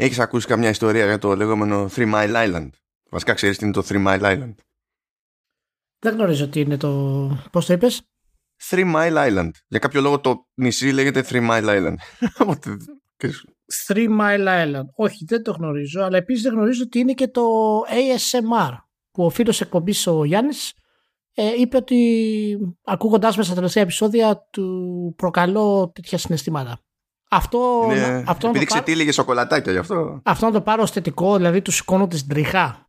Έχεις ακούσει καμιά ιστορία για το λεγόμενο Three Mile Island; Βασικά ξέρεις τι είναι το Three Mile Island; Δεν γνωρίζω τι είναι το... Πώς το είπες; Three Mile Island. Για κάποιο λόγο το νησί λέγεται Three Mile Island. Three Mile Island. Όχι, δεν το γνωρίζω, αλλά επίσης δεν γνωρίζω ότι είναι και το ASMR που ο φίλος εκπομπής ο Γιάννης ε, είπε ότι ακούγοντάς μέσα στα τελευταία επεισόδια του προκαλώ τέτοια συναισθήματα. Αυτό, είναι... αυτό Επειδή ξετύλιγε σοκολατάκια γι' αυτό. Αυτό να το πάρω ως θετικό, δηλαδή του σηκώνω τη τριχά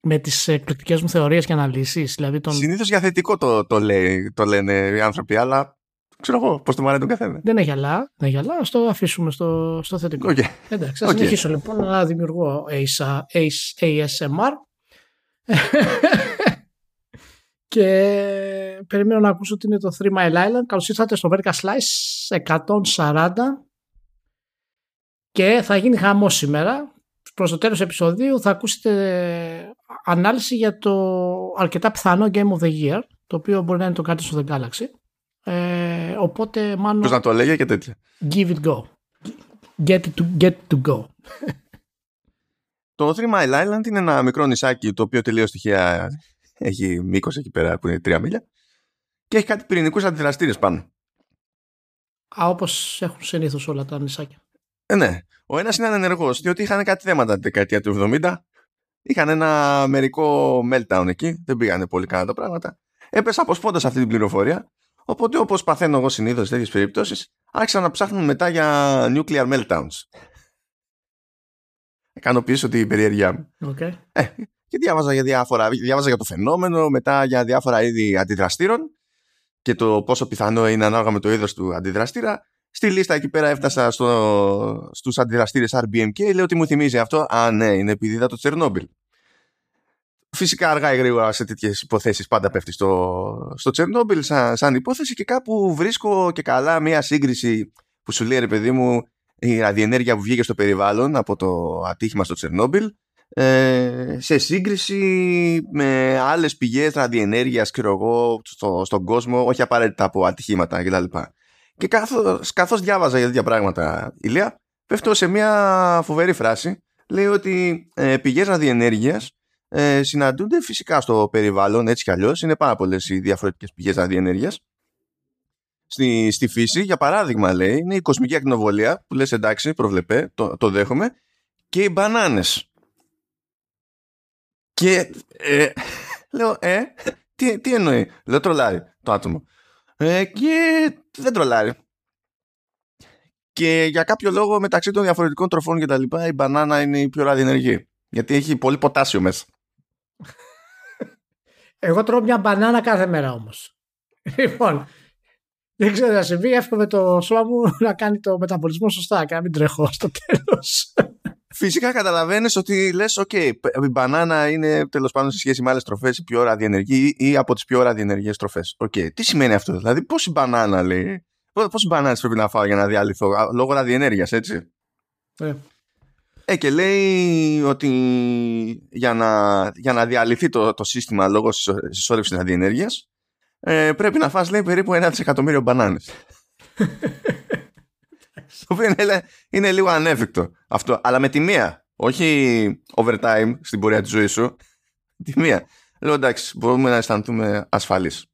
με τις εκπληκτικές μου θεωρίες και αναλύσεις. Δηλαδή τον... Συνήθως για θετικό το, το, λέει, το λένε οι άνθρωποι, αλλά ξέρω εγώ πώς το μ' τον καθένα. Δεν έχει αλλά, δεν έχει αλλά, ας το αφήσουμε στο, στο θετικό. Okay. Εντάξει, θα okay. συνεχίσω λοιπόν να δημιουργώ ASMR και περιμένω να ακούσω ότι είναι το 3 Mile Island. Καλώς ήρθατε στο Vertical Slice 140 και θα γίνει χαμό σήμερα. Προς το τέλος του επεισοδίου θα ακούσετε ανάλυση για το αρκετά πιθανό Game of the Year το οποίο μπορεί να είναι το κάτι στο The Galaxy. Ε, οπότε μάλλον... Πώς να το λέγε και τέτοια. Give it go. Get it to, get to go. Το Three Mile Island είναι ένα μικρό νησάκι το οποίο τελείως στοιχεία έχει μήκος εκεί πέρα που είναι τρία μίλια και έχει κάτι πυρηνικούς αντιδραστήρες πάνω. Α, όπως έχουν συνήθως όλα τα νησάκια. Ε, ναι. Ο ένας είναι ανενεργό, διότι είχαν κάτι θέματα τη δεκαετία του 70. Είχαν ένα μερικό meltdown εκεί. Δεν πήγανε πολύ καλά τα πράγματα. Έπεσα αποσπώντα αυτή την πληροφορία. Οπότε, όπως παθαίνω εγώ συνήθως σε τέτοιες περιπτώσεις, άρχισαν να ψάχνουν μετά για nuclear meltdowns. Κάνω πίσω την περιέργειά μου. Okay. Ε, και διάβαζα για, διάφορα, διάβαζα για το φαινόμενο, μετά για διάφορα είδη αντιδραστήρων και το πόσο πιθανό είναι ανάλογα με το είδος του αντιδραστήρα. Στη λίστα εκεί πέρα έφτασα στο, στους αντιδραστήρες RBMK, λέω ότι μου θυμίζει αυτό; Α, ναι, είναι επειδή είδα το Τσερνόμπιλ. Φυσικά αργά ή γρήγορα σε τέτοιες υποθέσεις πάντα πέφτει στο, στο Τσερνόμπιλ σαν, σαν υπόθεση και κάπου βρίσκω και καλά μία σύγκριση που σου λέει ρε παιδί μου η ραδιενέργεια που βγήκε στο περιβάλλον από το ατύχημα στο Τσερνόμπιλ ε, σε σύγκριση με άλλες πηγές ραδιενέργειας εγώ, στο, στον κόσμο, όχι απαραίτητα από ατυχήματα κτλ. Και καθώς, καθώς διάβαζα για τέτοια πράγματα, Ηλία, πέφτω σε μια φοβερή φράση. Λέει ότι ε, πηγές ραδιενέργειας ε, συναντούνται φυσικά στο περιβάλλον, έτσι κι αλλιώς. Είναι πάρα πολλές οι διαφορετικές πηγές ραδιενέργειας. Στη, στη φύση, για παράδειγμα, λέει, είναι η κοσμική ακτινοβολία, που λες εντάξει, προβλεπέ, το, το δέχομαι, και οι μπανάνες και ε, λέω, ε, τι, τι εννοεί; Λέω τρολάρει το άτομο. Ε, και δεν τρολάρει. Και για κάποιο λόγο μεταξύ των διαφορετικών τροφών και τα λοιπά η μπανάνα είναι η πιο ραδιενεργή. Γιατί έχει πολύ ποτάσιο μέσα. Εγώ τρώω μια μπανάνα κάθε μέρα όμως. Λοιπόν, δεν ξέρω να συμβεί. Εύχομαι το σώμα μου να κάνει το μεταπολισμό σωστά και να μην τρέχω στο τέλος. Φυσικά καταλαβαίνεις ότι λες: OK, η μπανάνα είναι τέλος πάντων σε σχέση με άλλες τροφές η πιο ραδιενεργή ή από τις πιο ραδιενεργές τροφές. OK, τι σημαίνει αυτό, δηλαδή, πόση μπανάνα λέει. Πόσε μπανάνες πρέπει να φάω για να διαλυθώ, λόγω ραδιενέργειας, έτσι. Ε. ε, και λέει ότι για να, για να διαλυθεί το, το σύστημα λόγω συσσόρευσης ραδιενέργειας, ε, πρέπει να φας λέει περίπου ένα δισεκατομμύριο μπανάνες. Το οποίο είναι, είναι λίγο ανέφικτο αυτό. Αλλά με τη μία. Όχι overtime στην πορεία της ζωής σου. Τη μία. Λέω εντάξει, μπορούμε να αισθανθούμε ασφαλείς.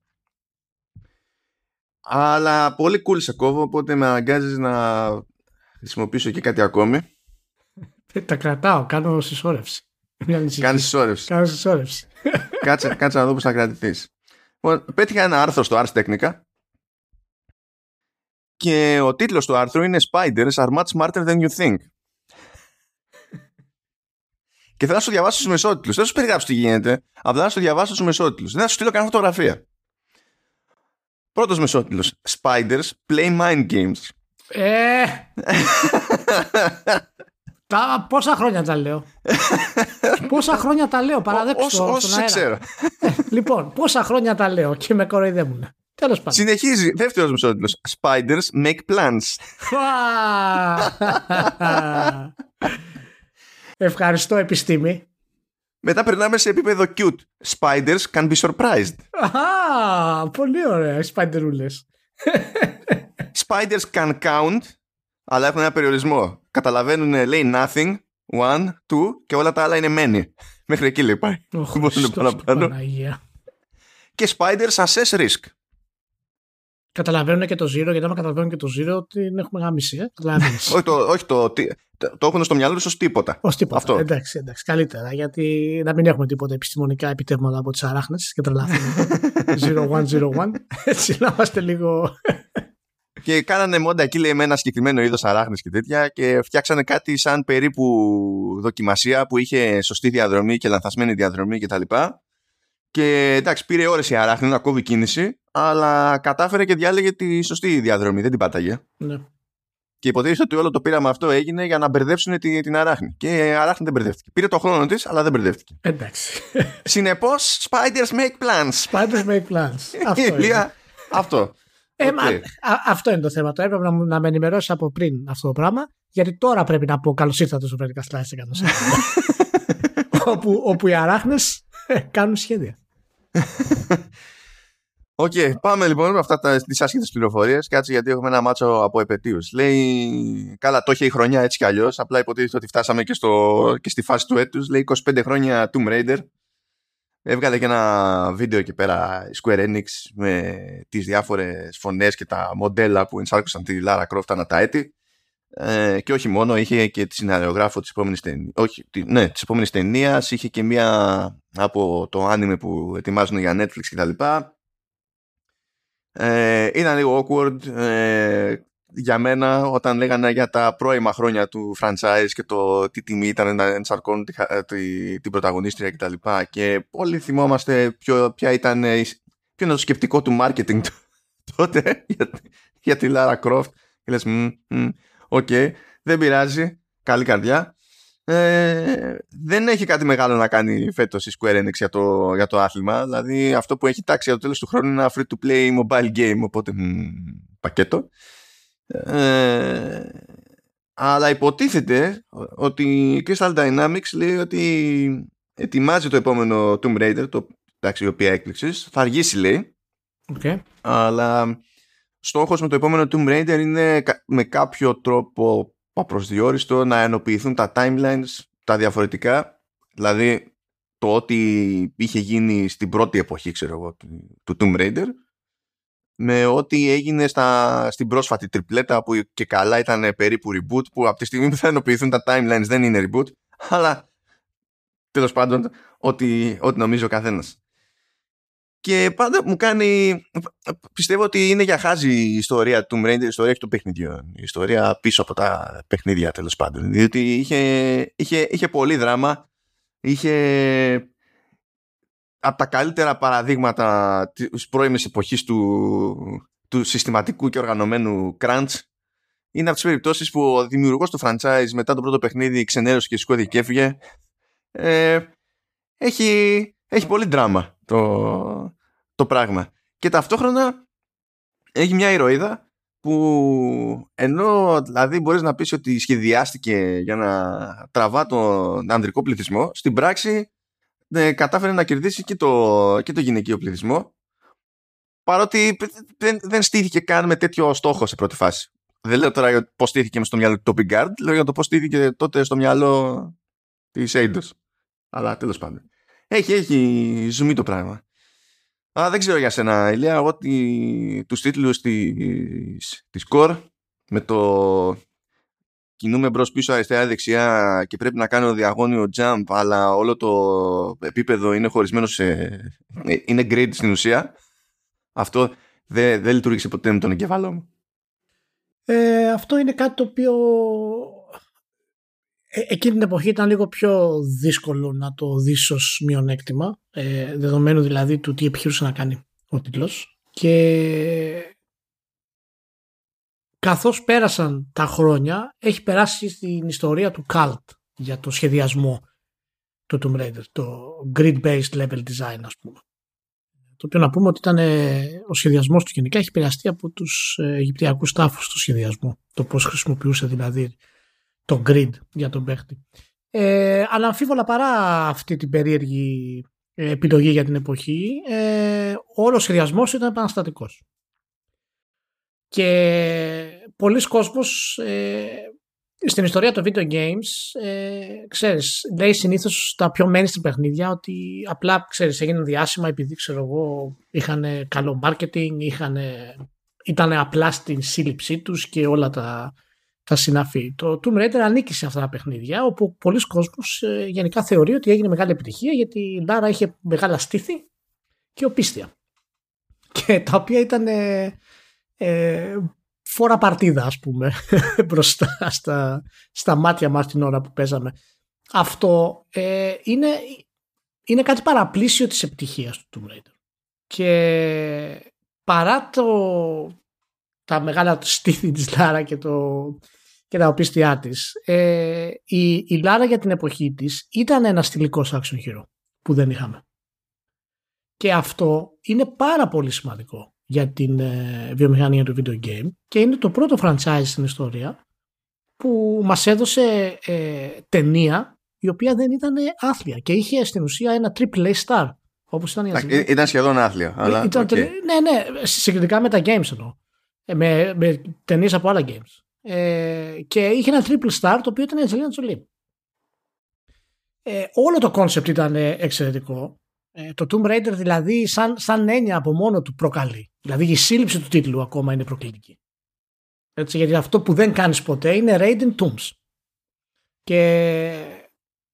Αλλά πολύ cool σε κόβω, οπότε με αναγκάζει να χρησιμοποιήσω και κάτι ακόμη. Τα κρατάω, κάνω συσσόρευση. Κάνεις συσσόρευση. Κάνω συσσόρευση. Κάτσε, κάτσε να δω πώς θα κρατηθείς. Λοιπόν, πέτυχα ένα άρθρο στο Ars Technica και ο τίτλος του άρθρου είναι Spiders are much smarter than you think. και θέλω να σου διαβάσω στους μεσότιτλους. Δεν θα σου περιγράψω τι γίνεται, απλά να σου διαβάσω στους μεσότιτλους. Δεν θα σου στείλω κανένα φωτογραφία. Πρώτος μεσότιτλος. Spiders play mind games. Ε, τα, πόσα χρόνια τα λέω; πόσα χρόνια τα λέω, παραδέξτε το. Όσο ξέρω. Ε, λοιπόν, πόσα χρόνια τα λέω και με κοροϊδεύουν. Τέλος πάντων. Συνεχίζει. Δεύτερος μισότιτλος. Spiders make plans. Ευχαριστώ, επιστήμη. Μετά περνάμε σε επίπεδο cute. Spiders can be surprised. Α, πολύ ωραία. Οι σπάιντερούλες. Spiders can count, αλλά έχουν ένα περιορισμό. Καταλαβαίνουν, λέει nothing, one, two και όλα τα άλλα είναι many. Μέχρι εκεί λέει πάει. Ο Δεν μπορούν Χριστός παραπάνω. Παναγία. Και spiders assess risk. Καταλαβαίνουν και το zero, γιατί άμα καταλαβαίνουν και το zero, την έχουμε γάμισει. Ε; Καταλαβαίνεις. όχι, το, όχι το, τι- το, το έχουν στο μυαλό τους ως τίποτα. Ως τίποτα. Αυτό. Εντάξει, εντάξει, καλύτερα. Γιατί να μην έχουμε τίποτα επιστημονικά επιτεύγματα από τις αράχνες και τρελαθούμε. 0101. Έτσι να είμαστε λίγο. Και κάνανε μόντα εκεί λέει με ένα συγκεκριμένο είδος αράχνες και τέτοια και φτιάξανε κάτι σαν περίπου δοκιμασία που είχε σωστή διαδρομή και λανθασμένη διαδρομή κτλ. Και, και εντάξει, πήρε ώρες η αράχνη να κόβει κίνηση, αλλά κατάφερε και διάλεγε τη σωστή διαδρομή, δεν την πάταγε. ναι. Και υποτίθεται ότι όλο το πείραμα αυτό έγινε για να μπερδέψουν τη- την αράχνη. Και η αράχνη δεν μπερδεύτηκε. Πήρε το χρόνο της, αλλά δεν μπερδεύτηκε. Εντάξει. Συνεπώς, spiders make plans. Spiders make plans. Αυτό είναι. Ηλία, αυτό. Ε, Οκ. μα, α, αυτό είναι το θέμα. Το έπρεπε να, μου- να με ενημερώσει από πριν αυτό το πράγμα. Γιατί τώρα πρέπει να πω καλώς ήρθατε στο Vertical Slice 100. Όπου, όπου οι αράχνες κάνουν σχέδια. Οκ, πάμε λοιπόν με αυτά τα, τις άσχετες πληροφορίες. Κάτσε γιατί έχουμε ένα μάτσο από επετείους. Λέει, καλά το είχε η χρονιά έτσι κι αλλιώς, απλά υποτίθεται ότι φτάσαμε και, στο, και στη φάση του έτους. Λέει 25 χρόνια Tomb Raider. Έβγαλε και ένα βίντεο εκεί πέρα η Square Enix με τις διάφορες φωνές και τα μοντέλα που ενσάρκωσαν τη Lara Croft ανά τα έτη. Ε, και όχι μόνο, είχε και τη σεναριογράφο της επόμενης ταινίας. Όχι, τη, ναι, της επόμενης ταινίας. Είχε και μία από το anime που ετοιμάζουν για Netflix κτλ. Ε, ήταν λίγο awkward ε, για μένα όταν λέγανε για τα πρώιμα χρόνια του franchise και το τι τιμή ήταν να ενσαρκώνουν τη, χα- τη- την πρωταγωνίστρια κτλ. Και, και όλοι θυμόμαστε ποιο, ποια ήταν, η- ποιο είναι το σκεπτικό του marketing του- τότε για, για τη Lara Croft. Και λες, «Μμ, μμ, οκ, δεν πειράζει, καλή καρδιά. Ε, δεν έχει κάτι μεγάλο να κάνει φέτος η Square Enix για το, για το άθλημα. Δηλαδή αυτό που έχει τάξει για το τέλος του χρόνου είναι ένα free to play mobile game. Οπότε μ, πακέτο. Ε, αλλά υποτίθεται ότι η Crystal Dynamics λέει ότι ετοιμάζει το επόμενο Tomb Raider, το, εντάξει, η οποία έκπληξης, θα αργήσει λέει, Okay. αλλά στόχος με το επόμενο Tomb Raider είναι κα- με κάποιο τρόπο απροσδιόριστο να ενοποιηθούν τα timelines τα διαφορετικά. Δηλαδή το ότι είχε γίνει στην πρώτη εποχή ξέρω εγώ του, του Tomb Raider με ό,τι έγινε στα, στην πρόσφατη τριπλέτα που και καλά ήταν περίπου reboot που από τη στιγμή που θα ενοποιηθούν τα timelines δεν είναι reboot αλλά τέλος πάντων ό,τι, ό,τι νομίζει ο καθένας και πάντα μου κάνει. Πιστεύω ότι είναι για χάζι η ιστορία του Tomb Raider, η ιστορία έχει των παιχνιδιών. Η ιστορία πίσω από τα παιχνίδια τέλος πάντων. Διότι είχε, είχε, είχε πολύ δράμα. Είχε από τα καλύτερα παραδείγματα της πρώιμης εποχής του, του συστηματικού και οργανωμένου crunch. Είναι από τι περιπτώσεις που ο δημιουργός του franchise μετά το πρώτο παιχνίδι ξενέρωσε και σηκώθηκε και έφυγε. Ε, έχει, έχει πολύ δράμα το, το πράγμα. Και ταυτόχρονα έχει μια ηρωίδα που ενώ δηλαδή μπορείς να πεις ότι σχεδιάστηκε για να τραβά τον ανδρικό πληθυσμό, στην πράξη ε, κατάφερε να κερδίσει και το, και το γυναικείο πληθυσμό παρότι δεν, δεν στήθηκε καν με τέτοιο στόχο σε πρώτη φάση. Δεν λέω τώρα για πώς στήθηκε στο μυαλό του Topping Guard, λέω για το πώς στήθηκε τότε στο μυαλό της Eidos. Αλλά τέλος πάντων. Έχει, έχει ζουμί το πράγμα. Α, δεν ξέρω για σένα, Ηλία. Εγώ τη, τους τίτλους της, της Core με το κινούμε μπρος πίσω αριστερά δεξιά και πρέπει να κάνω διαγώνιο jump αλλά όλο το επίπεδο είναι χωρισμένο σε... είναι grade στην ουσία. Αυτό δεν, δεν λειτουργήσε ποτέ με τον εγκεφάλο μου. Ε, αυτό είναι κάτι το οποίο ε, εκείνη την εποχή ήταν λίγο πιο δύσκολο να το δεις ως μειονέκτημα ε, δεδομένου δηλαδή του τι επιχείρησε να κάνει ο τίτλος. Και καθώς πέρασαν τα χρόνια έχει περάσει στην ιστορία του cult για το σχεδιασμό του Tomb Raider το grid-based level design ας πούμε. Το οποίο να πούμε ότι ήταν ε, ο σχεδιασμός του γενικά έχει επηρεαστεί από τους ε, Αιγυπτιακούς τάφους του σχεδιασμού το πώς χρησιμοποιούσε δηλαδή το grid για τον παίχτη. Ε, αλλά αμφίβολα παρά αυτή την περίεργη ε, επιλογή για την εποχή, ε, όλος ο σχεδιασμός ήταν επαναστατικός. Και πολλοί κόσμος ε, στην ιστορία των video games, ε, ξέρεις, λέει συνήθως τα πιο mainstream παιχνίδια ότι απλά, ξέρεις, έγιναν διάσημα επειδή, ξέρω εγώ, είχαν καλό marketing, είχαν, ήταν απλά στην σύλληψή τους και όλα τα, τα συναφή. Το Tomb Raider ανήκει σε αυτά τα παιχνίδια, όπου πολλοί κόσμος ε, γενικά θεωρεί ότι έγινε μεγάλη επιτυχία γιατί η Λάρα είχε μεγάλα στήθη και οπίστια. Και τα οποία ήταν ε, ε, φορά παρτίδα ας πούμε μπροστά στα, στα μάτια μας την ώρα που παίζαμε. Αυτό ε, είναι, είναι κάτι παραπλήσιο της επιτυχίας του Tomb Raider. Και παρά το, τα μεγάλα στήθη της Λάρα και, το, και τα οπίστια της, ε, η, η Λάρα για την εποχή της ήταν ένα στυλικός action hero που δεν είχαμε. Και αυτό είναι πάρα πολύ σημαντικό για την ε, βιομηχανία του video game και είναι το πρώτο franchise στην ιστορία που μας έδωσε ε, ταινία η οποία δεν ήταν άθλια και είχε στην ουσία ένα triple A star όπως ήταν η Ήταν σχεδόν άθλια. Αλλά... Ήταν, okay. Ναι, ναι, συγκριτικά με τα games εννοώ. Ε, με, με ταινίες από άλλα games. Ε, και είχε ένα triple star το οποίο ήταν η Angelina Jolie. Ε, όλο το concept ήταν εξαιρετικό ε, το Tomb Raider δηλαδή σαν, σαν έννοια από μόνο του προκαλεί. Δηλαδή η σύλληψη του τίτλου ακόμα είναι προκλητική. Έτσι, γιατί αυτό που δεν κάνεις ποτέ είναι Raiden Tombs. Και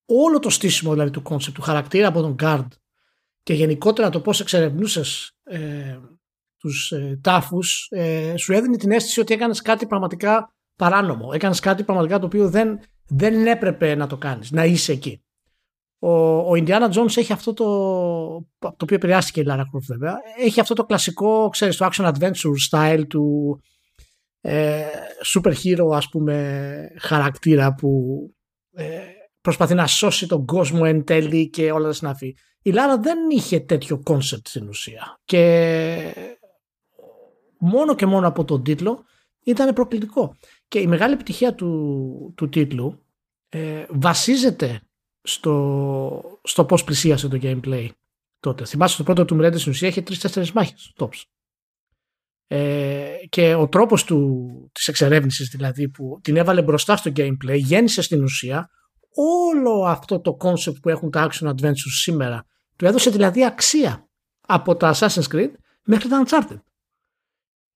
όλο το στήσιμο δηλαδή του concept, του χαρακτήρα από τον Guard και γενικότερα το πώς εξερευνούσες ε, τους ε, τάφους ε, σου έδινε την αίσθηση ότι έκανες κάτι πραγματικά παράνομο. Έκανες κάτι πραγματικά το οποίο δεν, δεν έπρεπε να το κάνεις, να είσαι εκεί. Ο, ο Indiana Jones έχει αυτό το, το οποίο επηρεάστηκε η Lara Croft βέβαια, έχει αυτό το κλασικό, ξέρεις, το action adventure style του ε, super hero ας πούμε χαρακτήρα που ε, προσπαθεί να σώσει τον κόσμο εν τέλει και όλα τα συναφή. Η Λάρα δεν είχε τέτοιο concept στην ουσία και μόνο και μόνο από τον τίτλο ήταν προκλητικό. Και η μεγάλη επιτυχία του, του τίτλου ε, βασίζεται στο, στο πώς πλησίασε το gameplay τότε. Θυμάσαι το πρώτο του Raider στην ουσία είχε τρει-τέσσερι μάχες tops. Ε, και ο τρόπος του, της εξερεύνησης δηλαδή που την έβαλε μπροστά στο gameplay γέννησε στην ουσία όλο αυτό το concept που έχουν τα action adventures σήμερα. Του έδωσε δηλαδή αξία από τα Assassin's Creed μέχρι τα Uncharted.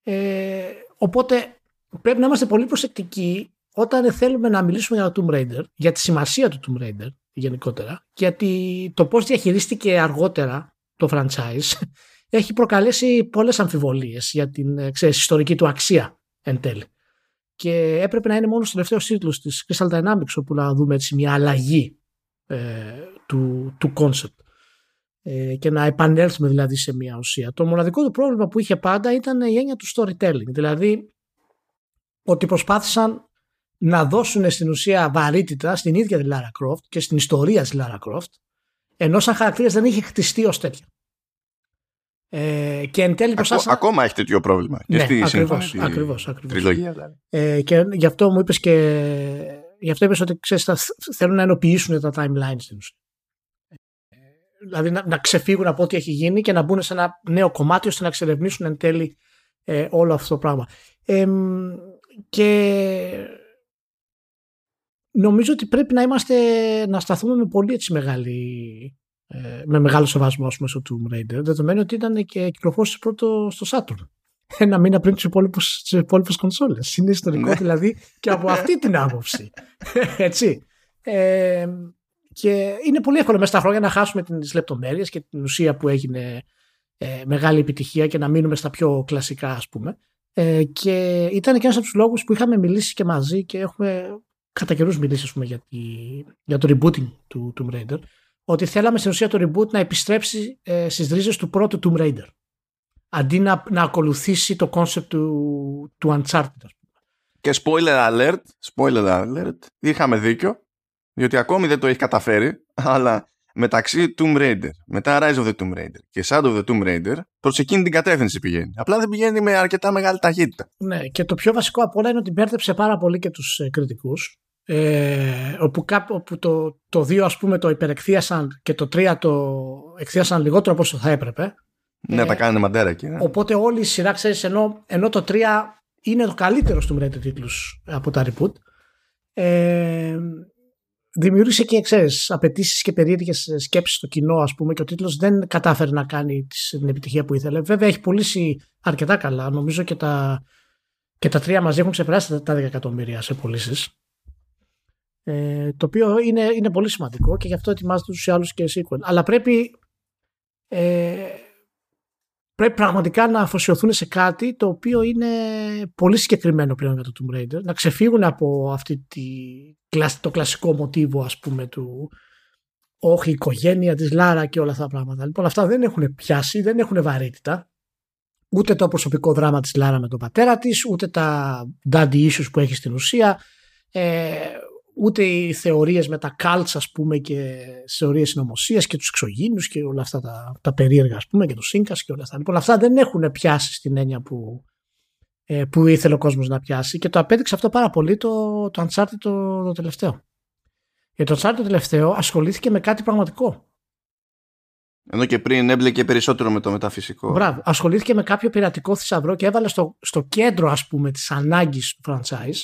Ε, οπότε πρέπει να είμαστε πολύ προσεκτικοί όταν θέλουμε να μιλήσουμε για το Tomb Raider, για τη σημασία του Tomb Raider γενικότερα, γιατί το πώς διαχειρίστηκε αργότερα το franchise έχει προκαλέσει πολλές αμφιβολίες για την ε, ξέρεις, ιστορική του αξία εν τέλει. Και έπρεπε να είναι μόνο στο τελευταίο τίτλο της Crystal Dynamics όπου να δούμε έτσι μια αλλαγή ε, του, του concept ε, και να επανέλθουμε δηλαδή σε μια ουσία. Το μοναδικό του πρόβλημα που είχε πάντα ήταν η έννοια του storytelling. Δηλαδή ότι προσπάθησαν να δώσουν στην ουσία βαρύτητα στην ίδια τη Lara Croft και στην ιστορία της Lara Croft ενώ σαν χαρακτήρας δεν είχε χτιστεί ως τέτοια. Ε, και εν τέλει Ακό, Ακόμα έχει τέτοιο πρόβλημα. Ναι, και ακριβώς, ακριβώς, ακριβώς. Τριλογία δηλαδή. Ε, και γι' αυτό μου είπες και γι' αυτό είπες ότι ξέρεις, θα, θέλουν να ενοποιήσουν τα timelines στην ουσία. Ε, δηλαδή να, να ξεφύγουν από ό,τι έχει γίνει και να μπουν σε ένα νέο κομμάτι ώστε να εξερευνήσουν εν τέλει ε, όλο αυτό το πράγμα. Ε, και νομίζω ότι πρέπει να είμαστε να σταθούμε με πολύ έτσι μεγάλη ε, με μεγάλο σεβασμό ας πούμε, στο Tomb Raider δεδομένου ότι ήταν και κυκλοφόρησε πρώτο στο Saturn. Ένα μήνα πριν τις υπόλοιπες, τις υπόλοιπες κονσόλες. Είναι ιστορικό ναι. δηλαδή και από αυτή την άποψη. Έτσι. Ε, και είναι πολύ εύκολο μέσα στα χρόνια να χάσουμε τις λεπτομέρειες και την ουσία που έγινε ε, μεγάλη επιτυχία και να μείνουμε στα πιο κλασικά ας πούμε ε, και ήταν και ένας από τους λόγους που είχαμε μιλήσει και μαζί και έχουμε κατά καιρούς μιλήσει πούμε, για, τη, για το rebooting του Tomb Raider, ότι θέλαμε στην ουσία το reboot να επιστρέψει ε, στις ρίζες του πρώτου Tomb Raider. Αντί να, να ακολουθήσει το concept του, του Uncharted. Και spoiler alert, spoiler alert, είχαμε δίκιο, διότι ακόμη δεν το έχει καταφέρει, αλλά μεταξύ Tomb Raider, μετά Rise of the Tomb Raider και Shadow of the Tomb Raider, προς εκείνη την κατεύθυνση πηγαίνει. Απλά δεν πηγαίνει με αρκετά μεγάλη ταχύτητα. Ναι, και το πιο βασικό από όλα είναι ότι μπέρδεψε πάρα πολύ και τους ε, κριτικούς. Ε, όπου, όπου το, το 2 ας πούμε το υπερεκθίασαν και το 3 το εκθίασαν λιγότερο από όσο θα έπρεπε. Ναι, ε, τα κάνανε μαντέρα εκεί. Ναι. Οπότε όλη η σειρά ξέρεις ενώ, ενώ το 3 είναι το καλύτερος του Raider τίτλους από τα reboot Ε, δημιούργησε και ξέρεις, απαιτήσεις και περίεργες σκέψεις στο κοινό, ας πούμε, και ο τίτλος δεν κατάφερε να κάνει την επιτυχία που ήθελε. Βέβαια, έχει πουλήσει αρκετά καλά. Νομίζω και τα, και τα τρία μαζί έχουν ξεπεράσει τα 10 εκατομμύρια σε πωλήσεις. Ε, το οποίο είναι, είναι πολύ σημαντικό και γι' αυτό ετοιμάζεται τους ή άλλους και sequel. Αλλά πρέπει, ε, πρέπει πραγματικά να αφοσιωθούν σε κάτι το οποίο είναι πολύ συγκεκριμένο πλέον για το Tomb Raider. Να ξεφύγουν από αυτή τη, το κλασικό μοτίβο ας πούμε του όχι η οικογένεια της Λάρα και όλα αυτά τα πράγματα. Λοιπόν αυτά δεν έχουν πιάσει, δεν έχουν βαρύτητα. Ούτε το προσωπικό δράμα της Λάρα με τον πατέρα της, ούτε τα daddy issues που έχει στην ουσία. Ε, ούτε οι θεωρίες με τα cults ας πούμε και θεωρίες συνωμοσίας και τους εξωγήνους και όλα αυτά τα, τα περίεργα ας πούμε και το σύγκας και όλα αυτά. Λοιπόν αυτά δεν έχουν πιάσει στην έννοια που, ε, που ήθελε ο κόσμος να πιάσει και το απέδειξε αυτό πάρα πολύ το, το Uncharted το, το τελευταίο. Γιατί το Uncharted το τελευταίο ασχολήθηκε με κάτι πραγματικό. Ενώ και πριν έμπλεκε περισσότερο με το μεταφυσικό. Μπράβο. Ασχολήθηκε με κάποιο πειρατικό θησαυρό και έβαλε στο, στο κέντρο ας πούμε της ανάγκης του franchise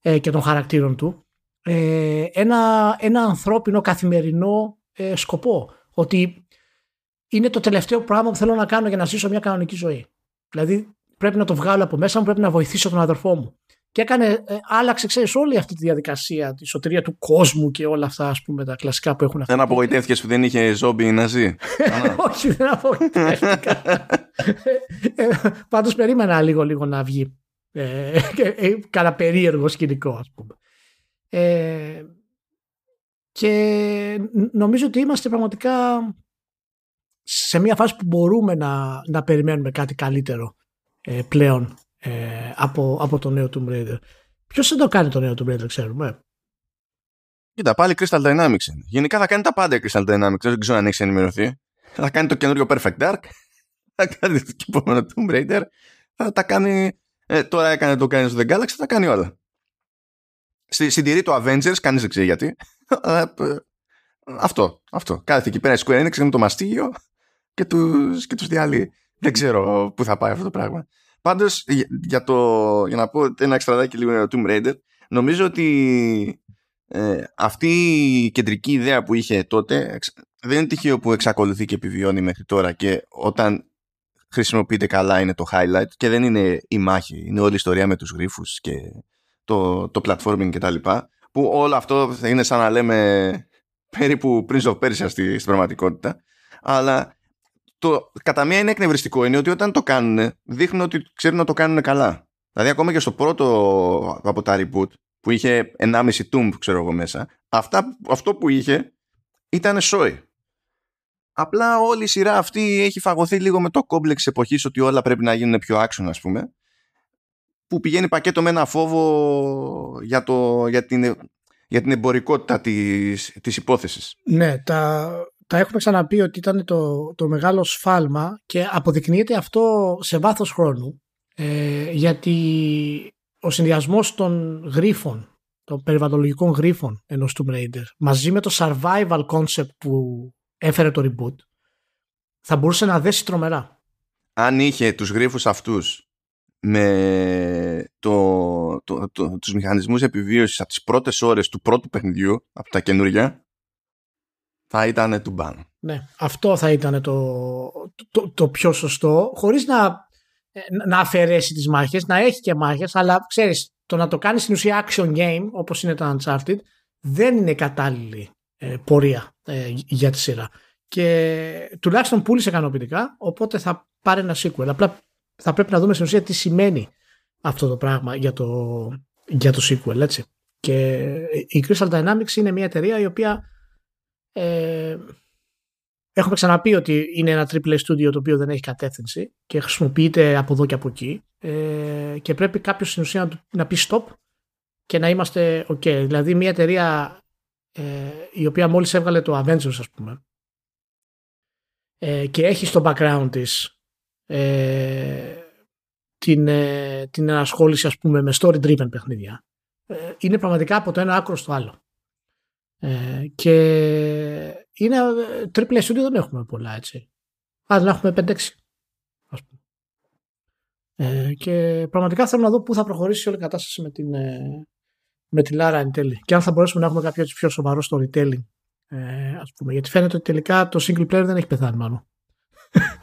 ε, και των χαρακτήρων του ε, ένα, ένα ανθρώπινο καθημερινό ε, σκοπό. Ότι είναι το τελευταίο πράγμα που θέλω να κάνω για να ζήσω μια κανονική ζωή. Δηλαδή πρέπει να το βγάλω από μέσα μου, πρέπει να βοηθήσω τον αδερφό μου. Και έκανε, ε, άλλαξε, ξέρεις, όλη αυτή τη διαδικασία, τη σωτηρία του κόσμου και όλα αυτά, ας πούμε, τα κλασικά που έχουν Δεν απογοητεύτηκες που δεν είχε ζόμπι να ζει. Όχι, δεν απογοητεύτηκα. ε, Πάντως περίμενα λίγο-λίγο να βγει. Ε, ε, περίεργο σκηνικό, ας πούμε. Ε, και νομίζω ότι είμαστε πραγματικά σε μια φάση που μπορούμε να, να περιμένουμε κάτι καλύτερο ε, πλέον ε, από, από το νέο Tomb Raider. Ποιος θα το κάνει το νέο Tomb Raider, ξέρουμε. Κοίτα, πάλι Crystal Dynamics Γενικά θα κάνει τα πάντα η Crystal Dynamics. Δεν ξέρω αν έχει ενημερωθεί. Θα κάνει το καινούριο Perfect Dark. Θα κάνει το επόμενο Tomb Raider. Θα τα κάνει. Ε, τώρα έκανε το Guardians of the Galaxy. Θα τα κάνει όλα. Στη, συντηρεί το Avengers, κανείς δεν ξέρει γιατί. Ε, αυτό, αυτό. Κάθεται εκεί πέρα η Square Enix με το μαστίγιο και τους, και τους διάλει. Δεν ξέρω πού θα πάει αυτό το πράγμα. Πάντως, για, το, για να πω ένα εξτραδάκι λίγο για το Tomb Raider, νομίζω ότι ε, αυτή η κεντρική ιδέα που είχε τότε δεν είναι τυχαίο που εξακολουθεί και επιβιώνει μέχρι τώρα και όταν χρησιμοποιείται καλά είναι το highlight και δεν είναι η μάχη, είναι όλη η ιστορία με τους γρίφους και το, το platforming και τα λοιπά, που όλο αυτό θα είναι σαν να λέμε περίπου πριν of Persia στη, στην πραγματικότητα, αλλά το κατά μία είναι εκνευριστικό είναι ότι όταν το κάνουν δείχνουν ότι ξέρουν να το κάνουν καλά. Δηλαδή ακόμα και στο πρώτο από τα reboot που είχε 1,5 tomb ξέρω εγώ μέσα, αυτά, αυτό που είχε ήταν σόι. Απλά όλη η σειρά αυτή έχει φαγωθεί λίγο με το κόμπλεξ εποχής ότι όλα πρέπει να γίνουν πιο άξονα ας πούμε που πηγαίνει πακέτο με ένα φόβο για, το, για, την, για την εμπορικότητα της, της υπόθεσης. Ναι, τα, τα έχουμε ξαναπεί ότι ήταν το, το μεγάλο σφάλμα και αποδεικνύεται αυτό σε βάθος χρόνου ε, γιατί ο συνδυασμός των γρίφων, των περιβαλλοντολογικών γρίφων ενός Tomb Raider μαζί με το survival concept που έφερε το reboot θα μπορούσε να δέσει τρομερά. Αν είχε τους γρίφους αυτούς με το, το, το, τους μηχανισμούς επιβίωσης από τις πρώτες ώρες του πρώτου παιχνιδιού, από τα καινούργια, θα ήταν του μπαν. Ναι, αυτό θα ήταν το, το, το πιο σωστό, χωρίς να, να αφαιρέσει τις μάχες, να έχει και μάχες, αλλά ξέρεις, το να το κάνεις στην ουσία action game, όπως είναι το Uncharted, δεν είναι κατάλληλη ε, πορεία ε, για τη σειρά. Και τουλάχιστον πούλησε ικανοποιητικά, οπότε θα πάρει ένα sequel. Απλά θα πρέπει να δούμε στην ουσία τι σημαίνει αυτό το πράγμα για το, για το sequel, έτσι. Και η Crystal Dynamics είναι μια εταιρεία η οποία ε, έχουμε ξαναπεί ότι είναι ένα triple studio το οποίο δεν έχει κατεύθυνση και χρησιμοποιείται από εδώ και από εκεί ε, και πρέπει κάποιος στην ουσία να, να πει stop και να είμαστε ok. Δηλαδή μια εταιρεία ε, η οποία μόλις έβγαλε το Avengers ας πούμε ε, και έχει στο background της ε, την, ε, την ενασχόληση ας πούμε με story driven παιχνίδια ε, είναι πραγματικά από το ένα άκρο στο άλλο ε, και είναι triple studio δεν έχουμε πολλά έτσι αλλά να έχουμε 5-6 ας πούμε ε, και πραγματικά θέλω να δω πού θα προχωρήσει όλη η κατάσταση με την, με τη Lara εν τέλει. Και αν θα μπορέσουμε να έχουμε κάποιο πιο σοβαρό storytelling. Ε, ας πούμε, γιατί φαίνεται ότι τελικά το single player δεν έχει πεθάνει μάλλον.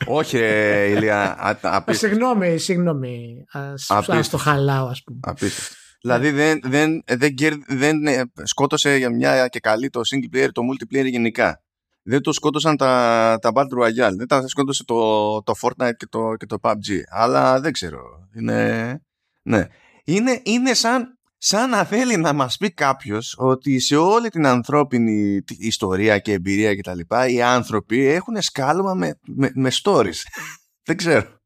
Όχι, ρε, Ηλία. Συγγνώμη, συγγνώμη. Α το χαλάω, ας πούμε. Απίστευτο. Δηλαδή δεν, δεν, δεν, δεν ε, σκότωσε για μια και καλή το single player, το multiplayer γενικά. Δεν το σκότωσαν τα, τα Battle Royale. Δεν τα σκότωσε το, το Fortnite και το, και το PUBG. Αλλά δεν ξέρω. Είναι, ναι. είναι, είναι σαν, σαν να θέλει να μας πει κάποιος ότι σε όλη την ανθρώπινη ιστορία και εμπειρία κτλ. οι άνθρωποι έχουν σκάλωμα με, με, με stories. δεν ξέρω.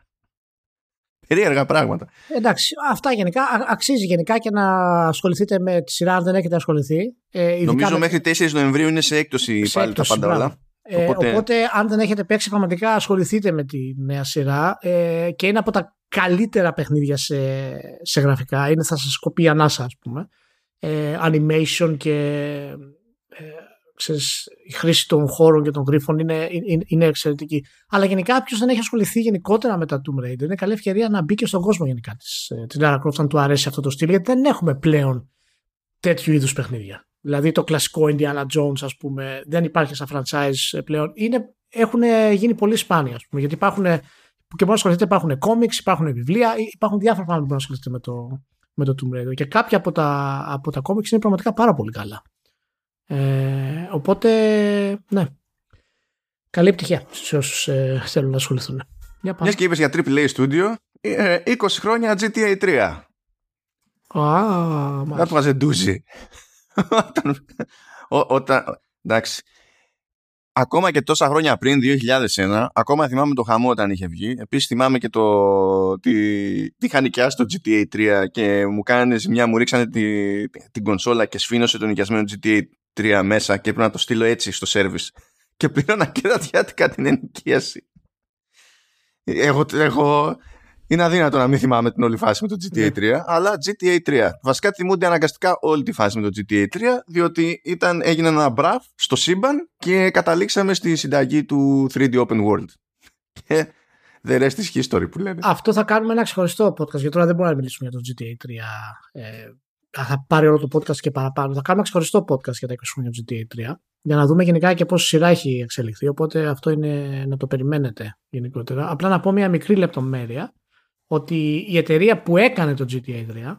Περίεργα πράγματα. Εντάξει, αυτά γενικά. Αξίζει γενικά και να ασχοληθείτε με τη σειρά αν δεν έχετε ασχοληθεί. Ε, Νομίζω μέχρι 4 Νοεμβρίου είναι σε έκπτωση σε πάλι έκπτωση, τα πάντα όλα. Ε, οπότε... οπότε... αν δεν έχετε παίξει πραγματικά ασχοληθείτε με τη νέα σειρά ε, και είναι από τα καλύτερα παιχνίδια σε, σε γραφικά. Είναι θα σας κοπεί ανάσα ας πούμε. Ε, animation και ε, ξέρεις, η χρήση των χώρων και των γρίφων είναι, είναι, είναι εξαιρετική. Αλλά γενικά, ποιος δεν έχει ασχοληθεί γενικότερα με τα Tomb Raider, είναι καλή ευκαιρία να μπει και στον κόσμο γενικά της ε, της Lara Croft, αν του αρέσει αυτό το στυλ, γιατί δεν έχουμε πλέον τέτοιου είδους παιχνίδια. Δηλαδή το κλασικό Indiana Jones, ας πούμε, δεν υπάρχει σαν franchise πλέον. Είναι, έχουν γίνει πολύ σπάνια, ας πούμε, γιατί υπάρχουν. Και μπορεί να ασχοληθείτε, υπάρχουν κόμιξ, υπάρχουν βιβλία, υπάρχουν διάφορα πράγματα που μπορεί να ασχοληθείτε με το, με το Tomb Raider. Και κάποια από τα, από τα κόμιξ είναι πραγματικά πάρα πολύ καλά. Ε, οπότε, ναι. Καλή επιτυχία σε όσους ε, θέλουν να ασχοληθούν. Μιας και είπες για AAA Studio, 20 ε, χρόνια GTA 3. Α, That was a doozy. Όταν, εντάξει, ακόμα και τόσα χρόνια πριν, 2001, ακόμα θυμάμαι το χαμό όταν είχε βγει. Επίσης θυμάμαι και το, τη, τη είχα στο GTA 3 και μου κάνανε μια, μου ρίξανε τη, την κονσόλα και σφήνωσε τον νοικιασμένο GTA τρία μέσα και πρέπει να το στείλω έτσι στο service. Και πλήρωνα και ραδιάτικα την ενοικίαση. Εγώ, εγώ, είναι αδύνατο να μην θυμάμαι την όλη φάση με το GTA 3, ναι. αλλά GTA 3. Βασικά θυμούνται αναγκαστικά όλη τη φάση με το GTA 3, διότι ήταν, έγινε ένα μπραφ στο σύμπαν και καταλήξαμε στη συνταγή του 3D Open World. Και the rest is history που λένε. Αυτό θα κάνουμε ένα ξεχωριστό podcast, γιατί τώρα δεν μπορούμε να μιλήσουμε για το GTA 3 ε, θα πάρει όλο το podcast και παραπάνω. Θα κάνουμε ξεχωριστό podcast για τα 20 χρόνια του GTA 3 για να δούμε γενικά και πόσο σειρά έχει εξελιχθεί. Οπότε αυτό είναι να το περιμένετε γενικότερα. Απλά να πω μια μικρή λεπτομέρεια ότι η εταιρεία που έκανε το GTA 3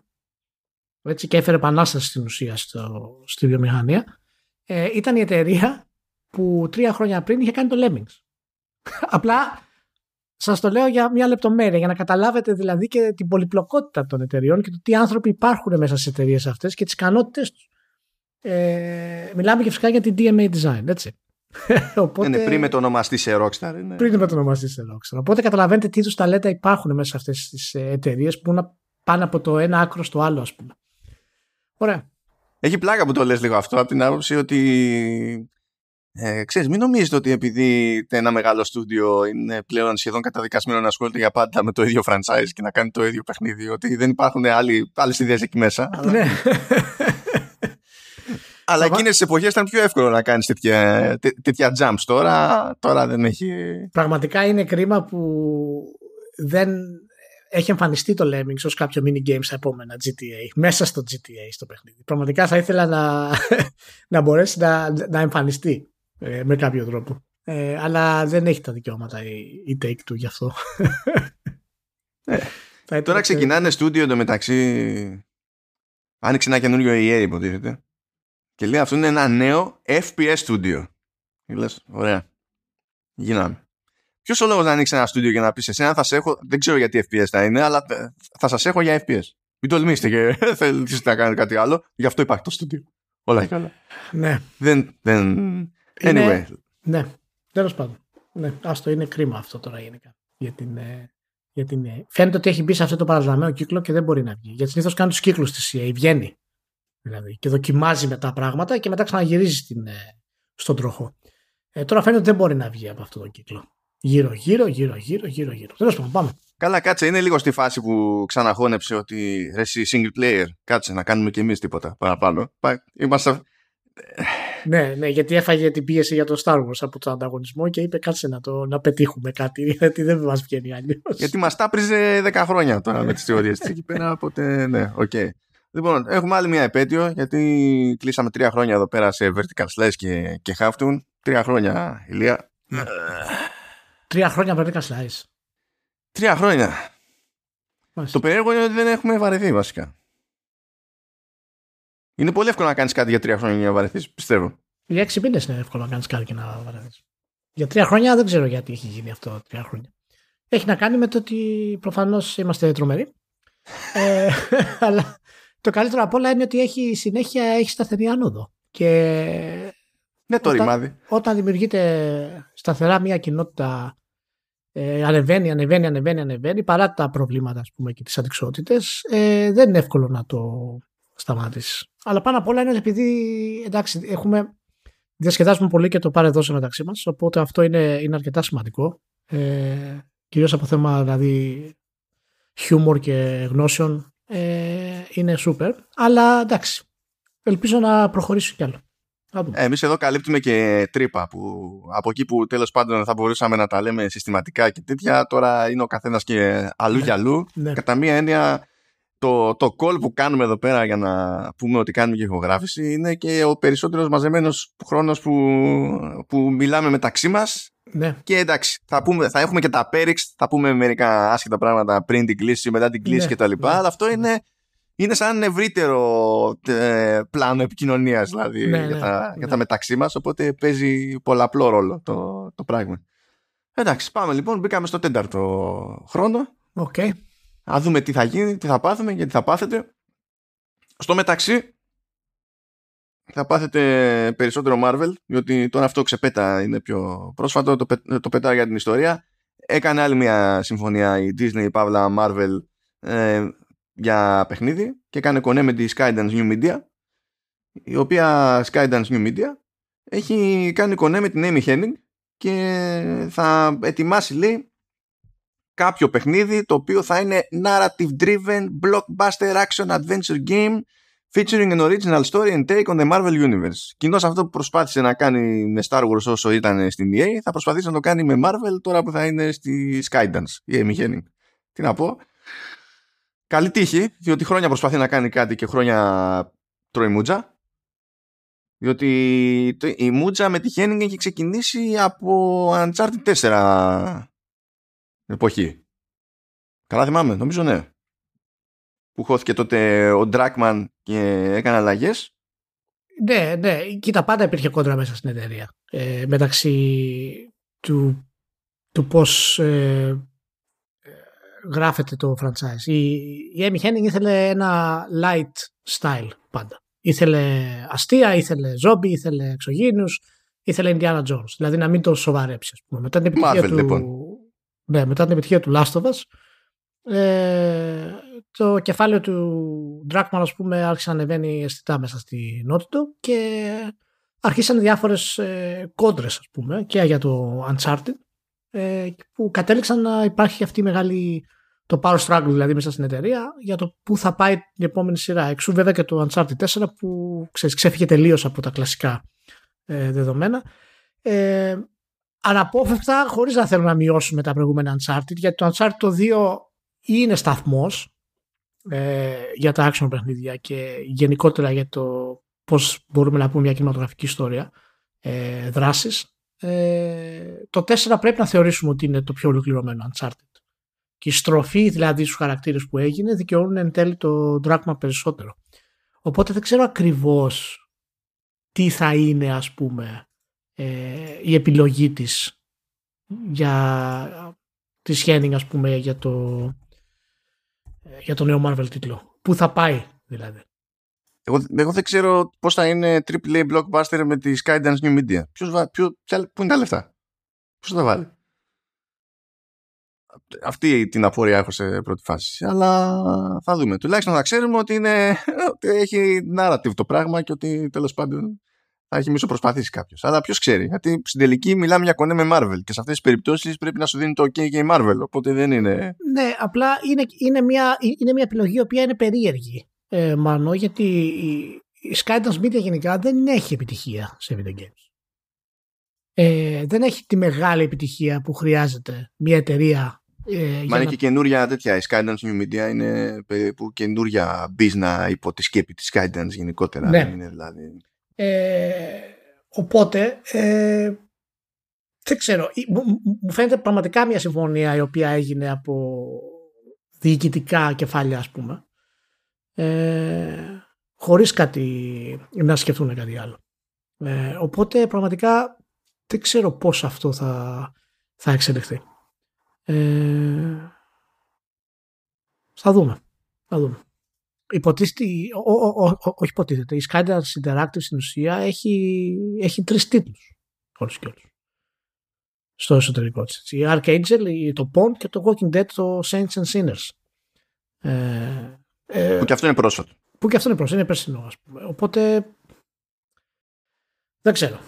έτσι, και έφερε επανάσταση στην ουσία στο, στη βιομηχανία ε, ήταν η εταιρεία που τρία χρόνια πριν είχε κάνει το Lemmings. Απλά Σας το λέω για μια λεπτομέρεια, για να καταλάβετε δηλαδή και την πολυπλοκότητα των εταιριών και το τι άνθρωποι υπάρχουν μέσα στις εταιρείες αυτές και τις ικανότητες τους. Ε, μιλάμε και φυσικά για την DMA design, έτσι. Οπότε, είναι πριν με το ονομαστή σε Rockstar. Είναι. Πριν με το ονομαστή σε Rockstar. Οπότε καταλαβαίνετε τι είδους ταλέντα υπάρχουν μέσα σε αυτές τις ε, εταιρείες που να πάνε από το ένα άκρο στο άλλο, ας πούμε. Ωραία. Έχει πλάκα που το λες λίγο αυτό από την άποψη ότι ε, ξέρεις, μην νομίζετε ότι επειδή ένα μεγάλο στούντιο είναι πλέον σχεδόν καταδικασμένο να ασχολείται για πάντα με το ίδιο franchise και να κάνει το ίδιο παιχνίδι, ότι δεν υπάρχουν άλλοι, άλλες ιδέες εκεί μέσα. Ναι. Αλλά εκείνες τις εποχές ήταν πιο εύκολο να κάνεις τέτοια, τέτοια jumps. Τώρα, τώρα δεν έχει... Πραγματικά είναι κρίμα που δεν έχει εμφανιστεί το Lemmings ως κάποιο mini game στα επόμενα GTA, μέσα στο GTA στο παιχνίδι. Πραγματικά θα ήθελα να, να μπορέσει να, να εμφανιστεί ε, με κάποιο τρόπο. Ε, αλλά δεν έχει τα δικαιώματα η, η Take Two γι' αυτό. ε, τώρα ξεκινάνε στούντιο εντωμεταξύ. Άνοιξε ένα καινούριο EA υποτίθεται. Και λέει αυτό είναι ένα νέο FPS studio. Και λες, ωραία. Γίναμε. Ποιος ο λόγος να ανοίξει ένα στούντιο για να πεις εσένα θα σε έχω. Δεν ξέρω γιατί FPS θα είναι, αλλά θα σας έχω για FPS. Μην τολμήσετε και θέλετε να κάνετε κάτι άλλο. Γι' αυτό υπάρχει το στούντιο. Όλα καλά. Ναι. Δεν, δεν, Anyway. ναι, τέλος πάντων. Ναι, άστο, είναι κρίμα αυτό τώρα γενικά. Για την, ε, για την, ε, φαίνεται ότι έχει μπει σε αυτό το παραδειγμένο κύκλο και δεν μπορεί να βγει. Γιατί συνήθως κάνει τους κύκλους της EA, βγαίνει. Δηλαδή, και δοκιμάζει με τα πράγματα και μετά ξαναγυρίζει στην, ε, στον τροχό. Ε, τώρα φαίνεται ότι δεν μπορεί να βγει από αυτό το κύκλο. Γύρω, γύρω, γύρω, γύρω, γύρω, γύρω. Τέλος πάντων, πάμε. Καλά, κάτσε. Είναι λίγο στη φάση που ξαναχώνεψε ότι ρε, εσύ single player. Κάτσε να κάνουμε κι εμείς τίποτα παραπάνω. Είμαστε ναι, ναι, γιατί έφαγε την πίεση για το Star Wars από τον ανταγωνισμό και είπε κάτσε να, το, να πετύχουμε κάτι, γιατί δεν μας βγαίνει αλλιώς. Γιατί μας τα 'πρηζε 10 χρόνια τώρα με τις θεωρίες της εκεί πέρα, οπότε ναι, οκ. Okay. Λοιπόν, έχουμε άλλη μια επέτειο γιατί κλείσαμε τρία χρόνια εδώ πέρα σε Vertical Slice και, και Halftone. Τρία χρόνια, Ηλία. Ναι. Τρία χρόνια Vertical Slice. Τρία χρόνια. Το περίεργο είναι ότι δεν έχουμε βαρεθεί βασικά. Είναι πολύ εύκολο να κάνεις κάτι για τρία χρόνια για να βαρεθείς, πιστεύω. Για έξι μήνες είναι εύκολο να κάνεις κάτι και να βαρεθείς. Για τρία χρόνια δεν ξέρω γιατί έχει γίνει αυτό τρία χρόνια. Έχει να κάνει με το ότι προφανώς είμαστε τρομεροί. ε, αλλά το καλύτερο απ' όλα είναι ότι έχει συνέχεια έχει σταθερή άνοδο. Και ναι, το ρημάδι. Όταν δημιουργείται σταθερά μια κοινότητα ε, ανεβαίνει, ανεβαίνει, ανεβαίνει, ανεβαίνει, παρά τα προβλήματα ας πούμε, και τις αντικσότητες, ε, δεν είναι εύκολο να το σταμάτηση. Αλλά πάνω απ' όλα είναι επειδή εντάξει, έχουμε, διασκεδάζουμε πολύ και το πάρε δώσε μεταξύ μας, οπότε αυτό είναι, είναι αρκετά σημαντικό. Ε, κυρίως από θέμα δηλαδή χιούμορ και γνώσεων ε, είναι σούπερ. Αλλά εντάξει, ελπίζω να προχωρήσει κι άλλο. Ε, εμείς εδώ καλύπτουμε και τρύπα που από εκεί που τέλος πάντων θα μπορούσαμε να τα λέμε συστηματικά και τέτοια τώρα είναι ο καθένας και αλλού για αλλού. Ναι. Κατά μία έννοια το, το call που κάνουμε εδώ πέρα για να πούμε ότι κάνουμε και ηχογράφηση είναι και ο περισσότερος μαζεμένος χρόνος που, που μιλάμε μεταξύ μας ναι. και εντάξει θα, πούμε, θα έχουμε και τα πέριξ θα πούμε μερικά άσχετα πράγματα πριν την κλίση μετά την κλίση ναι. κτλ ναι. αλλά αυτό είναι είναι σαν ευρύτερο ε, πλάνο επικοινωνίας δηλαδή ναι, για, ναι, τα, για τα μεταξύ μας. Οπότε παίζει πολλαπλό ρόλο το, το πράγμα. Εντάξει, πάμε λοιπόν. Μπήκαμε στο τέταρτο χρόνο. Okay. Να δούμε τι θα γίνει, τι θα πάθουμε, γιατί θα πάθετε. Στο μεταξύ, θα πάθετε περισσότερο Marvel, διότι τώρα αυτό ξεπέτα είναι πιο πρόσφατο, το, το πετάω για την ιστορία. Έκανε άλλη μια συμφωνία η Disney, η Παύλα Marvel, ε, για παιχνίδι και έκανε κονέ με τη Skydance New Media η οποία Skydance New Media έχει κάνει κονέ με την Amy Henning και θα ετοιμάσει λέει κάποιο παιχνίδι το οποίο θα είναι narrative driven blockbuster action adventure game featuring an original story and take on the Marvel Universe. Κοινώς αυτό που προσπάθησε να κάνει με Star Wars όσο ήταν στην EA θα προσπαθήσει να το κάνει με Marvel τώρα που θα είναι στη Skydance η Amy Henning. Τι να πω. Καλή τύχη, διότι χρόνια προσπαθεί να κάνει κάτι και χρόνια τρώει μούτζα. Διότι η μούτζα με τη Henning έχει ξεκινήσει από Uncharted 4 εποχή. Καλά θυμάμαι, νομίζω ναι. Που χώθηκε τότε ο Dragman και έκανε αλλαγές. Ναι, ναι. Κοίτα, πάντα υπήρχε κόντρα μέσα στην εταιρεία. Ε, μεταξύ του, του πώς ε, γράφεται το franchise. Η, η Amy Henning ήθελε ένα light style πάντα. Ήθελε αστεία, ήθελε ζόμπι, ήθελε εξωγήινους, ήθελε Indiana Jones. Δηλαδή να μην το σοβαρέψει. Μετά την επιτυχία του, λοιπόν. ναι, μετά την επιτυχία του Last of Us, ε, το κεφάλαιο του Dragman ας πούμε άρχισε να ανεβαίνει αισθητά μέσα στη νότιτο και αρχίσαν διάφορες ε, κόντρες ας πούμε και για το Uncharted ε, που κατέληξαν να υπάρχει αυτή η μεγάλη το power struggle δηλαδή μέσα στην εταιρεία για το πού θα πάει η επόμενη σειρά. Εξού βέβαια και το Uncharted 4 που ξέρεις, ξέφυγε τελείως από τα κλασικά ε, δεδομένα. Ε, αναπόφευκτα χωρίς να θέλουμε να μειώσουμε τα προηγούμενα Uncharted γιατί το Uncharted 2 είναι σταθμός ε, για τα action παιχνίδια και γενικότερα για το πώς μπορούμε να πούμε μια κινηματογραφική ιστορία ε, δράσης. Ε, το 4 πρέπει να θεωρήσουμε ότι είναι το πιο ολοκληρωμένο Uncharted και η στροφή δηλαδή στους χαρακτήρες που έγινε δικαιώνουν εν τέλει το δράκμα περισσότερο. Οπότε δεν ξέρω ακριβώς τι θα είναι ας πούμε ε, η επιλογή της για της Henning ας πούμε για το, ε, για το νέο Marvel τίτλο. Πού θα πάει δηλαδή. Εγώ, εγώ δεν ξέρω πώς θα είναι AAA blockbuster με τη Skydance New Media. Ποιος, ποιο, πού είναι τα λεφτά; Ποιος θα τα βάλει; Αυτή την απορία έχω σε πρώτη φάση. Αλλά θα δούμε. Τουλάχιστον θα ξέρουμε ότι, είναι, ότι έχει narrative το πράγμα και ότι τέλος πάντων θα έχει μισό προσπαθήσει κάποιος. Αλλά ποιος ξέρει. Γιατί στην τελική μιλάμε για κονέ με Marvel και σε αυτές τις περιπτώσεις πρέπει να σου δίνει το OK και η Marvel. Οπότε δεν είναι. Ναι, απλά είναι, είναι, μια, είναι μια επιλογή η οποία είναι περίεργη. Ε, μάνο, γιατί η, η Skydance Media γενικά δεν έχει επιτυχία σε video games. Ε, δεν έχει τη μεγάλη επιτυχία που χρειάζεται μια εταιρεία Ε, Μα είναι να... και καινούρια τέτοια. Η Skydance New Media είναι περίπου καινούρια business υπό τη σκέπη της Skydance γενικότερα. Ναι. Είναι, δηλαδή. ε, οπότε, ε, δεν ξέρω. Μου φαίνεται πραγματικά μια συμφωνία η οποία έγινε από διοικητικά κεφάλια, ας πούμε. Ε, χωρίς κάτι να σκεφτούν κάτι άλλο. Ε, οπότε πραγματικά δεν ξέρω πώς αυτό θα, θα εξελιχθεί. Ε, θα δούμε. Θα δούμε. Υποτίθεται, όχι υποτίθεται, η Skydance Interactive στην ουσία έχει, έχει τρεις τίτλους. Όλους και όλους. Στο εσωτερικό της. Η Archangel, το Pond και το Walking Dead, το Saints and Sinners. Ε, ε, που και αυτό είναι πρόσφατο. Που και αυτό είναι πρόσφατο, είναι περσινό ας πούμε. Οπότε δεν ξέρω.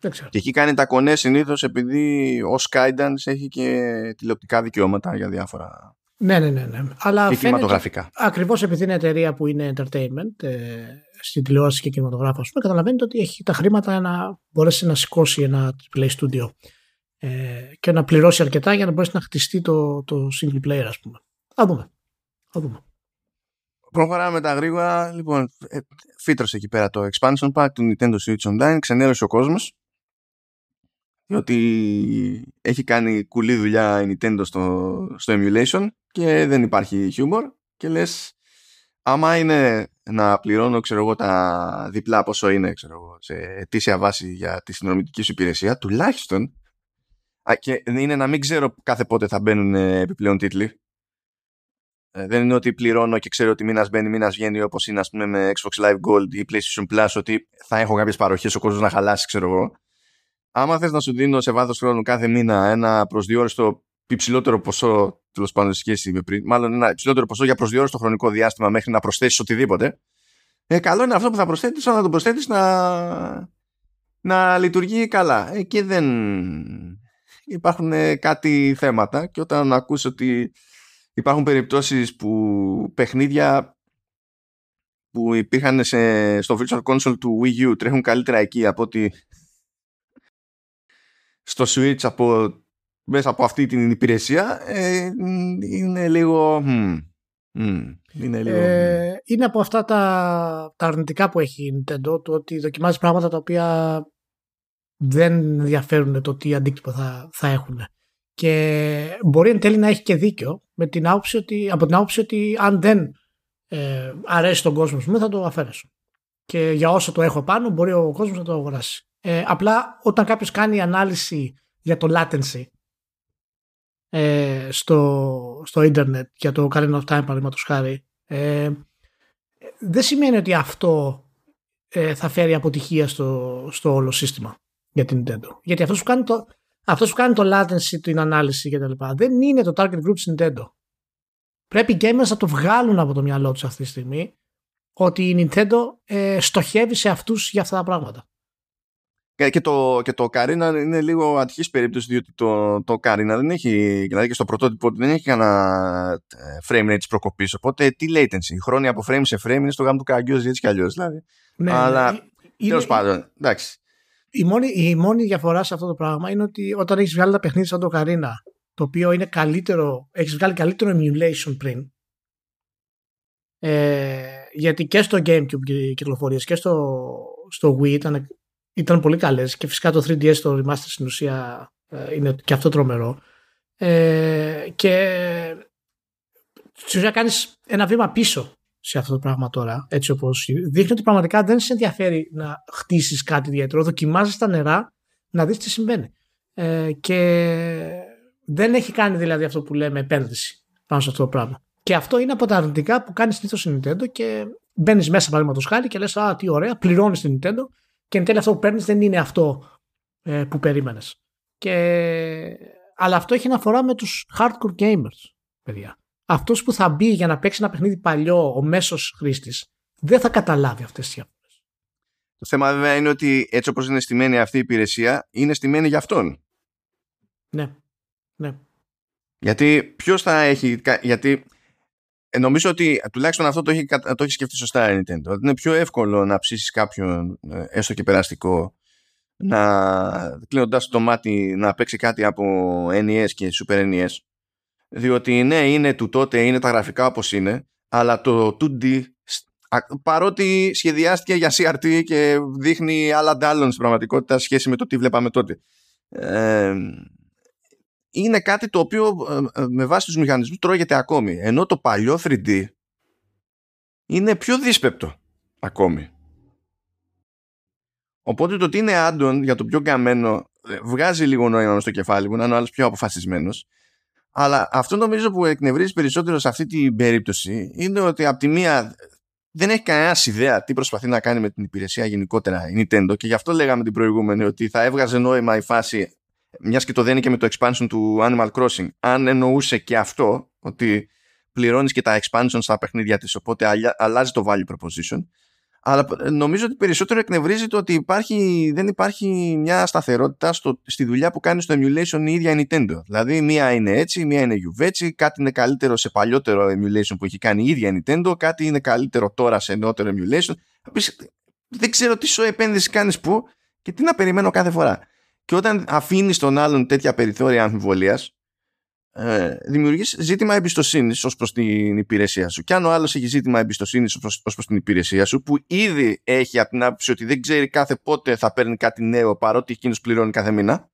Δεν ξέρω. Και εκεί κάνει τα κονέ συνήθως επειδή ω Skydance έχει και τηλεοπτικά δικαιώματα για διάφορα. Ναι, ναι, ναι. ναι. Αλλά και κινηματογραφικά. Ακριβώς επειδή είναι εταιρεία που είναι entertainment ε, στην τηλεόραση και κινηματογράφο, πούμε, καταλαβαίνετε ότι έχει τα χρήματα για να μπορέσει να σηκώσει ένα play studio ε, και να πληρώσει αρκετά για να μπορέσει να χτιστεί το, το single player, ας πούμε. Θα δούμε. Θα δούμε. Προχωράμε τα γρήγορα. Λοιπόν, ε, φύτρωσε εκεί πέρα το expansion pack του Nintendo Switch Online. Ξενέρωσε ο κόσμος. Διότι έχει κάνει κουλή δουλειά η Nintendo στο, στο emulation και δεν υπάρχει humor. Και λες, άμα είναι να πληρώνω ξέρω εγώ, τα διπλά πόσο είναι ξέρω εγώ, σε αιτήσια βάση για τη συνδρομητική σου υπηρεσία, τουλάχιστον και είναι να μην ξέρω κάθε πότε θα μπαίνουν επιπλέον τίτλοι ε, δεν είναι ότι πληρώνω και ξέρω ότι μήνας μπαίνει, μήνας βγαίνει όπως είναι ας πούμε, με Xbox Live Gold ή PlayStation Plus, ότι θα έχω κάποιες παροχές, ο κόσμος να χαλάσει, ξέρω εγώ. Άμα θες να σου δίνω σε βάθος χρόνου κάθε μήνα ένα προσδιορίστο υψηλότερο ποσό, τέλος πάντων σε σχέση με πριν, μάλλον ένα υψηλότερο ποσό για προσδιορίστο χρονικό διάστημα μέχρι να προσθέσεις οτιδήποτε, ε, καλό είναι αυτό που θα προσθέτεις να το προσθέτεις να, να λειτουργεί καλά. Ε, και δεν υπάρχουν κάτι θέματα και όταν ακούσει ότι υπάρχουν περιπτώσεις που παιχνίδια που υπήρχαν σε, στο Virtual Console του Wii U τρέχουν καλύτερα εκεί από ότι στο Switch από, μέσα από αυτή την υπηρεσία ε, είναι λίγο... είναι, λίγο ε, είναι από αυτά τα, τα αρνητικά που έχει η Nintendo το ότι δοκιμάζει πράγματα τα οποία δεν ενδιαφέρουν το τι αντίκτυπο θα, θα έχουν. Και μπορεί εν τέλει να έχει και δίκιο με την άποψη ότι, από την άποψη ότι αν δεν ε, αρέσει τον κόσμο μου θα το αφαιρέσω. Και για όσο το έχω πάνω μπορεί ο κόσμος να το αγοράσει. Ε, απλά όταν κάποιος κάνει ανάλυση για το latency ε, στο, στο ίντερνετ για το Ocarina of Time παραδείγματος χάρη ε, δεν σημαίνει ότι αυτό ε, θα φέρει αποτυχία στο, στο όλο σύστημα για την Nintendo. Γιατί αυτός που κάνει το, αυτό που κάνει το latency, την ανάλυση κτλ. Δεν είναι το target group της Nintendo. Πρέπει οι gamers να το βγάλουν από το μυαλό τους αυτή τη στιγμή ότι η Nintendo ε, στοχεύει σε αυτούς για αυτά τα πράγματα. Και το, και το Ocarina είναι λίγο ατυχής περίπτωση διότι το, το Ocarina δεν έχει, δηλαδή και στο πρωτότυπο δεν έχει κανένα ε, frame rate της προκοπής οπότε τι latency, η χρόνια από frame σε frame είναι στο γάμο του καγκιός έτσι κι αλλιώς δηλαδή. Ναι, Αλλά ναι. τέλος πάντων, εντάξει. Η μόνη, η μόνη διαφορά σε αυτό το πράγμα είναι ότι όταν έχεις βγάλει τα παιχνίδια σαν το Καρίνα, το οποίο είναι καλύτερο, έχεις βγάλει καλύτερο emulation πριν. Ε, γιατί και στο Gamecube οι κυκλοφορίες και στο, στο Wii ήταν, ήταν πολύ καλές και φυσικά το 3DS το remaster στην ουσία ε, είναι και αυτό τρομερό. Ε, και στην ουσία κάνεις ένα βήμα πίσω σε αυτό το πράγμα τώρα, έτσι όπως δείχνει ότι πραγματικά δεν σε ενδιαφέρει να χτίσεις κάτι ιδιαίτερο. Δοκιμάζεις τα νερά να δεις τι συμβαίνει. Ε, και δεν έχει κάνει δηλαδή αυτό που λέμε επένδυση πάνω σε αυτό το πράγμα. Και αυτό είναι από τα αρνητικά που κάνεις συνήθως η Nintendo και μπαίνεις μέσα παραδείγματος χάρη και λες: Α, τι ωραία, πληρώνεις την Nintendo και εν τέλει αυτό που παίρνεις δεν είναι αυτό ε, που περίμενες. Και... Αλλά αυτό έχει αναφορά με τους hardcore gamers, παιδιά αυτός που θα μπει για να παίξει ένα παιχνίδι παλιό, ο μέσος χρήστης, δεν θα καταλάβει αυτές τις διαφορές. Το θέμα βέβαια είναι ότι έτσι όπως είναι στημένη αυτή η υπηρεσία, είναι στημένη για αυτόν. Ναι. ναι. Γιατί ποιος θα έχει. Γιατί ε, νομίζω ότι τουλάχιστον αυτό το έχει, το έχει σκεφτεί σωστά η Nintendo. είναι πιο εύκολο να ψήσεις κάποιον, ε, έστω και περαστικό, να κλείνοντας το μάτι να παίξει κάτι από NES και Super NES Διότι ναι, είναι του τότε, είναι τα γραφικά όπως είναι, αλλά το 2D παρότι σχεδιάστηκε για CRT και δείχνει άλλα ντάλλον στην πραγματικότητα σχέση με το τι βλέπαμε τότε. Ε, είναι κάτι το οποίο ε, ε, με βάση τους μηχανισμούς τρώγεται ακόμη. Ενώ το παλιό 3D είναι πιο δύσπεπτο ακόμη. Οπότε το ότι είναι άντων για το πιο καμένο βγάζει λίγο νόημα στο κεφάλι μου, να είναι ο άλλος πιο αποφασισμένος. Αλλά αυτό νομίζω που εκνευρίζει περισσότερο σε αυτή την περίπτωση είναι ότι από τη μία δεν έχει κανένα ιδέα τι προσπαθεί να κάνει με την υπηρεσία γενικότερα η Nintendo και γι' αυτό λέγαμε την προηγούμενη ότι θα έβγαζε νόημα η φάση μιας και το δένει και με το expansion του Animal Crossing αν εννοούσε και αυτό ότι πληρώνεις και τα expansion στα παιχνίδια της οπότε αλλάζει το value proposition αλλά νομίζω ότι περισσότερο εκνευρίζει το ότι υπάρχει, δεν υπάρχει μια σταθερότητα στο, στη δουλειά που κάνει στο emulation η ίδια η Nintendo. Δηλαδή, μία είναι έτσι, μία είναι γιουβέτσι, κάτι είναι καλύτερο σε παλιότερο emulation που έχει κάνει η ίδια η Nintendo, κάτι είναι καλύτερο τώρα σε νεότερο emulation. Δεν ξέρω τι σου επένδυση κάνεις πού και τι να περιμένω κάθε φορά. Και όταν αφήνεις τον άλλον τέτοια περιθώρια αμφιβολίας ε, δημιουργείς ζήτημα εμπιστοσύνης ως προς την υπηρεσία σου. Και αν ο άλλος έχει ζήτημα εμπιστοσύνης ως προς την υπηρεσία σου, που ήδη έχει από την άποψη ότι δεν ξέρει κάθε πότε θα παίρνει κάτι νέο παρότι εκείνος πληρώνει κάθε μήνα,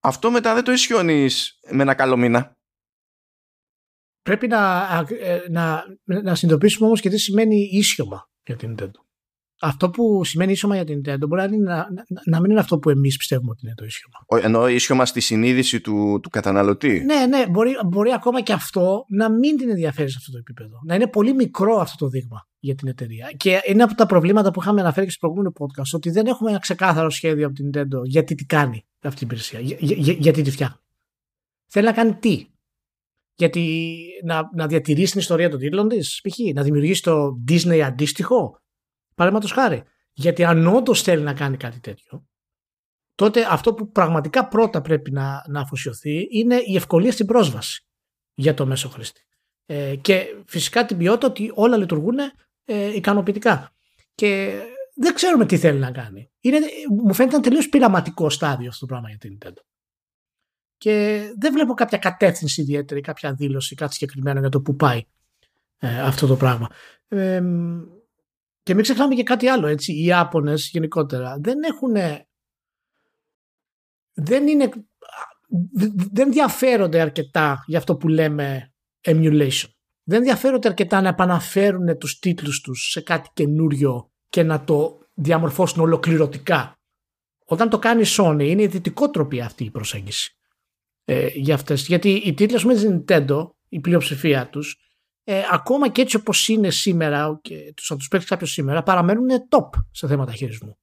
αυτό μετά δεν το ισιώνεις με ένα καλό μήνα. Πρέπει να, ε, να, να συνειδητοποιήσουμε όμως και τι σημαίνει ίσιομα για την Nintendo αυτό που σημαίνει ίσιομα για την Nintendo μπορεί να, να, να μην είναι αυτό που εμείς πιστεύουμε ότι είναι το ίσιομα. Ενώ ίσιομα στη συνείδηση του, του καταναλωτή. Ναι, ναι, μπορεί, μπορεί ακόμα και αυτό να μην την ενδιαφέρει σε αυτό το επίπεδο. Να είναι πολύ μικρό αυτό το δείγμα για την εταιρεία. Και είναι από τα προβλήματα που είχαμε αναφέρει και στο προηγούμενο podcast, ότι δεν έχουμε ένα ξεκάθαρο σχέδιο από την Nintendo γιατί τι κάνει αυτή την υπηρεσία. Για, για, γιατί τη φτιάχνει. Θέλει να κάνει τι; Γιατί να, να διατηρήσει την ιστορία των τίτλων της, π.χ. να δημιουργήσει το Disney αντίστοιχο; Παραδείγματος χάρη. Γιατί αν όντως θέλει να κάνει κάτι τέτοιο, τότε αυτό που πραγματικά πρώτα πρέπει να, να αφοσιωθεί είναι η ευκολία στην πρόσβαση για το μέσο χρήστη. Ε, και φυσικά την ποιότητα ότι όλα λειτουργούν ε, ικανοποιητικά. Και δεν ξέρουμε τι θέλει να κάνει. Είναι, μου φαίνεται ένα τελείως πειραματικό στάδιο αυτό το πράγμα για την Nintendo. Και δεν βλέπω κάποια κατεύθυνση ιδιαίτερη, κάποια δήλωση, κάτι συγκεκριμένο για το που πάει ε, αυτό το πράγμα. Ε, και μην ξεχνάμε και κάτι άλλο, έτσι. Οι Ιάπωνες γενικότερα δεν έχουν... Δεν είναι... Δεν ενδιαφέρονται αρκετά για αυτό που λέμε emulation. Δεν ενδιαφέρονται αρκετά να επαναφέρουν τους τίτλους τους σε κάτι καινούριο και να το διαμορφώσουν ολοκληρωτικά. Όταν το κάνει η Sony είναι η δυτικότροπη αυτή η προσέγγιση ε, για αυτές. Γιατί οι τίτλοι με την Nintendo, η πλειοψηφία τους, ε, ακόμα και έτσι όπως είναι σήμερα και τους, θα τους παίξει κάποιος σήμερα παραμένουν top σε θέματα χειρισμού.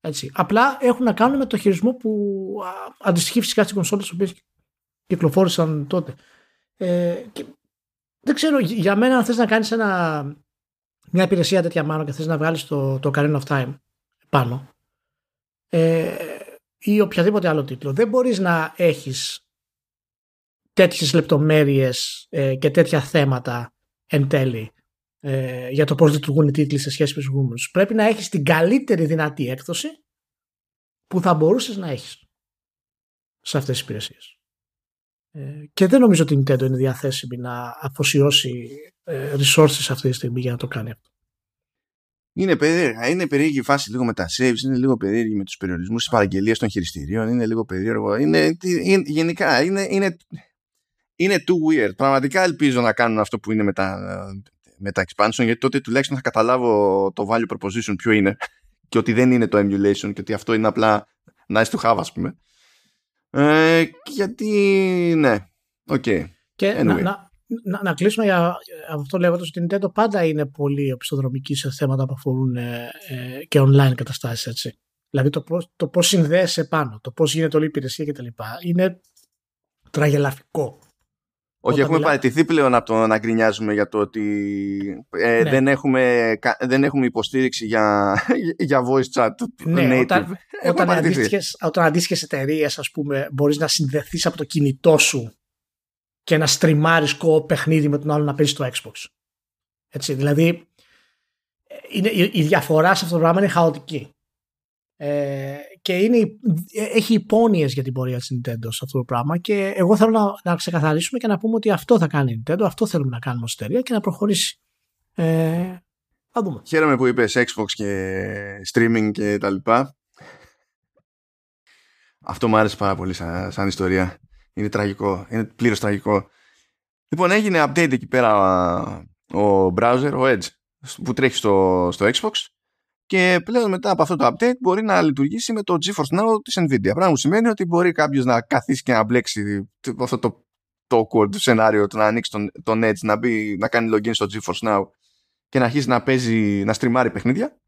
Έτσι. Απλά έχουν να κάνουν με το χειρισμό που αντιστοιχεί φυσικά στις κονσόλες που κυκλοφόρησαν τότε. Ε, και δεν ξέρω, για μένα αν θες να κάνεις ένα, μια υπηρεσία τέτοια μάλλον και θες να βγάλεις το, το Ocarina of Time πάνω ε, ή οποιαδήποτε άλλο τίτλο δεν μπορείς να έχεις τέτοιες λεπτομέρειες ε, και τέτοια θέματα εν τέλει ε, για το πώς λειτουργούν οι τίτλοι σε σχέση με τους προηγούμενους. Πρέπει να έχεις την καλύτερη δυνατή έκδοση που θα μπορούσες να έχεις σε αυτές τις υπηρεσίες. Ε, και δεν νομίζω ότι η Nintendo είναι διαθέσιμη να αφοσιώσει ε, resources αυτή τη στιγμή για να το κάνει αυτό. Είναι, περίεργα. είναι περίεργη η φάση λίγο με τα saves, είναι λίγο περίεργη με τους περιορισμούς, τις παραγγελίες των χειριστηρίων, είναι λίγο περίεργο. Είναι, είναι, γενικά είναι, είναι είναι too weird. Πραγματικά ελπίζω να κάνουν αυτό που είναι με τα, με τα expansion γιατί τότε τουλάχιστον θα καταλάβω το value proposition ποιο είναι και ότι δεν είναι το emulation και ότι αυτό είναι απλά nice to have ας πούμε. Ε, γιατί ναι, οκ. Okay. Και anyway. να, να, να, να, κλείσουμε για αυτό λέγοντας ότι η Nintendo πάντα είναι πολύ οπισθοδρομική σε θέματα που αφορούν ε, ε, και online καταστάσεις έτσι. Δηλαδή το πώς, το πώς συνδέεσαι πάνω, το πώς γίνεται όλη η υπηρεσία κτλ. Είναι τραγελαφικό όχι, έχουμε μιλά... παραιτηθεί πλέον από το να γκρινιάζουμε για το ότι ε, ναι. δεν, έχουμε, δεν έχουμε υποστήριξη για, για voice chat. Ναι, native. όταν, όταν, αντίστοιχες, όταν αντίστοιχες εταιρείες, ας πούμε, μπορείς να συνδεθείς από το κινητό σου και να στριμάρεις κο παιχνίδι με τον άλλο να παίζεις στο Xbox. Έτσι, δηλαδή είναι, η, η διαφορά σε αυτό το πράγμα είναι χαοτική. Ε, και είναι, έχει υπόνοιες για την πορεία της Nintendo σε αυτό το πράγμα και εγώ θέλω να, να ξεκαθαρίσουμε και να πούμε ότι αυτό θα κάνει η Nintendo, αυτό θέλουμε να κάνουμε ως εταιρεία και να προχωρήσει. Ε, θα δούμε. Χαίρομαι που είπες Xbox και streaming και τα λοιπά. Αυτό μου άρεσε πάρα πολύ σαν, σαν ιστορία. Είναι τραγικό. Είναι πλήρως τραγικό. Λοιπόν, έγινε update εκεί πέρα ο browser, ο Edge, που τρέχει στο, στο Xbox και πλέον μετά από αυτό το update μπορεί να λειτουργήσει με το GeForce Now της Nvidia. Πράγμα που σημαίνει ότι μπορεί κάποιος να καθίσει και να μπλέξει αυτό το, το awkward σενάριο του να ανοίξει τον, τον Edge, να, μπει, να κάνει login στο GeForce Now και να αρχίσει να παίζει, να στριμάρει παιχνίδια.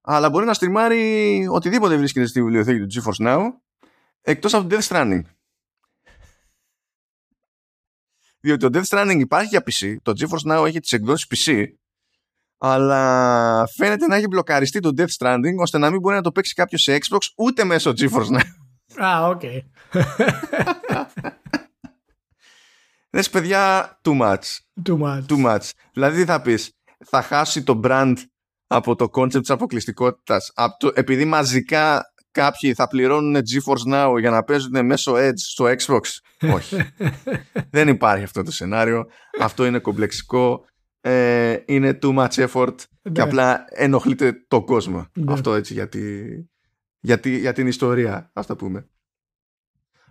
Αλλά μπορεί να στριμάρει οτιδήποτε βρίσκεται στη βιβλιοθήκη του GeForce Now εκτός από το Death Stranding. Διότι το Death Stranding υπάρχει για PC, το GeForce Now έχει τις εκδόσεις PC, αλλά φαίνεται να έχει μπλοκαριστεί το Death Stranding ώστε να μην μπορεί να το παίξει κάποιος σε Xbox ούτε μέσω GeForce Now. Α, οκ. Λες παιδιά, too much. Too much. Too much. Δηλαδή θα πεις, θα χάσει το brand από το concept της αποκλειστικότητας επειδή μαζικά κάποιοι θα πληρώνουν GeForce Now για να παίζουν μέσω Edge στο Xbox; Όχι. Δεν υπάρχει αυτό το σενάριο. Αυτό είναι κομπλεξικό. Ε, είναι too much effort και Ναι. απλά ενοχλείται το κόσμο. Ναι. Αυτό έτσι για, τη, για, τη- για την ιστορία, ας τα πούμε.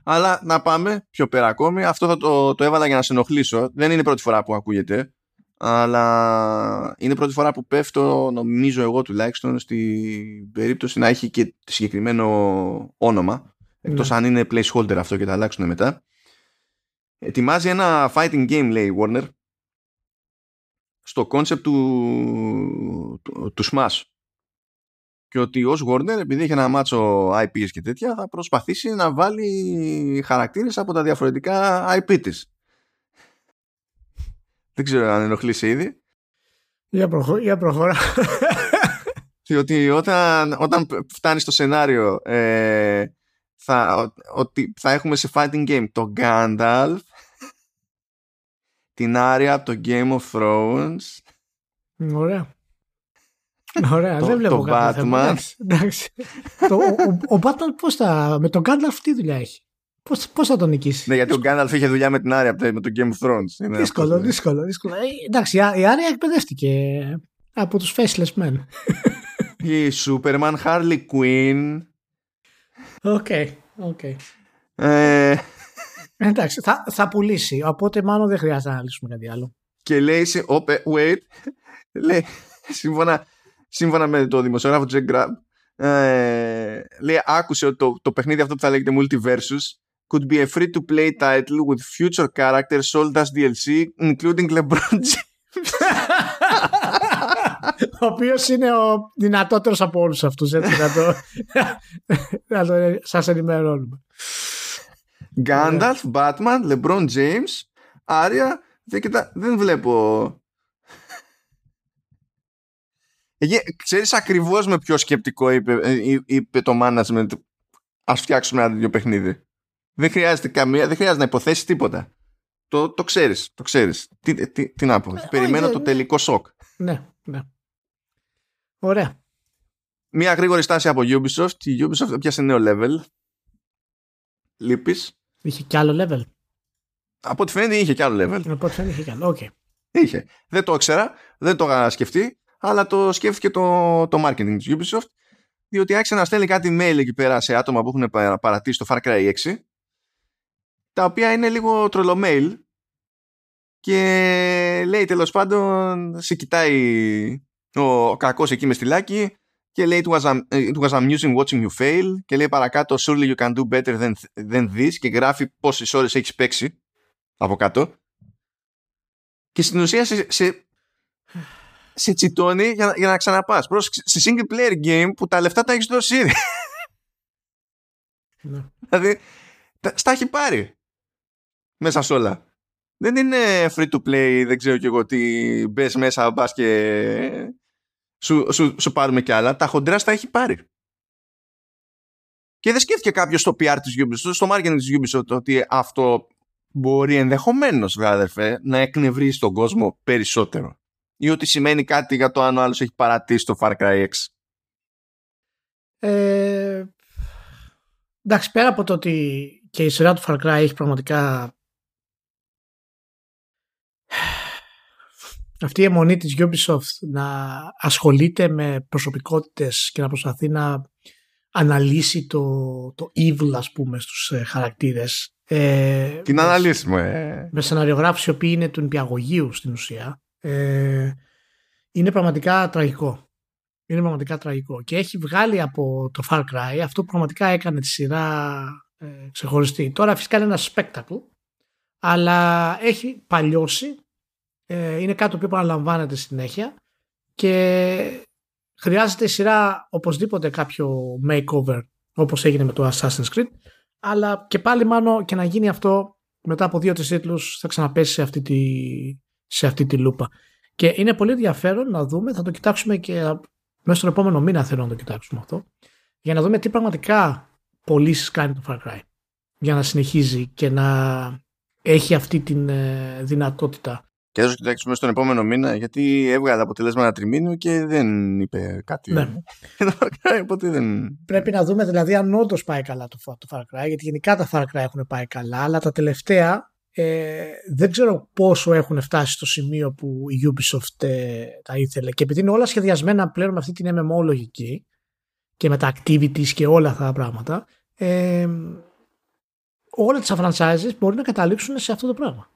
Αλλά να πάμε πιο πέρα ακόμη. Αυτό θα το, το έβαλα για να σε ενοχλήσω. Δεν είναι η πρώτη φορά που ακούγεται. Αλλά είναι η πρώτη φορά που πέφτω, νομίζω εγώ τουλάχιστον, στην περίπτωση να έχει και συγκεκριμένο όνομα. Εκτός Ναι. αν είναι placeholder αυτό και τα αλλάξουν μετά. Ετοιμάζει ένα fighting game, λέει η Warner, στο concept του, του, του Smash. Και ότι ως Warner, επειδή έχει ένα μάτσο IPs και τέτοια, θα προσπαθήσει να βάλει χαρακτήρες από τα διαφορετικά IP της. Δεν ξέρω αν ενοχλήσει ήδη. Για, προχω... για προχώρα. Διότι όταν, όταν φτάνει στο σενάριο ε, θα, ο- ότι θα έχουμε σε fighting game το Gandalf την Άρια από το Game of Thrones Ωραία. Ωραία, Το- δεν βλέπω το κάποιο θέμα. Batman. Εντάξει, εντάξει. το, ο, ο, ο Batman πώς θα, με τον Gandalf τι δουλειά έχει; Πώς, πώς θα τον νικήσει; Ναι, γιατί ο Gandalf είχε δουλειά με την Arya από το- με το Game of Thrones. Είναι δύσκολο, αυτό, ναι. δύσκολο, δύσκολο. Ε, εντάξει, η, Α- η Arya εκπαιδεύτηκε από τους Faceless Men. Η Superman, Harley Quinn. Οκ, οκ. Ε, Εντάξει, θα, θα πουλήσει, οπότε μάλλον δεν χρειάζεται να αναλύσουμε κάτι άλλο. και λέει σε, όπε, wait, λέει, σύμφωνα, σύμφωνα με το δημοσιογράφο Jack Grab, ε, λέει, άκουσε ότι το, το παιχνίδι αυτό που θα λέγεται Multiversus could be a free-to-play title with future characters sold as DLC, including LeBron James. ο οποίος είναι ο δυνατότερος από όλους αυτούς. Έτσι, να το, να το σας ενημερώνουμε. Gandalf, Batman, LeBron James, Άρια, δεν, κοιτά, δεν βλέπω... Εκεί, ξέρεις ακριβώς με ποιο σκεπτικό είπε, ε, είπε το management ας φτιάξουμε ένα τέτοιο παιχνίδι. Δεν χρειάζεται καμία, δεν χρειάζεται να υποθέσεις τίποτα. Το, το ξέρεις, το ξέρεις. Τι, τι, τι να πω, περιμένω όχι, το ναι. τελικό σοκ. Ναι, ναι. Ωραία. Μία γρήγορη στάση από Ubisoft. Η Ubisoft πιάσε νέο level. Λείπεις. Είχε κι άλλο level. Από ό,τι φαίνεται είχε κι άλλο level. Οπότε δεν είχε κι άλλο. Οκ. Είχε. Δεν το ήξερα, δεν το είχα σκεφτεί, αλλά το σκέφτηκε το, το marketing της Ubisoft, διότι άρχισε να στέλνει κάτι mail εκεί πέρα σε άτομα που έχουν παρα- παρατήσει το Far Cry 6, τα οποία είναι λίγο τρολο mail και λέει τέλος πάντων, σε κοιτάει ο, ο κακός εκεί με στυλάκι και λέει it was, am- it was amusing watching you fail και λέει παρακάτω surely you can do better than, than this και γράφει πόσες ώρες έχεις παίξει από κάτω και στην ουσία σε, σε, σε τσιτώνει για, να- για να ξαναπάς. Πρόσεξε, σε single player game που τα λεφτά τα έχεις δώσει ήδη. Ναι. δηλαδή, τα, στα έχει πάρει μέσα σε όλα. Δεν είναι free to play, δεν ξέρω κι εγώ τι μπες μέσα, μπας και σου, σου, σου πάρουμε κι άλλα. Τα χοντρά στα έχει πάρει. Και δεν σκέφτηκε κάποιος στο PR της Ubisoft, στο marketing της Ubisoft, ότι αυτό μπορεί ενδεχομένως, βρε αδερφέ, να εκνευρίσει τον κόσμο περισσότερο. Ή ότι σημαίνει κάτι για το αν ο άλλος έχει παρατήσει το Far Cry 6. Ε, εντάξει, πέρα από το ότι και η σειρά του Far Cry έχει πραγματικά αυτή η αιμονή της Ubisoft να ασχολείται με προσωπικότητες και να προσπαθεί να αναλύσει το, το evil ας πούμε στους ε, χαρακτήρες ε, την αναλύσουμε. ε. με σεναριογράφους οι οποίοι είναι του νηπιαγωγείου στην ουσία ε, είναι πραγματικά τραγικό. Είναι πραγματικά τραγικό. Και έχει βγάλει από το Far Cry αυτό που πραγματικά έκανε τη σειρά ε, ξεχωριστή. Τώρα φυσικά είναι ένα spectacle αλλά έχει παλιώσει ε, είναι κάτι που επαναλαμβάνεται συνέχεια και χρειάζεται η σειρά οπωσδήποτε κάποιο makeover όπως έγινε με το Assassin's Creed αλλά και πάλι μάλλον και να γίνει αυτό μετά από δύο-τρεις τίτλους θα ξαναπέσει σε αυτή, τη, σε αυτή τη λούπα. Και είναι πολύ ενδιαφέρον να δούμε, θα το κοιτάξουμε και μέσα στον επόμενο μήνα θέλω να το κοιτάξουμε αυτό, για να δούμε τι πραγματικά πωλήσεις κάνει το Far Cry. Για να συνεχίζει και να έχει αυτή τη ε, δυνατότητα και θα το κοιτάξουμε στον επόμενο μήνα, γιατί έβγαλε αποτελέσματα τριμήνου και δεν είπε κάτι. Ναι. οπότε δεν... Πρέπει να δούμε δηλαδή αν όντως πάει καλά το, το Far Cry, γιατί γενικά τα Far Cry έχουν πάει καλά, αλλά τα τελευταία ε, δεν ξέρω πόσο έχουν φτάσει στο σημείο που η Ubisoft ε, τα ήθελε. Και επειδή είναι όλα σχεδιασμένα πλέον με αυτή την MMO λογική και με τα activities και όλα αυτά τα πράγματα, ε, όλα τις franchises μπορεί να καταλήξουν σε αυτό το πράγμα.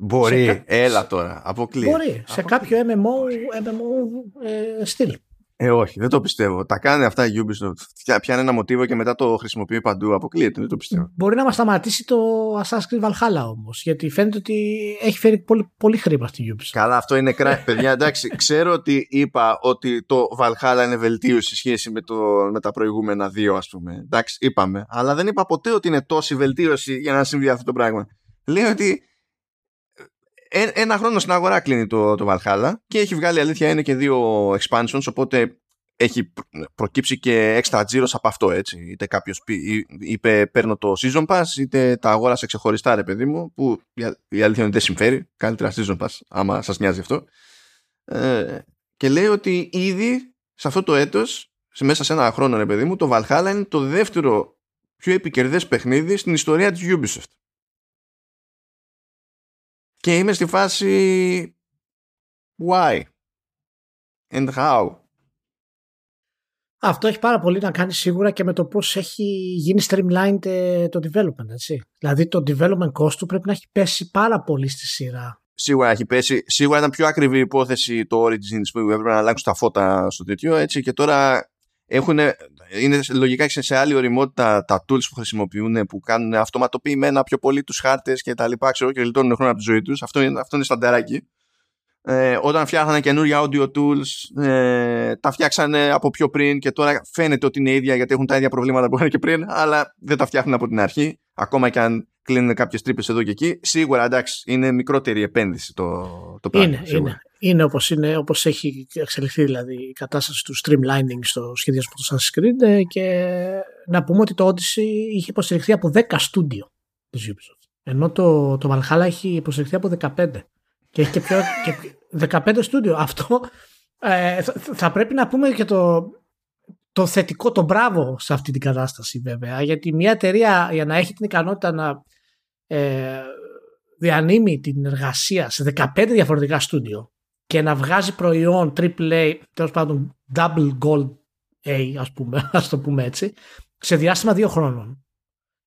Μπορεί, κα... έλα τώρα, αποκλείει. Μπορεί, σε κάποιο MMO, MMO ε, στυλ. Ε, όχι, δεν το πιστεύω. Τα κάνει αυτά η Ubisoft. Πιάνει ένα μοτίβο και μετά το χρησιμοποιεί παντού. Αποκλείεται, δεν το πιστεύω. Μπορεί να μας σταματήσει το Assassin's Creed Valhalla όμως. Γιατί φαίνεται ότι έχει φέρει πολύ, πολύ χρήμα στη Ubisoft. Καλά, αυτό είναι κράτο. Παιδιά, εντάξει, ξέρω ότι είπα ότι το Valhalla είναι βελτίωση σε σχέση με, το, με τα προηγούμενα δύο, ας πούμε. Εντάξει, είπαμε. Αλλά δεν είπα ποτέ ότι είναι τόση βελτίωση για να συμβεί αυτό το πράγμα. Λέω ότι ένα χρόνο στην αγορά κλείνει το, το Valhalla και έχει βγάλει αλήθεια είναι και δύο expansions οπότε έχει προκύψει και έξτρα τζίρος από αυτό έτσι. Είτε κάποιος είπε παίρνω το season pass είτε τα αγόρασε ξεχωριστά ρε παιδί μου που η αλήθεια είναι δεν συμφέρει. Καλύτερα season pass άμα σας νοιάζει αυτό. Ε, και λέει ότι ήδη σε αυτό το έτος σε μέσα σε ένα χρόνο ρε παιδί μου το Valhalla είναι το δεύτερο πιο επικερδές παιχνίδι στην ιστορία της Ubisoft και είμαι στη φάση why and how. Αυτό έχει πάρα πολύ να κάνει σίγουρα και με το πώς έχει γίνει streamlined ε, το development. Έτσι. Δηλαδή το development cost του πρέπει να έχει πέσει πάρα πολύ στη σειρά. Σίγουρα έχει πέσει. Σίγουρα ήταν πιο ακριβή υπόθεση το Origins που έπρεπε να αλλάξουν τα φώτα στο τέτοιο. Έτσι, και τώρα έχουν, είναι λογικά σε άλλη οριμότητα τα tools που χρησιμοποιούν που κάνουν αυτοματοποιημένα πιο πολύ τους χάρτες και τα λοιπά ξέρω και γλιτώνουν χρόνο από τη ζωή τους. Αυτό είναι, αυτό είναι στανταράκι. Ε, όταν φτιάχνανε καινούργια audio tools ε, τα φτιάξανε από πιο πριν και τώρα φαίνεται ότι είναι ίδια γιατί έχουν τα ίδια προβλήματα που είχαν και πριν αλλά δεν τα φτιάχνουν από την αρχή ακόμα και αν κλείνουν κάποιες τρύπες εδώ και εκεί. Σίγουρα εντάξει είναι μικρότερη επένδυση το, το πράγμα είναι, είναι, είναι όπως, είναι όπως έχει εξελιχθεί δηλαδή η κατάσταση του streamlining στο σχεδιασμό του Assassin's Creed ε, και να πούμε ότι το Odyssey είχε υποστηριχθεί από 10 στούντιο της Ubisoft. Ενώ το, το Valhalla έχει υποστηριχθεί από 15 και έχει και πιο και 15 στούντιο. Αυτό ε, θα, θα, πρέπει να πούμε και το, το θετικό, το μπράβο σε αυτή την κατάσταση βέβαια. Γιατί μια εταιρεία για να έχει την ικανότητα να ε, διανύμει την εργασία σε 15 διαφορετικά στούντιο και να βγάζει προϊόν AAA, τέλος πάντων double gold A, ας πούμε, ας το πούμε έτσι, σε διάστημα δύο χρόνων.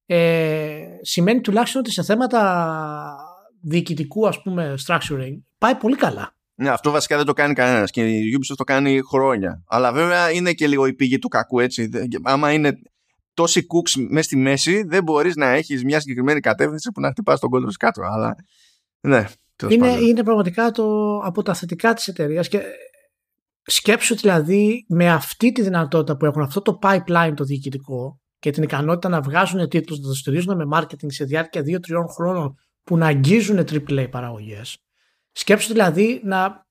Ε, σημαίνει τουλάχιστον ότι σε θέματα διοικητικού ας πούμε structuring πάει πολύ καλά. Ναι, αυτό βασικά δεν το κάνει κανένας και η Ubisoft το κάνει χρόνια. Αλλά βέβαια είναι και λίγο η πηγή του κακού έτσι. Άμα είναι τόσοι cooks μέσα στη μέση, δεν μπορείς να έχεις μια συγκεκριμένη κατεύθυνση που να χτυπάς τον κόλλο κάτω. Αλλά ναι, είναι, είναι πραγματικά το, από τα θετικά της εταιρείας και σκέψου δηλαδή με αυτή τη δυνατότητα που έχουν αυτό το pipeline το διοικητικό και την ικανότητα να βγάζουν τίτλους, να το στηρίζουν με marketing σε διάρκεια 2-3 χρόνων που να αγγίζουν AAA παραγωγές. Σκέψου δηλαδή να,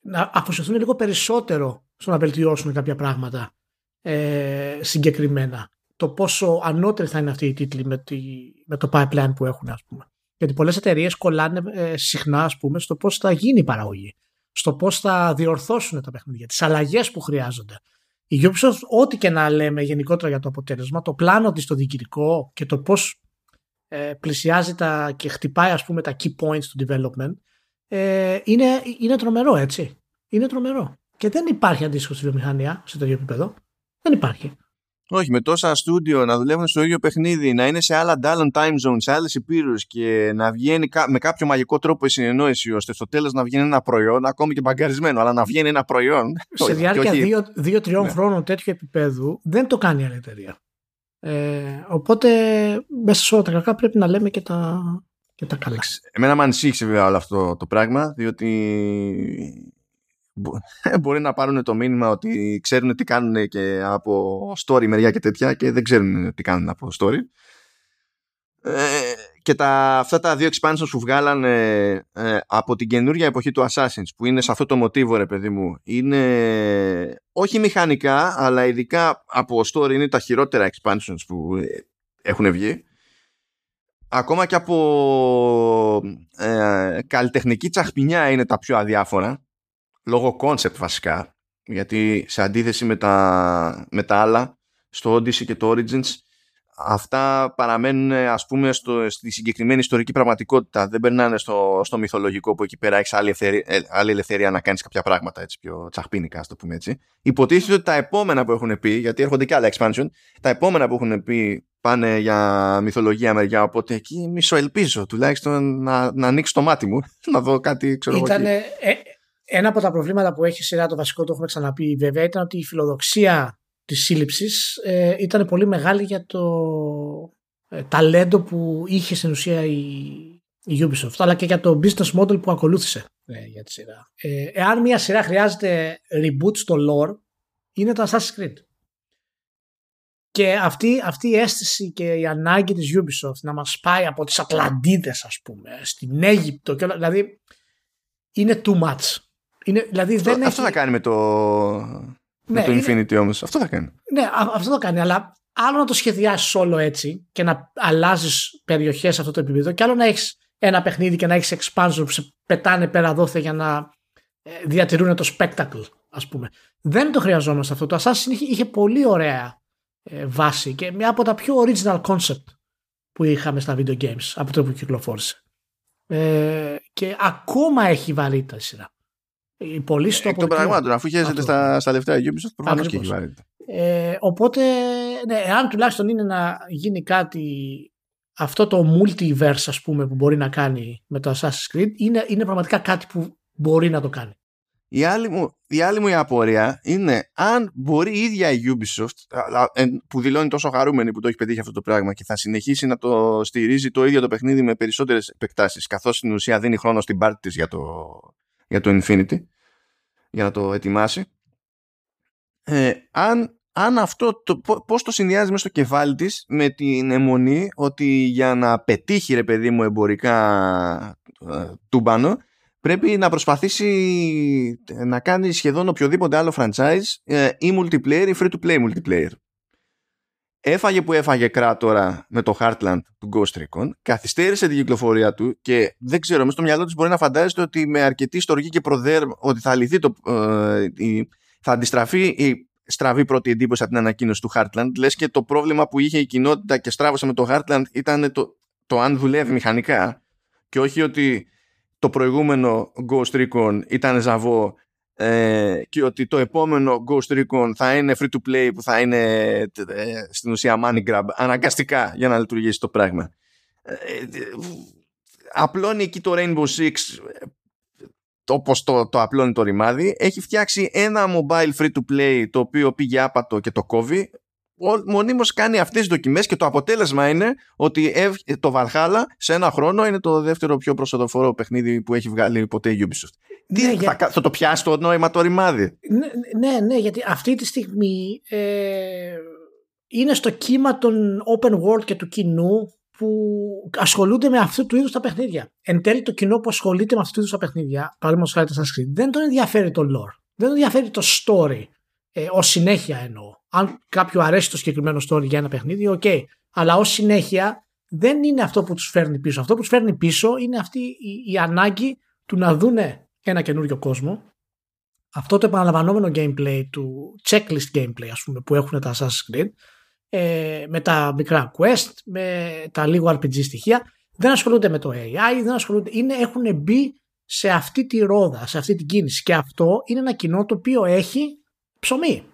να αφοσιωθούν λίγο περισσότερο στο να βελτιώσουν κάποια πράγματα ε, συγκεκριμένα. Το πόσο ανώτερη θα είναι αυτή η τίτλη με, τη, με το pipeline που έχουν ας πούμε. Γιατί πολλές εταιρείες κολλάνε ε, συχνά, ας πούμε, στο πώς θα γίνει η παραγωγή. Στο πώς θα διορθώσουν τα παιχνίδια, τις αλλαγές που χρειάζονται. η Ubisoft, ό,τι και να λέμε γενικότερα για το αποτέλεσμα, το πλάνο της το διοικητικό και το πώς ε, πλησιάζει τα, και χτυπάει ας πούμε τα key points του development, ε, είναι, είναι τρομερό έτσι. Είναι τρομερό. Και δεν υπάρχει αντίστοιχο στη βιομηχανία σε τέτοιο επίπεδο. Δεν υπάρχει. Όχι, με τόσα στούντιο να δουλεύουν στο ίδιο παιχνίδι, να είναι σε άλλα ντάλλον time zones, σε άλλες υπήρου και να βγαίνει με κάποιο μαγικό τρόπο η συνεννόηση, ώστε στο τέλος να βγαίνει ένα προϊόν, ακόμη και μπαγκαρισμένο, αλλά να βγαίνει ένα προϊόν. Σε διάρκεια δύο-τριών ναι. χρόνων τέτοιου επίπεδου δεν το κάνει η άλλη εταιρεία. Ε, οπότε μέσα σε όλα τα κακά πρέπει να λέμε και τα, και τα καλά. Εμένα με ανησύχησε βέβαια όλο αυτό το πράγμα, διότι μπορεί να πάρουν το μήνυμα ότι ξέρουν τι κάνουν και από story μεριά και τέτοια και δεν ξέρουν τι κάνουν από story. Ε, και τα, αυτά τα δύο expansions που βγάλανε ε, από την καινούργια εποχή του Assassins που είναι σε αυτό το μοτίβο ρε παιδί μου είναι όχι μηχανικά αλλά ειδικά από story είναι τα χειρότερα expansions που ε, έχουν βγει ακόμα και από ε, καλλιτεχνική τσαχπινιά είναι τα πιο αδιάφορα λόγω concept βασικά γιατί σε αντίθεση με τα, με τα άλλα στο Odyssey και το Origins αυτά παραμένουν ας πούμε στο, στη συγκεκριμένη ιστορική πραγματικότητα. Δεν περνάνε στο, στο μυθολογικό που εκεί πέρα έχεις άλλη, ε, άλλη ελευθερία να κάνεις κάποια πράγματα έτσι πιο τσαχπίνικα ας το πούμε έτσι. Υποτίθεται ότι τα επόμενα που έχουν πει γιατί έρχονται και άλλα expansion τα επόμενα που έχουν πει πάνε για μυθολογία μεριά οπότε εκεί μισοελπίζω τουλάχιστον να, να ανοίξει το μάτι μου να δω κάτι ξέρω Ήτανε, ε, ένα από τα προβλήματα που έχει η σειρά, το βασικό το έχουμε ξαναπεί βέβαια, ήταν ότι η φιλοδοξία της σύλληψης ε, ήταν πολύ μεγάλη για το ε, ταλέντο που είχε στην ουσία η, η Ubisoft, αλλά και για το business model που ακολούθησε ε, για τη σειρά. Ε, εάν μια σειρά χρειάζεται reboot στο lore, είναι το Assassin's Creed. Και αυτή, αυτή η αίσθηση και η ανάγκη της Ubisoft να μας πάει από τις Ατλαντίδες ας πούμε, στην Αίγυπτο, και, δηλαδή είναι too much. Είναι, δηλαδή αυτό, δεν αυτό έχει... θα κάνει με το, ναι, με το Infinity είναι... όμως. Αυτό θα κάνει. Ναι, αυτό θα κάνει. Αλλά άλλο να το σχεδιάσεις όλο έτσι και να αλλάζεις περιοχές σε αυτό το επίπεδο, και άλλο να έχεις ένα παιχνίδι και να έχεις expansion που σε πετάνε πέρα δόθε για να ε, διατηρούν το spectacle, ας πούμε. Δεν το χρειαζόμαστε αυτό. Το Assassin είχε, είχε πολύ ωραία ε, βάση και μια από τα πιο original concept που είχαμε στα video games από το που κυκλοφόρησε. Ε, και ακόμα έχει βαρύτητα η σειρά. Η πωλήση του Εκ των πραγμάτων, αφού χαίρεται στα, στα λεφτά η Ubisoft, προφανώς και έχει βαρύτητα. Ε, οπότε, ναι, εάν τουλάχιστον είναι να γίνει κάτι αυτό το multiverse ας πούμε που μπορεί να κάνει με το Assassin's Creed είναι, είναι πραγματικά κάτι που μπορεί να το κάνει. Η άλλη, μου, η άλλη μου η απορία είναι αν μπορεί η ίδια η Ubisoft που δηλώνει τόσο χαρούμενη που το έχει πετύχει αυτό το πράγμα και θα συνεχίσει να το στηρίζει το ίδιο το παιχνίδι με περισσότερες επεκτάσεις καθώς στην ουσία δίνει χρόνο στην πάρτη της για το, για το Infinity για να το ετοιμάσει ε, αν, αν αυτό το, πώς το συνδυάζει μέσα στο κεφάλι της με την αιμονή ότι για να πετύχει ρε παιδί μου εμπορικά ε, τούμπανο πρέπει να προσπαθήσει να κάνει σχεδόν οποιοδήποτε άλλο franchise ε, ή multiplayer ή free to play multiplayer. Έφαγε που έφαγε κράτορα με το Heartland του Ghost Recon, καθυστέρησε την κυκλοφορία του και δεν ξέρω, μέσα στο μυαλό της μπορεί να φαντάζεται ότι με αρκετή στοργή και προδέρ ότι θα λυθεί το, ε, θα αντιστραφεί η στραβή πρώτη εντύπωση από την ανακοίνωση του Heartland. Λες και το πρόβλημα που είχε η κοινότητα και στράβωσε με το Heartland ήταν το, το αν δουλεύει μηχανικά και όχι ότι το προηγούμενο Ghost Recon ήταν ζαβό ε, και ότι το επόμενο Ghost Recon θα είναι free to play που θα είναι ε, στην ουσία money grab αναγκαστικά για να λειτουργήσει το πράγμα. Ε, απλώνει εκεί το Rainbow Six όπως το, το απλώνει το ρημάδι έχει φτιάξει ένα mobile free to play το οποίο πήγε άπατο και το κόβει μονίμως κάνει αυτές τις δοκιμές και το αποτέλεσμα είναι ότι το Valhalla σε ένα χρόνο είναι το δεύτερο πιο προσοδοφόρο παιχνίδι που έχει βγάλει ποτέ η Ubisoft. Ναι, Τι, για... θα, θα, το πιάσει το νόημα το ρημάδι; Ναι, ναι, ναι, γιατί αυτή τη στιγμή ε, είναι στο κύμα των open world και του κοινού που ασχολούνται με αυτού του είδους τα παιχνίδια. Εν τέλει, το κοινό που ασχολείται με αυτού του είδους τα παιχνίδια, παραδείγματος χάρη το Assassin's δεν τον ενδιαφέρει το lore. Δεν τον ενδιαφέρει το story. Ε, ως συνέχεια εννοώ. Αν κάποιου αρέσει το συγκεκριμένο story για ένα παιχνίδι, OK. Okay. Αλλά ως συνέχεια δεν είναι αυτό που τους φέρνει πίσω. Αυτό που τους φέρνει πίσω είναι αυτή η, η ανάγκη του να δούνε ένα καινούριο κόσμο αυτό το επαναλαμβανόμενο gameplay του checklist gameplay ας πούμε που έχουν τα Assassin's Creed ε, με τα μικρά quest, με τα λίγο RPG στοιχεία δεν ασχολούνται με το AI, δεν ασχολούνται, είναι, έχουν μπει σε αυτή τη ρόδα, σε αυτή την κίνηση και αυτό είναι ένα κοινό το οποίο έχει ψωμί.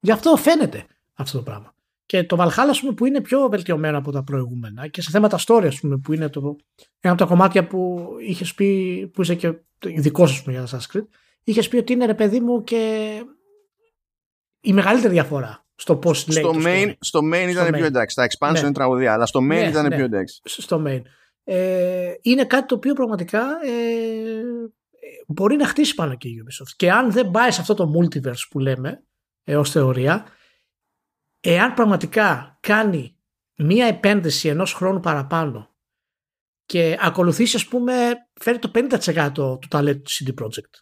Γι' αυτό φαίνεται αυτό το πράγμα. Και το Valhalla πούμε, που είναι πιο βελτιωμένο από τα προηγούμενα και σε θέματα story πούμε, που είναι το, ένα από τα κομμάτια που είχες πει, που είσαι και ειδικός για τα Assassin's Creed, είχες πει ότι είναι ρε παιδί μου και η μεγαλύτερη διαφορά στο πώς λέει. Στο main, στο main ήταν πιο εντάξει. Τα expansion ναι. είναι τραγωδία, αλλά στο main ναι, ήταν ναι. πιο εντάξει. Στο main. Ε, είναι κάτι το οποίο πραγματικά ε, μπορεί να χτίσει πάνω και η Ubisoft. Και αν δεν πάει σε αυτό το multiverse που λέμε ε, ως θεωρία, εάν πραγματικά κάνει μία επένδυση ενός χρόνου παραπάνω και ακολουθήσει ας πούμε φέρει το 50% του ταλέντου του CD Projekt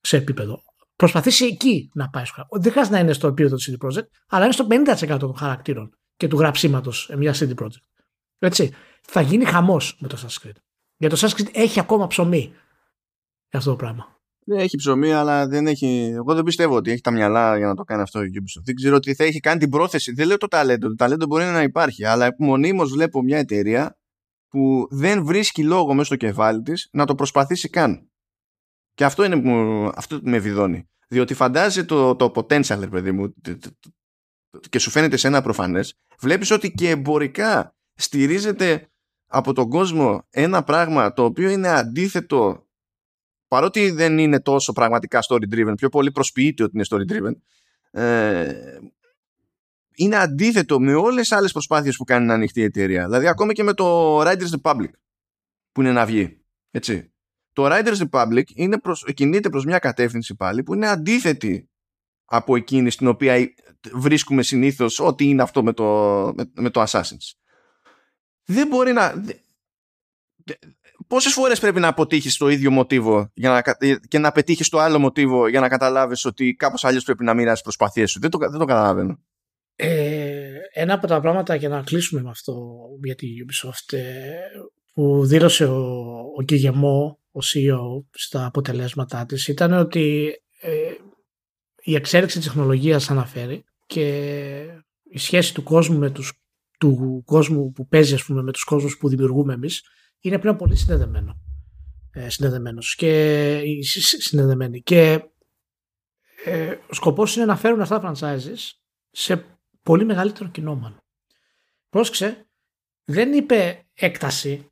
σε επίπεδο. Προσπαθήσει εκεί να πάει στο Δεν χρειάζεται να είναι στο επίπεδο του CD Projekt, αλλά είναι στο 50% των χαρακτήρων και του γραψίματος μιας CD Projekt. Έτσι. Θα γίνει χαμός με το Assassin's Creed. Γιατί το Assassin's Creed έχει ακόμα ψωμί για αυτό το πράγμα. Δεν έχει ψωμί, αλλά δεν έχει. Εγώ δεν πιστεύω ότι έχει τα μυαλά για να το κάνει αυτό η Ubisoft. Δεν ξέρω ότι θα έχει κάνει την πρόθεση. Δεν λέω το ταλέντο. Το ταλέντο μπορεί να υπάρχει, αλλά μονίμως βλέπω μια εταιρεία που δεν βρίσκει λόγο μέσα στο κεφάλι της να το προσπαθήσει καν. Και αυτό είναι που, αυτό με βιδώνει. Διότι φαντάζει το, το potential, παιδί μου, και σου φαίνεται σε ένα προφανές, βλέπεις ότι και εμπορικά στηρίζεται από τον κόσμο ένα πράγμα το οποίο είναι αντίθετο παρότι δεν είναι τόσο πραγματικά story driven, πιο πολύ προσποιείται ότι είναι story driven, ε, είναι αντίθετο με όλες τις άλλες προσπάθειες που κάνει να ανοιχτή η εταιρεία. Δηλαδή ακόμα και με το Riders Republic που είναι να βγει. Έτσι. Το Riders Republic είναι προς, κινείται προς μια κατεύθυνση πάλι που είναι αντίθετη από εκείνη στην οποία βρίσκουμε συνήθως ό,τι είναι αυτό με το, με, με το Assassin's. Δεν μπορεί να... Πόσες φορές πρέπει να αποτύχεις το ίδιο μοτίβο για να, και να πετύχεις το άλλο μοτίβο για να καταλάβεις ότι κάπως αλλιώς πρέπει να μοιράσει προσπαθίε σου. Δεν το, δεν το καταλαβαίνω. Ε, ένα από τα πράγματα για να κλείσουμε με αυτό για τη Ubisoft ε, που δήλωσε ο, ο Κιγεμό, ο CEO, στα αποτελέσματά της ήταν ότι ε, η εξέλιξη της τεχνολογίας αναφέρει και η σχέση του κόσμου με τους του κόσμου που παίζει ας πούμε, με τους κόσμους που δημιουργούμε εμείς είναι πλέον πολύ συνδεδεμένο. Ε, συνδεδεμένος και συνδεδεμένοι. Και ε, ο σκοπός είναι να φέρουν αυτά τα franchises σε πολύ μεγαλύτερο κοινό μάλλον. Πρόσεξε, δεν είπε έκταση,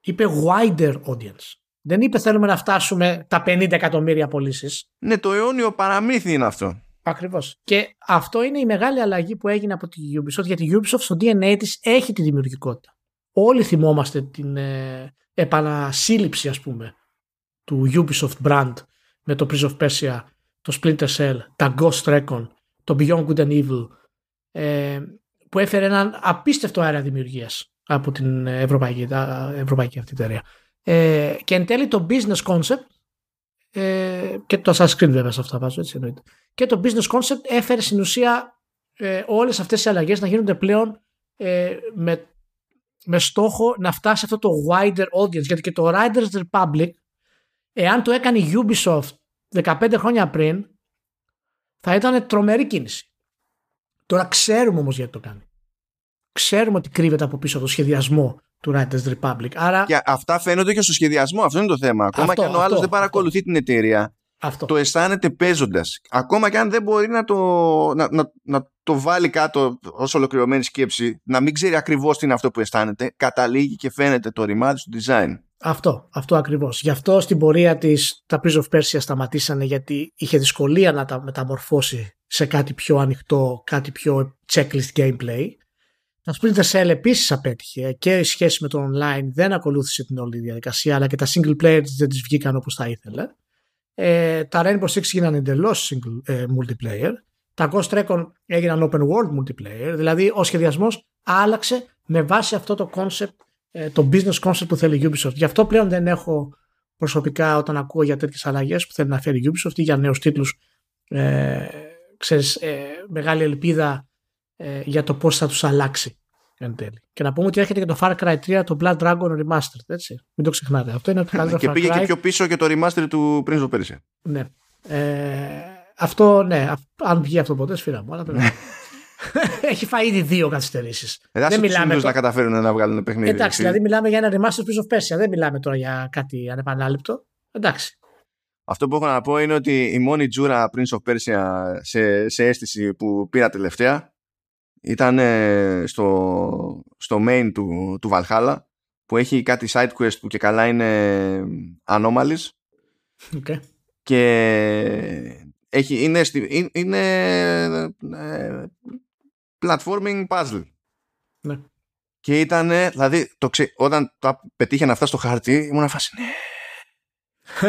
είπε wider audience. Δεν είπε θέλουμε να φτάσουμε τα 50 εκατομμύρια πωλήσεις. Ναι, το αιώνιο παραμύθι είναι αυτό. Ακριβώς. Και αυτό είναι η μεγάλη αλλαγή που έγινε από τη Ubisoft, γιατί η Ubisoft στο DNA της έχει τη δημιουργικότητα. Όλοι θυμόμαστε την ε, επανασύλληψη, ας πούμε, του Ubisoft brand με το Prince of Persia, το Splinter Cell, τα Ghost Recon, το Beyond Good and Evil, ε, που έφερε έναν απίστευτο αέρα δημιουργίας από την ευρωπαϊκή, ευρωπαϊκή αυτή εταιρεία. Ε, και εν τέλει το business concept ε, και το Assassin's Creed βέβαια σε αυτά βάζω έτσι εννοείται. Και το business concept έφερε στην ουσία ε, όλες αυτές οι αλλαγές να γίνονται πλέον ε, με, με στόχο να φτάσει αυτό το wider audience γιατί και το Riders Republic εάν το έκανε η Ubisoft 15 χρόνια πριν θα ήταν τρομερή κίνηση. Τώρα ξέρουμε όμως γιατί το κάνει. Ξέρουμε ότι κρύβεται από πίσω το σχεδιασμό του Riders Republic. Άρα... Και αυτά φαίνονται και στο σχεδιασμό. Αυτό είναι το θέμα. Ακόμα και αν ο άλλος δεν παρακολουθεί την εταιρεία, αυτό. το αισθάνεται παίζοντας. Ακόμα και αν δεν μπορεί να το, να, να, να το βάλει κάτω ως ολοκληρωμένη σκέψη, να μην ξέρει ακριβώς τι είναι αυτό που αισθάνεται, καταλήγει και φαίνεται το ρημάδι του design. Αυτό, αυτό ακριβώς. Γι' αυτό στην πορεία της τα Prince of Persia σταματήσανε γιατί είχε δυσκολία να τα μεταμορφώσει σε κάτι πιο ανοιχτό, κάτι πιο checklist gameplay. Τα Splinter Cell επίσης απέτυχε και η σχέση με το online δεν ακολούθησε την όλη διαδικασία, αλλά και τα single players δεν τις βγήκαν όπως τα ήθελε. Ε, τα Rainbow Six γίνανε εντελώς ε, multiplayer. Τα Ghost Recon έγιναν open world multiplayer. Δηλαδή ο σχεδιασμός άλλαξε με βάση αυτό το concept, ε, το business concept που θέλει η Ubisoft. Γι' αυτό πλέον δεν έχω προσωπικά όταν ακούω για τέτοιες αλλαγές που θέλει να φέρει η Ubisoft ή για νέους τίτλους. Ε, ξέρεις, ε, μεγάλη ελπίδα ε, για το πώς θα τους αλλάξει εν τέλει. Και να πούμε ότι έρχεται και το Far Cry 3 το Blood Dragon Remastered, έτσι. Μην το ξεχνάτε. Αυτό είναι το καλύτερο Και πήγε και πιο πίσω και το remaster του Prince of Persia. Ναι. Ε, αυτό, ναι, αν βγει αυτό ποτέ, σφύρα μου. Αλλά Έχει φάει ήδη δύο καθυστερήσεις. Δεν μιλάμε τώρα... να καταφέρουν να βγάλουν παιχνίδι. Εντάξει, δηλαδή μιλάμε για ένα remaster πίσω of Δεν μιλάμε τώρα για κάτι ανεπανάληπτο. Εντάξει. Αυτό που έχω να πω είναι ότι η μόνη τζούρα Prince of Persia σε, σε αίσθηση που πήρα τελευταία ήταν στο, στο main του, του Valhalla που έχει κάτι side quest που και καλά είναι anomalies okay. και έχει, είναι, είναι ε, platforming puzzle. Ναι. Και ήταν, δηλαδή, το ξε... όταν τα πετύχαινε αυτά στο χάρτη, ήμουν φάση, ναι.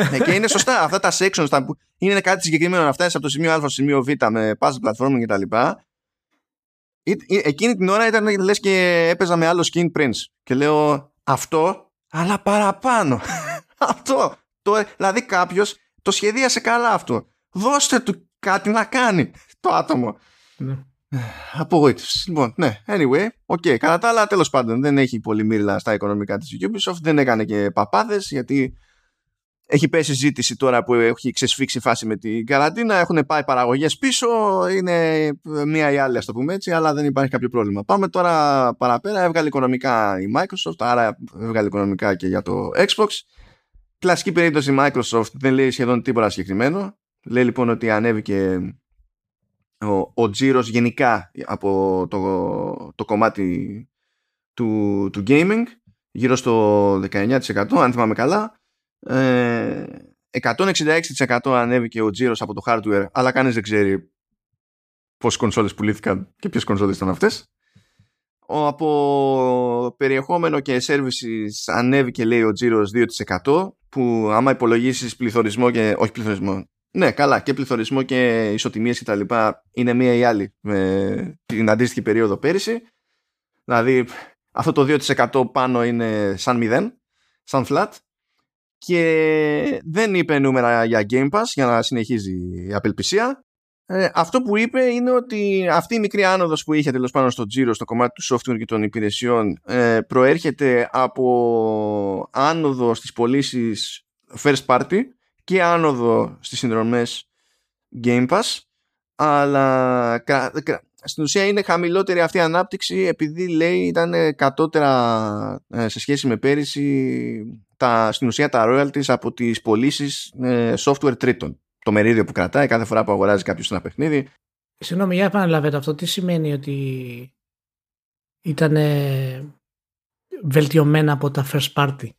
ναι, και είναι σωστά. Αυτά τα sections τα που είναι κάτι συγκεκριμένο να φτάσεις από το σημείο Α στο σημείο Β με puzzle platforming κτλ. Εκείνη την ώρα ήταν λες και έπαιζα με άλλο skin prince. Και λέω αυτό, αλλά παραπάνω. αυτό. Το, δηλαδή κάποιος το σχεδίασε καλά αυτό. Δώστε του κάτι να κάνει το άτομο. Ναι. Απογοήτευση. Λοιπόν, ναι, anyway, ok. Κατά τα άλλα, τέλος πάντων, δεν έχει πολύ μύρλα στα οικονομικά της Ubisoft. Δεν έκανε και παπάδες, γιατί έχει πέσει ζήτηση τώρα που έχει ξεσφίξει φάση με την καραντίνα. Έχουν πάει παραγωγές πίσω. Είναι μία ή άλλη, ας το πούμε έτσι, αλλά δεν υπάρχει κάποιο πρόβλημα. Πάμε τώρα παραπέρα. Έβγαλε οικονομικά η Microsoft, άρα έβγαλε οικονομικά και για το Xbox. Κλασική περίπτωση Microsoft δεν λέει σχεδόν τίποτα συγκεκριμένο. Λέει λοιπόν ότι ανέβηκε ο, ο τζίρος γενικά από το, το κομμάτι του, του gaming γύρω στο 19% αν θυμάμαι καλά ε, 166% ανέβηκε ο τζίρος από το hardware αλλά κανείς δεν ξέρει πόσες κονσόλες πουλήθηκαν και ποιες κονσόλες ήταν αυτές ο, από περιεχόμενο και services ανέβηκε λέει ο τζίρος 2% που άμα υπολογίσεις πληθωρισμό και όχι πληθωρισμό ναι, καλά. Και πληθωρισμό και ισοτιμίες και τα λοιπά είναι μία ή άλλη με την αντίστοιχη περίοδο πέρυσι. Δηλαδή αυτό το 2% πάνω είναι σαν 0, σαν flat. Και δεν είπε νούμερα για Game Pass για να συνεχίζει η απελπισία. Ε, αυτό που είπε είναι ότι αυτή η μικρή άνοδος που είχε τέλος πάνω στο Giro στο κομμάτι του software και των υπηρεσιών ε, προέρχεται από άνοδο στις πωλήσεις first party και άνοδο στις συνδρομές Game Pass αλλά στην ουσία είναι χαμηλότερη αυτή η ανάπτυξη επειδή λέει ήταν κατώτερα ε, σε σχέση με πέρυσι τα, στην ουσία τα royalties από τις πωλήσεις ε, software τρίτων το μερίδιο που κρατάει κάθε φορά που αγοράζει κάποιος ένα παιχνίδι Συγγνώμη, για επαναλαβαίνετε αυτό. Τι σημαίνει ότι ήταν βελτιωμένα από τα first party;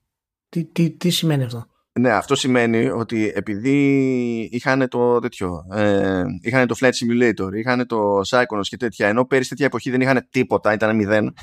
Τι, τι, τι σημαίνει αυτό; Ναι, αυτό σημαίνει ότι επειδή είχαν το τέτοιο, ε, είχαν το Flight Simulator, είχαν το Psychonauts και τέτοια, ενώ πέρυσι τέτοια εποχή δεν είχαν τίποτα, ήταν μηδέν,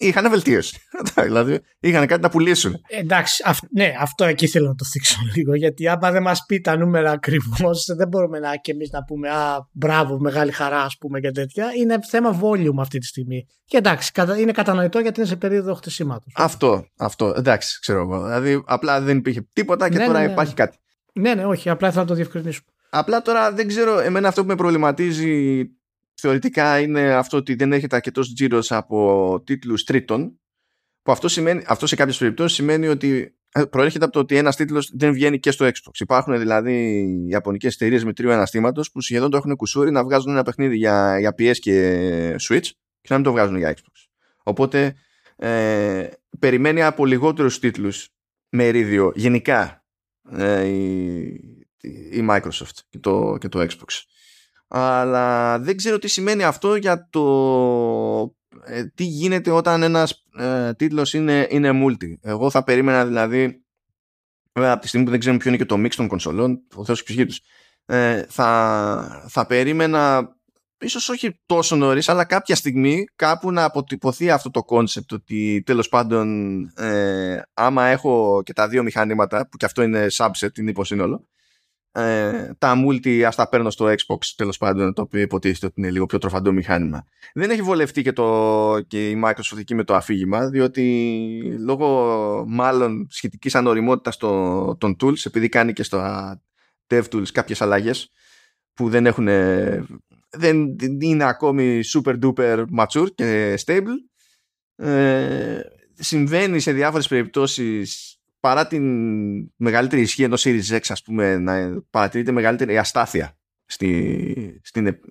είχαν βελτίωση. δηλαδή είχαν κάτι να πουλήσουν. Εντάξει, αυ, ναι, αυτό εκεί θέλω να το θίξω λίγο. Γιατί άμα δεν μας πει τα νούμερα ακριβώς, δεν μπορούμε να και εμείς να πούμε Α, μπράβο, μεγάλη χαρά, ας πούμε και τέτοια. Είναι θέμα volume αυτή τη στιγμή. Και εντάξει, είναι κατανοητό γιατί είναι σε περίοδο χτισήματο. Αυτό, αυτό. Εντάξει, ξέρω εγώ. Δηλαδή απλά δεν υπήρχε τίποτα και ναι, τώρα ναι, ναι, υπάρχει κάτι. Ναι, ναι, όχι. Απλά θέλω να το διευκρινίσουμε. Απλά τώρα δεν ξέρω, εμένα αυτό που με προβληματίζει θεωρητικά είναι αυτό ότι δεν έχετε αρκετός τζίρος από τίτλους τρίτων που αυτό, σημαίνει, αυτό σε κάποιες περιπτώσεις σημαίνει ότι ε, προέρχεται από το ότι ένας τίτλος δεν βγαίνει και στο Xbox. Υπάρχουν δηλαδή ιαπωνικές εταιρείες με τρίο αναστήματος που σχεδόν το έχουν κουσούρι να βγάζουν ένα παιχνίδι για, για PS και Switch και να μην το βγάζουν για Xbox. Οπότε ε, περιμένει από λιγότερους τίτλους μερίδιο γενικά ε, η, η Microsoft και το, και το Xbox αλλά δεν ξέρω τι σημαίνει αυτό για το ε, τι γίνεται όταν ένας ε, τίτλος είναι, είναι multi. Εγώ θα περίμενα δηλαδή από τη στιγμή που δεν ξέρουμε ποιο είναι και το mix των κονσολών ο Θεός και ε, θα, θα περίμενα ίσως όχι τόσο νωρίς αλλά κάποια στιγμή κάπου να αποτυπωθεί αυτό το κόνσεπτ ότι τέλος πάντων ε, άμα έχω και τα δύο μηχανήματα που και αυτό είναι subset, είναι υποσύνολο ε, τα multi ας τα παίρνω στο Xbox τέλος πάντων το οποίο υποτίθεται ότι είναι λίγο πιο τροφαντό μηχάνημα. Δεν έχει βολευτεί και, το, και η Microsoft εκεί με το αφήγημα διότι λόγω μάλλον σχετικής ανωριμότητας το, των tools επειδή κάνει και στο DevTools κάποιες αλλαγές που δεν έχουν δεν είναι ακόμη super duper mature και stable ε, συμβαίνει σε διάφορες περιπτώσεις παρά την μεγαλύτερη ισχύ ενός Series X ας πούμε να παρατηρείται μεγαλύτερη αστάθεια στη,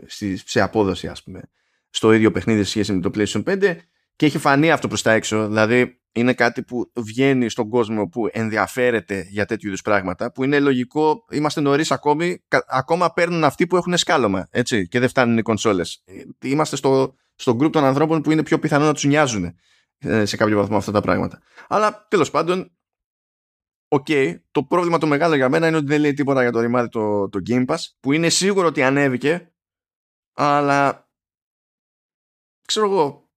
στη, σε απόδοση ας πούμε στο ίδιο παιχνίδι σε σχέση με το PlayStation 5 και έχει φανεί αυτό προς τα έξω. Δηλαδή είναι κάτι που βγαίνει στον κόσμο που ενδιαφέρεται για τέτοιου είδους πράγματα που είναι λογικό, είμαστε νωρίς ακόμη ακόμα παίρνουν αυτοί που έχουν σκάλωμα έτσι, και δεν φτάνουν οι κονσόλες. Είμαστε στο, στο group των ανθρώπων που είναι πιο πιθανό να τους νοιάζουν ε, σε κάποιο βαθμό αυτά τα πράγματα. Αλλά τέλος πάντων OK, okay, το πρόβλημα το μεγάλο για μένα είναι ότι δεν λέει τίποτα για το ρημάδι το, το Game Pass που είναι σίγουρο ότι ανέβηκε αλλά ξέρω εγώ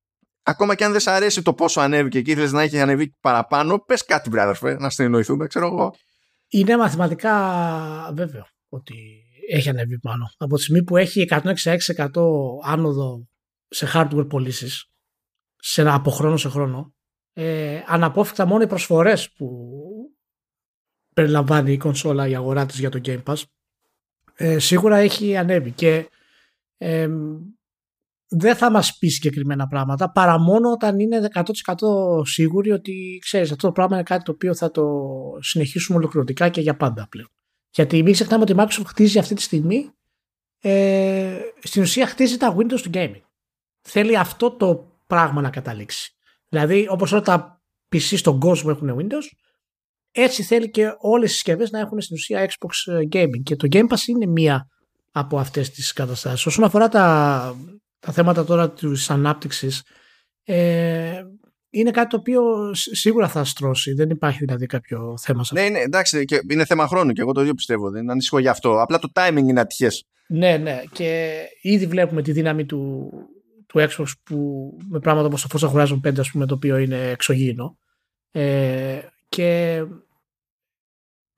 ακόμα και αν δεν σ' αρέσει το πόσο ανέβηκε και ήθελε να έχει ανέβει παραπάνω πες κάτι βρε αδερφέ να συνεννοηθούμε ξέρω εγώ. Είναι μαθηματικά βέβαιο ότι έχει ανέβει πάνω. Από τη στιγμή που έχει 166% άνοδο σε hardware πωλήσεις σε, από χρόνο σε χρόνο ε, αναπόφευκτα μόνο οι προσφορές που περιλαμβάνει η κονσόλα η αγορά της για το Game Pass ε, σίγουρα έχει ανέβει και ε, δεν θα μας πει συγκεκριμένα πράγματα παρά μόνο όταν είναι 100% σίγουροι ότι ξέρεις αυτό το πράγμα είναι κάτι το οποίο θα το συνεχίσουμε ολοκληρωτικά και για πάντα πλέον. Γιατί μην ξεχνάμε ότι η Microsoft χτίζει αυτή τη στιγμή ε, στην ουσία χτίζει τα Windows του gaming. Θέλει αυτό το πράγμα να καταλήξει. Δηλαδή όπως όλα τα PC στον κόσμο έχουν Windows έτσι θέλει και όλες οι συσκευές να έχουν στην ουσία Xbox ε, Gaming και το Game Pass είναι μία από αυτές τις καταστάσεις. Όσον αφορά τα, τα θέματα τώρα της ανάπτυξης ε, είναι κάτι το οποίο σίγουρα θα στρώσει. Δεν υπάρχει δηλαδή κάποιο θέμα σε αυτό. Ναι, ναι, εντάξει, και είναι θέμα χρόνου και εγώ το ίδιο πιστεύω. Δεν ανησυχώ γι' αυτό. Απλά το timing είναι ατυχές. Ναι, ναι. Και ήδη βλέπουμε τη δύναμη του, του Xbox που με πράγματα όπως το Forza Horizon 5 ας πούμε, το οποίο είναι εξωγήινο. Ε, και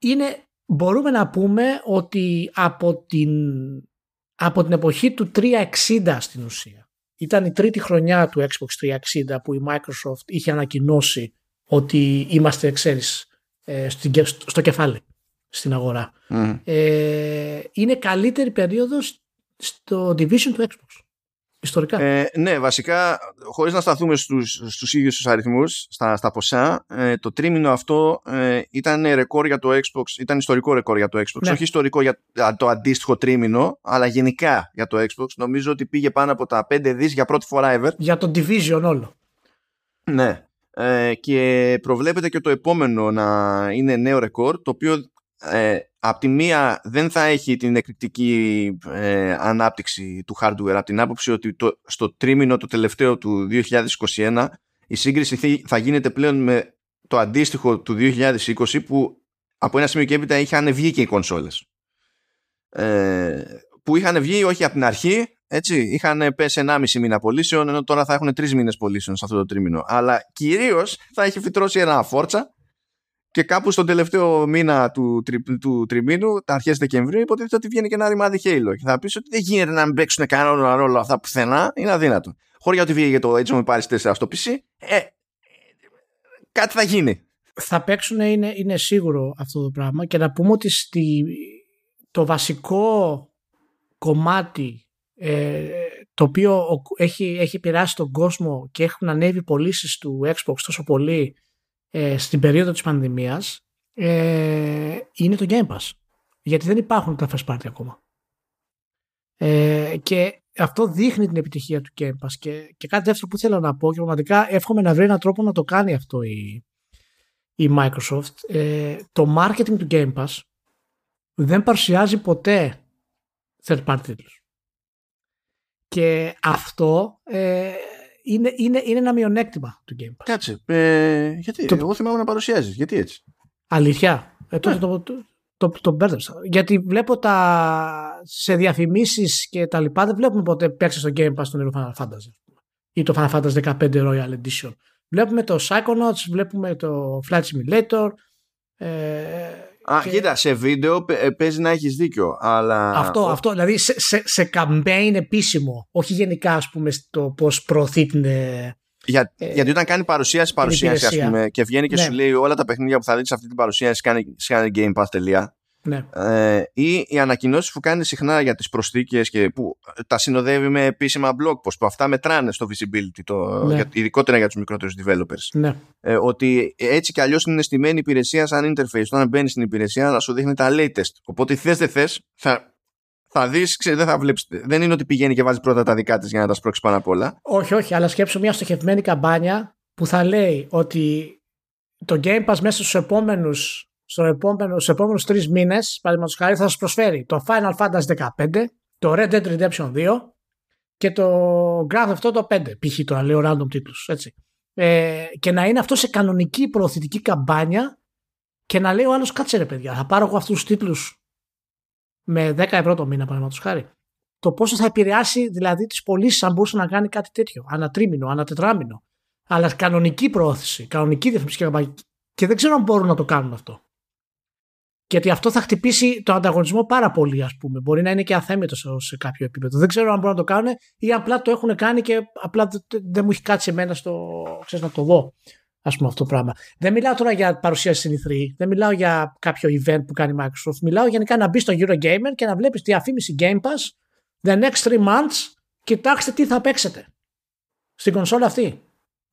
είναι, μπορούμε να πούμε ότι από την, από την εποχή του 360 στην ουσία ήταν η τρίτη χρονιά του Xbox 360 που η Microsoft είχε ανακοινώσει ότι είμαστε, ξέρεις, ε, στο κεφάλι στην αγορά. Ε, είναι καλύτερη περίοδος στο division του Xbox ιστορικά. Ε, ναι, βασικά, χωρίς να σταθούμε στους, στους ίδιους τους αριθμούς, στα, στα ποσά, ε, το τρίμηνο αυτό ε, ήταν ρεκόρ για το Xbox, ήταν ιστορικό ρεκόρ για το Xbox. Ναι. Όχι ιστορικό για το αντίστοιχο τρίμηνο, αλλά γενικά για το Xbox. Νομίζω ότι πήγε πάνω από τα 5 δις για πρώτη φορά ever. Για το Division όλο. Ναι. Ε, και προβλέπεται και το επόμενο να είναι νέο ρεκόρ, το οποίο ε, απ' τη μία δεν θα έχει την εκρηκτική ε, ανάπτυξη του hardware από την άποψη ότι το, στο τρίμηνο το τελευταίο του 2021 η σύγκριση θα γίνεται πλέον με το αντίστοιχο του 2020 που από ένα σημείο και έπειτα είχαν βγει και οι κονσόλες. Ε, που είχαν βγει όχι από την αρχή έτσι, είχαν πέσει 1,5 μήνα πωλήσεων ενώ τώρα θα έχουν 3 μήνες πωλήσεων σε αυτό το τρίμηνο. Αλλά κυρίως θα έχει φυτρώσει ένα φόρτσα και κάπου στον τελευταίο μήνα του, τρι, του τριμήνου, τα αρχές Δεκεμβρίου, υποτίθεται ότι βγαίνει και ένα ρημάδι Halo. Και θα πεις ότι δεν γίνεται να μην παίξουν κανένα ρόλο αυτά πουθενά. Είναι αδύνατο. Χωρί ότι βγήκε το Age of Empires 4 στο PC, ε, κάτι θα γίνει. Θα παίξουν είναι, είναι σίγουρο αυτό το πράγμα και να πούμε ότι στη, το βασικό κομμάτι ε, το οποίο έχει, έχει πειράσει τον κόσμο και έχουν ανέβει πωλήσεις του Xbox τόσο πολύ ε, στην περίοδο της πανδημίας ε, είναι το Game Pass. Γιατί δεν υπάρχουν τα first party ακόμα. Ε, και αυτό δείχνει την επιτυχία του Game Pass. Και, και κάτι δεύτερο που θέλω να πω και πραγματικά εύχομαι να βρει έναν τρόπο να το κάνει αυτό η, η Microsoft. Ε, το marketing του Game Pass δεν παρουσιάζει ποτέ third party τίτλους. Και αυτό ε, είναι, είναι, είναι ένα μειονέκτημα του Game Pass. Κάτσε. Ε, γιατί, το... εγώ θυμάμαι να παρουσιάζεις. Γιατί έτσι; Αλήθεια. Ε, τότε ναι. το, το, το, το μπέρδεψα. Γιατί βλέπω τα σε διαφημίσεις και τα λοιπά δεν βλέπουμε ποτέ παίξεις στο Game Pass τον Final Fantasy ή το Final Fantasy 15 Royal Edition. Βλέπουμε το Psychonauts, βλέπουμε το Flight Simulator. Ε, Α, και... κοίτα, σε βίντεο ε, παίζει να έχεις δίκιο. Αλλά... Αυτό, αυτό. Δηλαδή σε, σε, σε campaign επίσημο. Όχι γενικά, ας πούμε, στο πώς προωθεί την. Ε, Για, ε, γιατί όταν κάνει παρουσίαση, παρουσίαση ας πούμε, και βγαίνει και ναι. σου λέει όλα τα παιχνίδια που θα δεις σε αυτή την παρουσίαση κάνει, κάνει Game Pass τελεία. Ναι. Ε, ή οι ανακοινώσεις που κάνει συχνά για τις προσθήκες και που τα συνοδεύει με επίσημα blog post που αυτά μετράνε στο visibility, το, Ναι. για, ειδικότερα για τους μικρότερους developers. Ναι. Ε, ότι έτσι κι αλλιώς είναι στημένη η υπηρεσία σαν interface. Όταν μπαίνει στην υπηρεσία να σου δείχνει τα latest. Οπότε θες δεν θες, θα, θα δεις, δεν θα βλέπεις, Δεν είναι ότι πηγαίνει και βάζει πρώτα τα δικά της για να τα σπρώξεις πάνω απ' όλα. Όχι, όχι, αλλά σκέψω μια στοχευμένη καμπάνια που θα λέει ότι το Game Pass μέσα στους επόμενους, στο επόμενο, στους επόμενους τρεις μήνες, παραδείγματος χάρη, θα σας προσφέρει το Final Fantasy 15, το Red Dead Redemption 2 και το Grand Theft Auto 5, π.χ. τώρα λέω random τίτλους, έτσι. Ε, και να είναι αυτό σε κανονική προωθητική καμπάνια και να λέει ο άλλος κάτσε ρε παιδιά, θα πάρω εγώ αυτούς τους τίτλους με 10 ευρώ το μήνα παραδείγματος χάρη το πόσο θα επηρεάσει δηλαδή τις πωλήσεις αν μπορούσε να κάνει κάτι τέτοιο. Ανατρίμηνο, ανατετράμινο. Αλλά κανονική πρόθεση, κανονική διαφήμιση και καμπάνια. Και δεν ξέρω αν μπορούν να το κάνουν αυτό. Γιατί αυτό θα χτυπήσει το ανταγωνισμό πάρα πολύ, ας πούμε. Μπορεί να είναι και αθέμητο σε, σε κάποιο επίπεδο. Δεν ξέρω αν μπορούν να το κάνουν ή απλά το έχουν κάνει και απλά δεν, δεν μου έχει κάτσει εμένα στο. ξέρεις, να το δω. Α πούμε αυτό το πράγμα. Δεν μιλάω τώρα για παρουσίαση στην E3, δεν μιλάω για κάποιο event που κάνει η Microsoft. Μιλάω γενικά να μπει στο Eurogamer και να βλέπεις διαφήμιση Game Pass the next three months, κοιτάξτε τι θα παίξετε στην κονσόλα αυτή.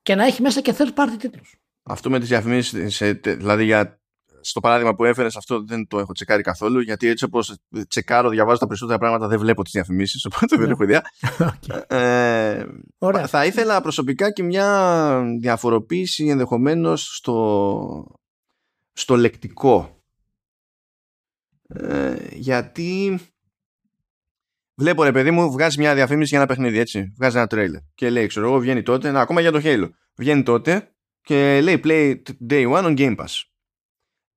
Και να έχει μέσα και third party τίτλους. Αυτό με τις διαφημίσει, δηλαδή για, στο παράδειγμα που έφερες, αυτό δεν το έχω τσεκάρει καθόλου. Γιατί έτσι όπως τσεκάρω, διαβάζω τα περισσότερα πράγματα, δεν βλέπω τις διαφημίσεις. Οπότε δεν Ναι. έχω ιδέα. Okay. Ε, Ωραία. θα ήθελα προσωπικά και μια διαφοροποίηση ενδεχομένως στο, στο λεκτικό. Ε, γιατί βλέπω ρε παιδί μου βγάζει μια διαφήμιση για ένα παιχνίδι έτσι βγάζει ένα τρέιλερ και λέει ξέρω εγώ βγαίνει τότε να, ακόμα για το Halo βγαίνει τότε και λέει play day one on Game Pass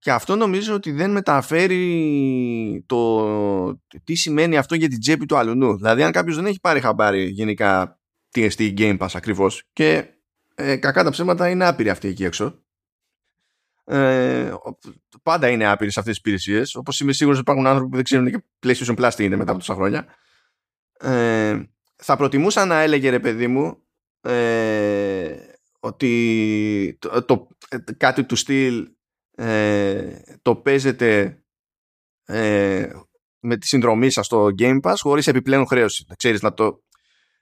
και αυτό νομίζω ότι δεν μεταφέρει το τι σημαίνει αυτό για την τσέπη του αλουνού. Δηλαδή, αν κάποιος δεν έχει πάρει χαμπάρι γενικά TST Game Pass ακριβώς και ε, κακά τα ψέματα είναι άπειροι αυτοί εκεί έξω. Ε, πάντα είναι άπειροι σε αυτές τις υπηρεσίες. Όπως είμαι σίγουρος ότι υπάρχουν άνθρωποι που δεν ξέρουν και PlayStation Plus τι είναι μετά από τόσα χρόνια. Ε, θα προτιμούσα να έλεγε ρε παιδί μου ε, ότι το, το, κάτι του στυλ ε, το παίζετε ε, με τη συνδρομή σας στο Game Pass χωρίς επιπλέον χρέωση. Ξέρεις να το,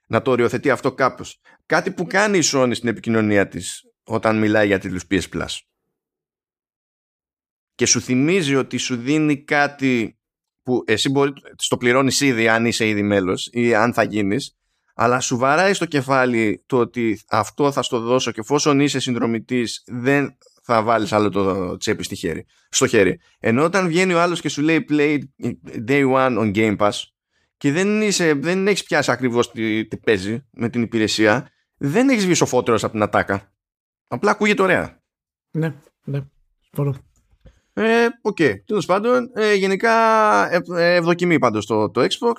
να το οριοθετεί αυτό κάπως. Κάτι που κάνει η Sony στην επικοινωνία της όταν μιλάει για τίτλους PS Plus. Και σου θυμίζει ότι σου δίνει κάτι που εσύ μπορεί, στο πληρώνεις ήδη αν είσαι ήδη μέλος ή αν θα γίνεις αλλά σου βαράει στο κεφάλι το ότι αυτό θα στο δώσω και εφόσον είσαι συνδρομητής δεν θα βάλεις άλλο το τσέπη στη χέρι, στο χέρι. Ενώ όταν βγαίνει ο άλλος και σου λέει play day one on Game Pass και δεν, είσαι, δεν έχεις πιάσει ακριβώς τι, τι παίζει με την υπηρεσία, δεν έχεις βγει σοφότερος από την ατάκα. Απλά ακούγεται ωραία. Ναι, ναι. Μπορώ. Ε, OK. Okay. Τέλος πάντων, ε, γενικά ε, ε, ευδοκιμεί πάντως το, το Xbox.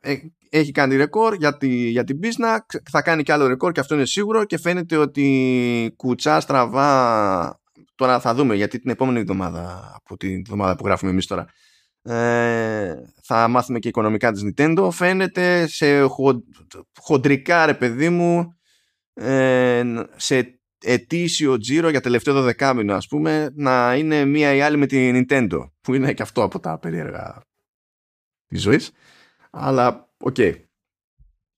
Ε, έχει κάνει ρεκόρ για, τη, για την μπίζνα. Θα κάνει και άλλο ρεκόρ και αυτό είναι σίγουρο. Και φαίνεται ότι κουτσά στραβά. Τώρα θα δούμε γιατί την επόμενη εβδομάδα από την εβδομάδα που γράφουμε εμείς τώρα ε, θα μάθουμε και οικονομικά της Nintendo. Φαίνεται σε χο, χοντρικά ρε παιδί μου ε, σε ετήσιο τζίρο για τελευταίο δωδεκάμηνο ας πούμε να είναι μία η άλλη με την Nintendo που είναι και αυτό από τα περίεργα της ζωής. Αλλά OK. Okay.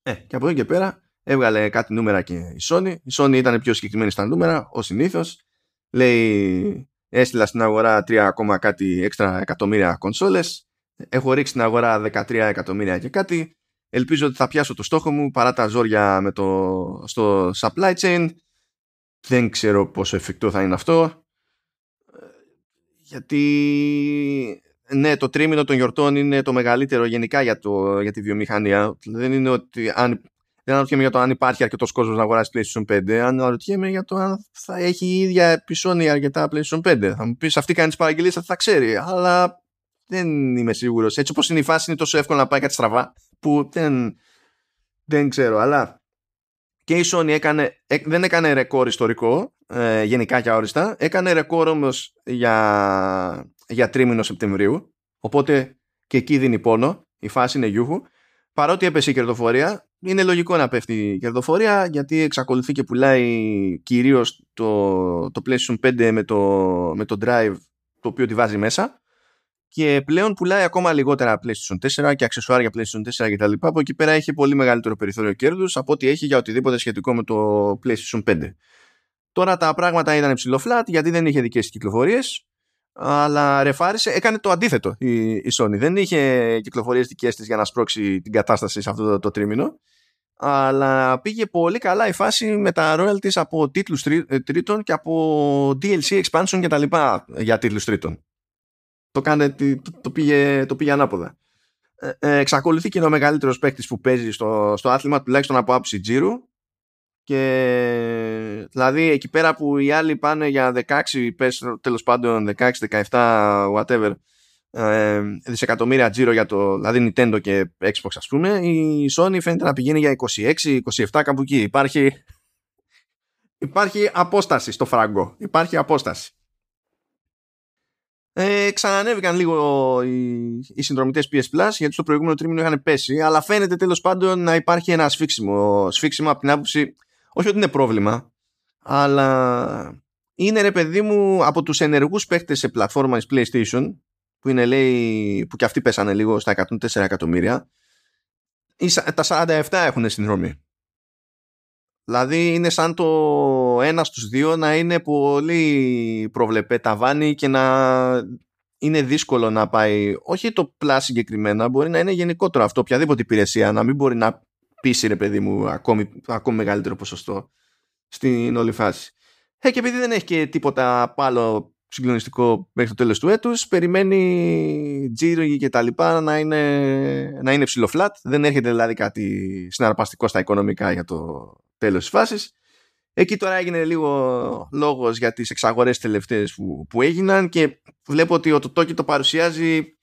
ε, και από εδώ και πέρα έβγαλε κάτι νούμερα και η Sony. Η Sony ήταν πιο συγκεκριμένη στα νούμερα ως συνήθως λέει έστειλα στην αγορά 3, κάτι έξτρα εκατομμύρια κονσόλες. Έχω ρίξει στην αγορά 13 εκατομμύρια και κάτι. Ελπίζω ότι θα πιάσω το στόχο μου παρά τα ζόρια με το, στο supply chain. Δεν ξέρω πόσο εφικτό θα είναι αυτό. Γιατί ναι το τρίμηνο των γιορτών είναι το μεγαλύτερο γενικά για, το, για τη βιομηχανία. Δεν είναι ότι αν, δεν αναρωτιέμαι για το αν υπάρχει αρκετός κόσμος να αγοράσει PlayStation 5 αν αναρωτιέμαι για το αν θα έχει η ίδια επισόνια αρκετά PlayStation 5 θα μου πεις αυτή κάνει τις παραγγελίες θα, θα ξέρει αλλά δεν είμαι σίγουρος. Έτσι όπως είναι η φάση είναι τόσο εύκολο να πάει κάτι στραβά που δεν, δεν ξέρω. Αλλά και η Sony έκανε, δεν έκανε ρεκόρ ιστορικό ε, γενικά και αόριστα. Έκανε ρεκόρ όμως για, για τρίμηνο Σεπτεμβρίου. Οπότε και εκεί δίνει πόνο. Η φάση είναι γιούχου. Παρότι έπεσε η κερδοφορία είναι λογικό να πέφτει η κερδοφορία γιατί εξακολουθεί και πουλάει κυρίως το, το PlayStation 5 με το, με το Drive το οποίο τη βάζει μέσα και πλέον πουλάει ακόμα λιγότερα PlayStation 4 και αξεσουάρια PlayStation 4 κτλ. Από εκεί πέρα έχει πολύ μεγαλύτερο περιθώριο κέρδους από ό,τι έχει για οτιδήποτε σχετικό με το PlayStation 5. Τώρα τα πράγματα ήταν υψηλό flat γιατί δεν είχε δικές κυκλοφορίες αλλά ρεφάρισε, έκανε το αντίθετο η, η Sony. Δεν είχε κυκλοφορίες δικές της για να σπρώξει την κατάσταση σε αυτό το, το τρίμηνο αλλά πήγε πολύ καλά η φάση με τα royalties από τίτλους ε, τρίτων και από DLC expansion και τα λοιπά για τίτλους τρίτων. Το, κάνε, το, το, πήγε, το πήγε ανάποδα. Ε, ε, εξακολουθεί και είναι ο μεγαλύτερος παίκτης που παίζει στο, στο άθλημα, τουλάχιστον από άποψη τζίρου. Και δηλαδή εκεί πέρα που οι άλλοι πάνε για 16, πες τέλος πάντων 16, 17, whatever, ε, δισεκατομμύρια τζίρο για το δηλαδή Nintendo και Xbox ας πούμε η Sony φαίνεται να πηγαίνει για 26, 27 κάπου εκεί. Υπάρχει, υπάρχει απόσταση στο φράγκο. Υπάρχει απόσταση. Ε, ξανανέβηκαν λίγο οι, οι συνδρομητές PS Plus γιατί στο προηγούμενο τρίμηνο είχαν πέσει αλλά φαίνεται τέλος πάντων να υπάρχει ένα σφίξιμο σφίξιμο από την άποψη όχι ότι είναι πρόβλημα αλλά είναι ρε παιδί μου από τους ενεργούς παίχτες σε πλατφόρμα PlayStation που είναι λέει που και αυτοί πέσανε λίγο στα 104 εκατομμύρια τα 47 έχουν συνδρομή. Δηλαδή είναι σαν το ένας στους δύο να είναι πολύ προβλεπέ ταβάνι και να είναι δύσκολο να πάει. Όχι το plus συγκεκριμένα μπορεί να είναι γενικότερο αυτό οποιαδήποτε υπηρεσία να μην μπορεί να πείσει ρε παιδί μου ακόμη, ακόμη μεγαλύτερο ποσοστό στην όλη φάση. Ε, και επειδή δεν έχει και τίποτα άλλο συγκλονιστικό μέχρι το τέλος του έτους περιμένει τζίρογι και τα λοιπά να είναι, να είναι ψηλό flat. Δεν έρχεται δηλαδή κάτι συναρπαστικό στα οικονομικά για το τέλος της φάσης. Εκεί τώρα έγινε λίγο λόγος για τις εξαγορές τελευταίες που, που έγιναν και βλέπω ότι ο Totoki το παρουσιάζει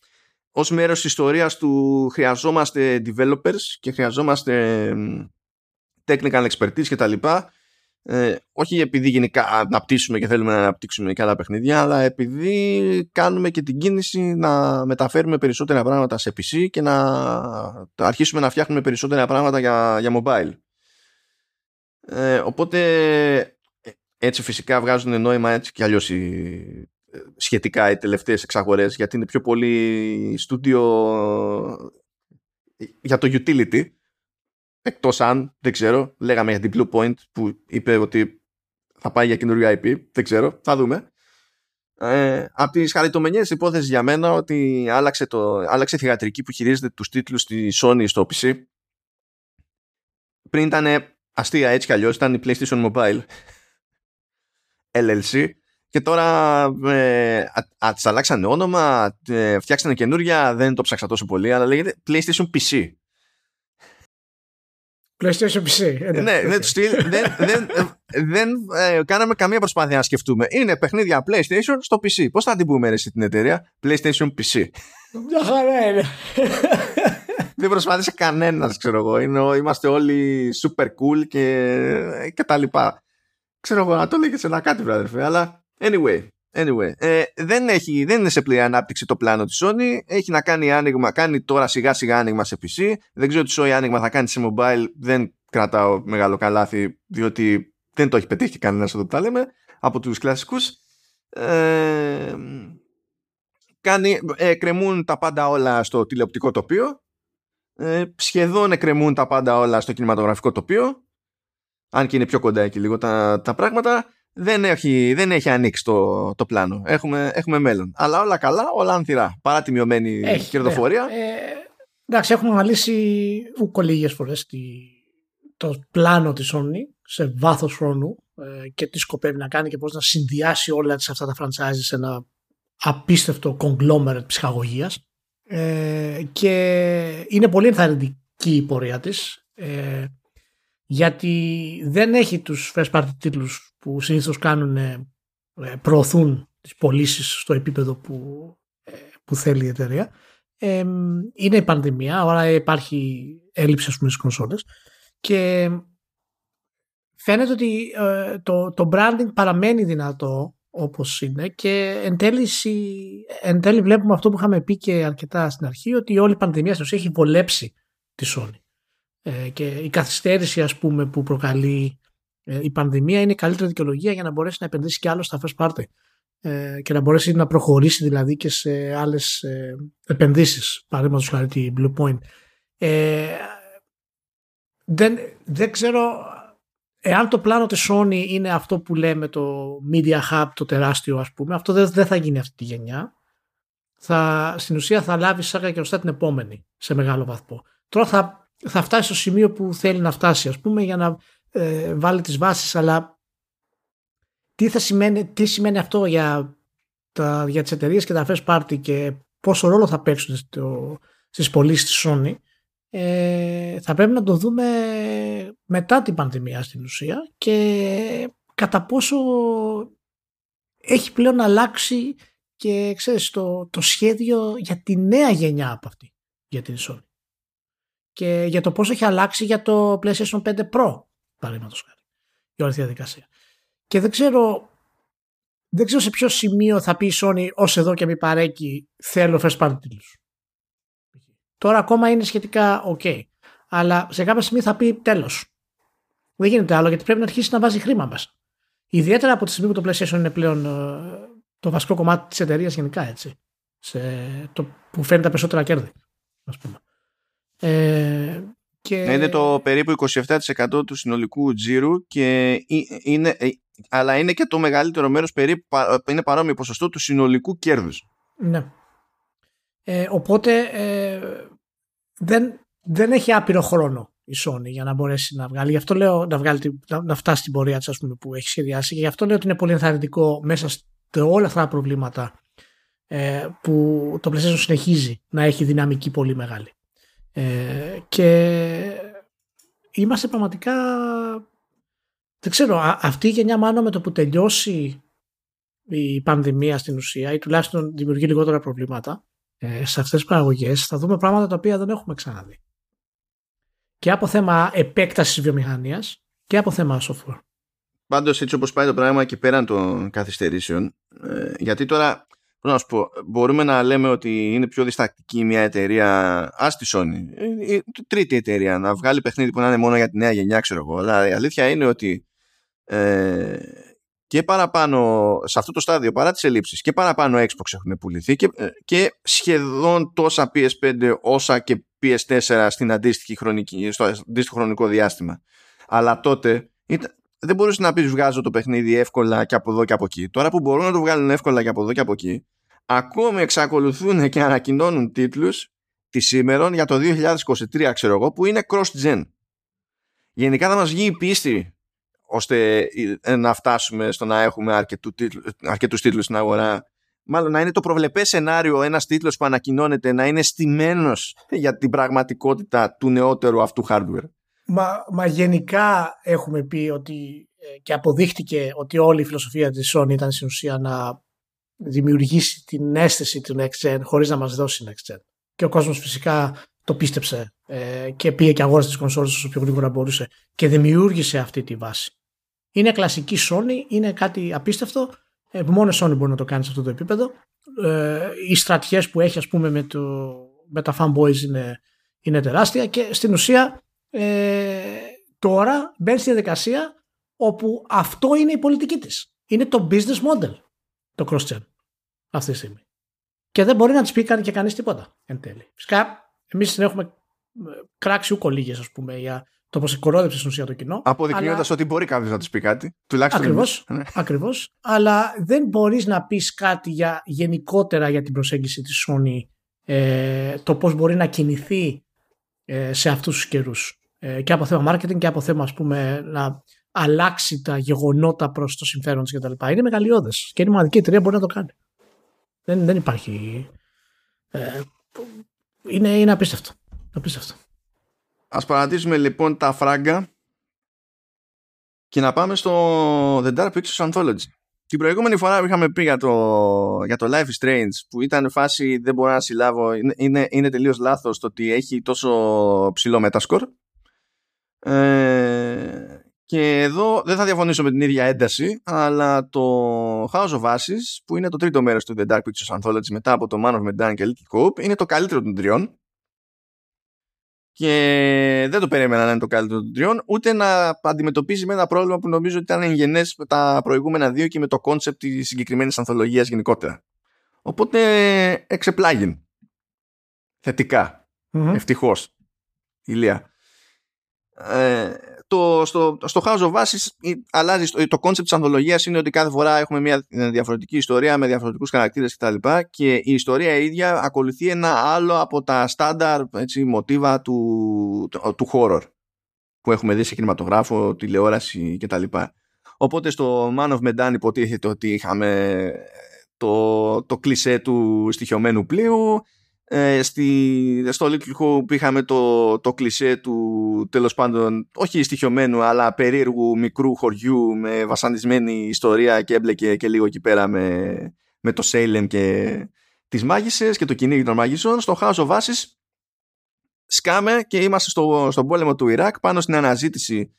ως μέρος της ιστορίας του χρειαζόμαστε developers και χρειαζόμαστε technical expertise και τα λοιπά ε, όχι επειδή γενικά αναπτύσσουμε και θέλουμε να αναπτύξουμε και άλλα παιχνίδια, αλλά επειδή κάνουμε και την κίνηση να μεταφέρουμε περισσότερα πράγματα σε PC και να αρχίσουμε να φτιάχνουμε περισσότερα πράγματα για, για mobile. Ε, οπότε έτσι φυσικά βγάζουν νόημα έτσι και αλλιώς οι, σχετικά οι τελευταίες εξαγορές γιατί είναι πιο πολύ στούντιο για το utility Εκτός αν, δεν ξέρω, λέγαμε για την Blue Point που είπε ότι θα πάει για καινούργια IP. Δεν ξέρω, θα δούμε. Ε, από τις χαριτομενιέ υπόθεση για μένα ότι άλλαξε, το, άλλαξε θηγατρική που χειρίζεται τους τίτλους στη Sony στο PC. Πριν ήταν αστεία έτσι κι αλλιώς, ήταν η PlayStation Mobile LLC. Και τώρα ε, αλλάξανε όνομα, ε, φτιάξανε καινούρια, δεν το ψάξα τόσο πολύ, αλλά λέγεται PlayStation PC. PlayStation PC. ναι, δεν, δεν, δεν, δεν ε, κάναμε καμία προσπάθεια να σκεφτούμε. Είναι παιχνίδια PlayStation στο PC. Πώς θα την πούμε εσύ την εταιρεία; PlayStation PC. Μια χαρά είναι. δεν προσπάθησε κανένας, ξέρω εγώ. Είναι, είμαστε όλοι super cool και, και τα λοιπά. Ξέρω εγώ να το λέγε σε ένα κάτι, βράδερφε. Αλλά anyway, Anyway, ε, δεν, έχει, δεν είναι σε πλήρη ανάπτυξη το πλάνο της Sony. Έχει να κάνει άνοιγμα, κάνει τώρα σιγά σιγά άνοιγμα σε PC. Δεν ξέρω τι Sony άνοιγμα θα κάνει σε mobile. Δεν κρατάω μεγάλο καλάθι, διότι δεν το έχει πετύχει κανένας εδώ που τα λέμε, από τους κλασικούς. Ε, κάνει, ε, κρεμούν τα πάντα όλα στο τηλεοπτικό τοπίο. Ε, σχεδόν εκκρεμούν τα πάντα όλα στο κινηματογραφικό τοπίο. Αν και είναι πιο κοντά εκεί λίγο τα, τα πράγματα δεν έχει, δεν έχει ανοίξει το, το πλάνο. Έχουμε, έχουμε μέλλον. Αλλά όλα καλά, όλα ανθυρά. Παρά τη μειωμένη έχει, κερδοφορία. Ναι. Ε, εντάξει, έχουμε αναλύσει ούκο λίγε φορέ το πλάνο της Sony σε βάθος χρόνου ε, και τι σκοπεύει να κάνει και πώς να συνδυάσει όλα τις, αυτά τα franchises σε ένα απίστευτο conglomerate ψυχαγωγίας. Ε, και είναι πολύ ενθαρρυντική η πορεία της ε, γιατί δεν έχει τους first party τίτλους που συνήθως κάνουν, ε, προωθούν τις πωλήσεις στο επίπεδο που, ε, που θέλει η εταιρεία. Ε, είναι η πανδημία, άρα υπάρχει έλλειψη ας πούμε στις κονσόλες και φαίνεται ότι το, το branding παραμένει δυνατό όπως είναι και εν τέλει, εν τέλει βλέπουμε αυτό που είχαμε πει και αρκετά στην αρχή ότι όλη η πανδημία σας έχει βολέψει τη Sony. Ε, και η καθυστέρηση ας πούμε που προκαλεί ε, η πανδημία είναι η καλύτερη δικαιολογία για να μπορέσει να επενδύσει κι άλλο στα first party. ε, και να μπορέσει να προχωρήσει δηλαδή και σε άλλες ε, επενδύσεις. Παραδείγματος χάρη την Blue Point. Ε, δεν, δεν ξέρω εάν το πλάνο της Sony είναι αυτό που λέμε το Media Hub το τεράστιο ας πούμε. Αυτό δεν, δεν θα γίνει αυτή τη γενιά. Θα, στην ουσία θα λάβει σάκα και ωστά την επόμενη σε μεγάλο βαθμό. Τώρα θα, θα φτάσει στο σημείο που θέλει να φτάσει ας πούμε για να ε, βάλει τις βάσεις αλλά τι, θα σημαίνει, τι σημαίνει αυτό για, τα, για τις εταιρείες και τα first party και πόσο ρόλο θα παίξουν στο, στις πωλήσεις της Sony ε, θα πρέπει να το δούμε μετά την πανδημία στην ουσία και κατά πόσο έχει πλέον αλλάξει και ξέρεις το, το σχέδιο για τη νέα γενιά από αυτή για την Sony και για το πόσο έχει αλλάξει για το PlayStation 5 Pro παραδείγματος χάρη για όλη τη διαδικασία και δεν ξέρω δεν ξέρω σε ποιο σημείο θα πει η Sony ως εδώ και μη παρέκει θέλω first party τίτλους Τώρα ακόμα είναι σχετικά ok. Αλλά σε κάποια στιγμή θα πει τέλος. Δεν γίνεται άλλο γιατί πρέπει να αρχίσει να βάζει χρήμα μέσα. Ιδιαίτερα από τη στιγμή που το PlayStation είναι πλέον ε, το βασικό κομμάτι της εταιρείας γενικά έτσι. Σε το που φέρνει τα περισσότερα κέρδη. Ας πούμε. Ε, και... Είναι το περίπου 27% του συνολικού τζίρου και είναι, ε, αλλά είναι και το μεγαλύτερο μέρος περίπου είναι παρόμοιο ποσοστό του συνολικού κέρδους. Ναι. Ε, οπότε ε, δεν, δεν έχει άπειρο χρόνο η Sony για να μπορέσει να βγάλει. Γι' αυτό λέω να, βγάλει, να, να φτάσει στην πορεία της που έχει σχεδιάσει και γι' αυτό λέω ότι είναι πολύ ενθαρρυντικό μέσα σε όλα αυτά τα προβλήματα ε, που το PlayStation συνεχίζει να έχει δυναμική πολύ μεγάλη. Ε, και είμαστε πραγματικά δεν ξέρω, αυτή η γενιά μάλλον με το που τελειώσει η πανδημία στην ουσία ή τουλάχιστον δημιουργεί λιγότερα προβλήματα ε, σε αυτές τις παραγωγές θα δούμε πράγματα τα οποία δεν έχουμε ξαναδεί. Και από θέμα επέκτασης βιομηχανίας και από θέμα software. Πάντως έτσι όπως πάει το πράγμα και πέραν των καθυστερήσεων ε, γιατί τώρα να σου πω, μπορούμε να λέμε ότι είναι πιο διστακτική μια εταιρεία ας τη Sony, η, η, τρίτη εταιρεία να βγάλει παιχνίδι που να είναι μόνο για τη νέα γενιά ξέρω εγώ αλλά η αλήθεια είναι ότι ε, και παραπάνω σε αυτό το στάδιο παρά τις ελλείψεις και παραπάνω Xbox έχουν πουληθεί και, ε, και σχεδόν τόσα PS5 όσα και PS4 στην αντίστοιχη χρονική, στο αντίστοιχο χρονικό διάστημα. Αλλά τότε ήταν, δεν μπορούσε να πεις βγάζω το παιχνίδι εύκολα και από εδώ και από εκεί. Τώρα που μπορούν να το βγάλουν εύκολα και από εδώ και από εκεί ακόμη εξακολουθούν και ανακοινώνουν τίτλους της σήμερα για το 2023 ξέρω εγώ που είναι cross-gen. Γενικά θα μας βγει η πίστη ώστε ε, να φτάσουμε στο να έχουμε αρκετού τίτλου, αρκετούς τίτλους στην αγορά μάλλον να είναι το προβλεπές σενάριο ένας τίτλος που ανακοινώνεται να είναι στημένος για την πραγματικότητα του νεότερου αυτού hardware. Μα, μα γενικά έχουμε πει ότι ε, και αποδείχτηκε ότι όλη η φιλοσοφία της Sony ήταν στην ουσία να δημιουργήσει την αίσθηση του Next Gen χωρίς να μας δώσει Next Gen. Και ο κόσμος φυσικά το πίστεψε ε, και πήγε και αγόρασε τις κονσόλες όσο πιο γρήγορα μπορούσε και δημιούργησε αυτή τη βάση. Είναι κλασική Sony, είναι κάτι απίστευτο. Ε, μόνο Sony μπορεί να το κάνει σε αυτό το επίπεδο. Ε, οι στρατιές που έχει ας πούμε με, το, με τα fanboys είναι, είναι τεράστια και στην ουσία ε, τώρα μπαίνει στη διαδικασία όπου αυτό είναι η πολιτική της. Είναι το business model το cross-gen αυτή τη στιγμή. Και δεν μπορεί να της πει και κανείς τίποτα εν τέλει. Φυσικά εμείς την έχουμε ε, κράξει ούκο λίγες, ας πούμε, για το πώς κορόδεψε στην ουσία το κοινό. Αποδεικνύοντας αλλά... ότι μπορεί κάποιος να του πει κάτι. Τουλάχιστον. Ακριβώς. Ναι. Ακριβώς, αλλά δεν μπορείς να πεις κάτι για, γενικότερα για την προσέγγιση της Sony, ε, το πώς μπορεί να κινηθεί ε, σε αυτούς τους καιρούς. Ε, και από θέμα marketing και από θέμα ας πούμε, να αλλάξει τα γεγονότα προς το συμφέρον της κτλ. Είναι μεγαλειώδες. Και είναι μοναδική εταιρεία μπορεί να το κάνει. Δεν, δεν υπάρχει. Ε, είναι, είναι απίστευτο. απίστευτο. Ας παρατήσουμε λοιπόν τα φράγκα και να πάμε στο The Dark Pictures Anthology. Την προηγούμενη φορά που είχαμε πει για το, για το Life is Strange που ήταν φάση δεν μπορώ να συλλάβω είναι, είναι, είναι τελείως λάθος το ότι έχει τόσο ψηλό μετασκορ ε, και εδώ δεν θα διαφωνήσω με την ίδια ένταση αλλά το House of Ashes που είναι το τρίτο μέρος του The Dark Pictures Anthology μετά από το Man of Medan και Little Hope είναι το καλύτερο των τριών και δεν το περίμενα να είναι το καλύτερο των τριών, ούτε να αντιμετωπίζει με ένα πρόβλημα που νομίζω ότι ήταν εγγενές με τα προηγούμενα δύο και με το κόνσεπτ της συγκεκριμένης ανθολογίας γενικότερα. Οπότε εξεπλάγην. Θετικά. Mm-hmm. Ευτυχώς. Ηλία. Ε, το, στο, στο House of Ashes αλλάζει το concept της ανθολογίας είναι ότι κάθε φορά έχουμε μια διαφορετική ιστορία με διαφορετικούς χαρακτήρες κτλ. Και, και η ιστορία ίδια ακολουθεί ένα άλλο από τα στάνταρ έτσι, μοτίβα του, του, του horror που έχουμε δει σε κινηματογράφο, τηλεόραση κτλ. Οπότε στο Man of Medan υποτίθεται ότι είχαμε το, το κλισέ του στοιχειωμένου πλοίου ε, στη, στο Little Hope είχαμε το, το κλισέ του τέλος πάντων όχι στοιχειωμένου αλλά περίεργου μικρού χωριού με βασανισμένη ιστορία και έμπλεκε και λίγο εκεί πέρα με, με το Salem και τις μάγισσες και το κυνήγι των μαγισσών. Στο House of Ashes σκάμε και είμαστε στο, στον πόλεμο του Ιράκ πάνω στην αναζήτηση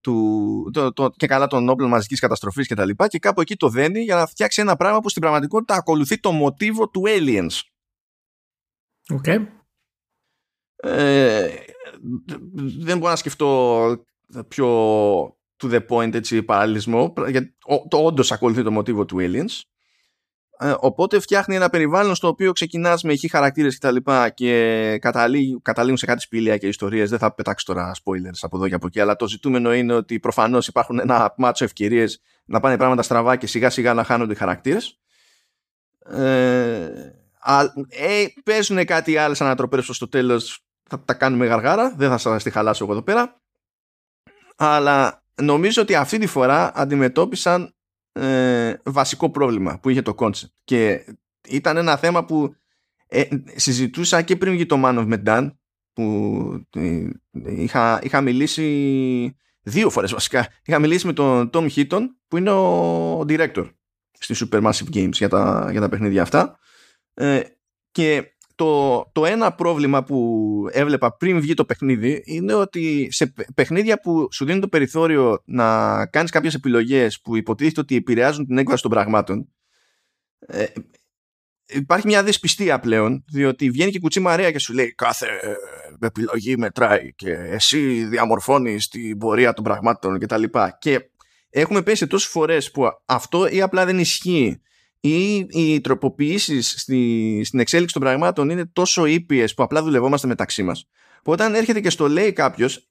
του, το, το, και καλά των όπλων μαζικής καταστροφής και τα λοιπά. Και κάπου εκεί το δένει για να φτιάξει ένα πράγμα που στην πραγματικότητα ακολουθεί το μοτίβο του Aliens Okay. Ε, δεν μπορώ να σκεφτώ πιο to the point έτσι, παραλληλισμό γιατί το όντως ακολουθεί το μοτίβο του Aliens. Ε, οπότε φτιάχνει ένα περιβάλλον στο οποίο ξεκινάς με ηχή χαρακτήρες και τα λοιπά και καταλήγουν, καταλήγουν σε κάτι σπήλια και ιστορίες. Δεν θα πετάξω τώρα spoilers από εδώ και από εκεί αλλά το ζητούμενο είναι ότι προφανώς υπάρχουν ένα μάτσο ευκαιρίες να πάνε πράγματα στραβά και σιγά σιγά να χάνονται οι χαρακτήρες. Ε, ε, παίζουν κάτι άλλες ανατροπές στο τέλος. Θα τα κάνουμε γαργάρα δεν θα σας τη χαλάσω εγώ εδώ πέρα. Αλλά νομίζω ότι αυτή τη φορά αντιμετώπισαν ε, βασικό πρόβλημα που είχε το concept. Και ήταν ένα θέμα που ε, συζητούσα και πριν βγει το Man of Medan που ε, είχα, είχα μιλήσει δύο φορές βασικά. Είχα μιλήσει με τον Tom Hitton που είναι ο director στη Supermassive Games για τα, για τα παιχνίδια αυτά ε, και το, το ένα πρόβλημα που έβλεπα πριν βγει το παιχνίδι είναι ότι σε παιχνίδια που σου δίνουν το περιθώριο να κάνεις κάποιες επιλογές που υποτίθεται ότι επηρεάζουν την έκβαση των πραγμάτων ε, υπάρχει μια δυσπιστία πλέον διότι βγαίνει και κουτσί Μαρία και σου λέει κάθε επιλογή μετράει και εσύ διαμορφώνεις την πορεία των πραγμάτων κτλ. Και, και έχουμε πέσει τόσες φορές που αυτό ή απλά δεν ισχύει ή οι τροποποιήσεις στη, στην εξέλιξη των πραγμάτων είναι τόσο ήπιες που απλά δουλευόμαστε μεταξύ μας. Που όταν έρχεται και στο λέει κάποιος,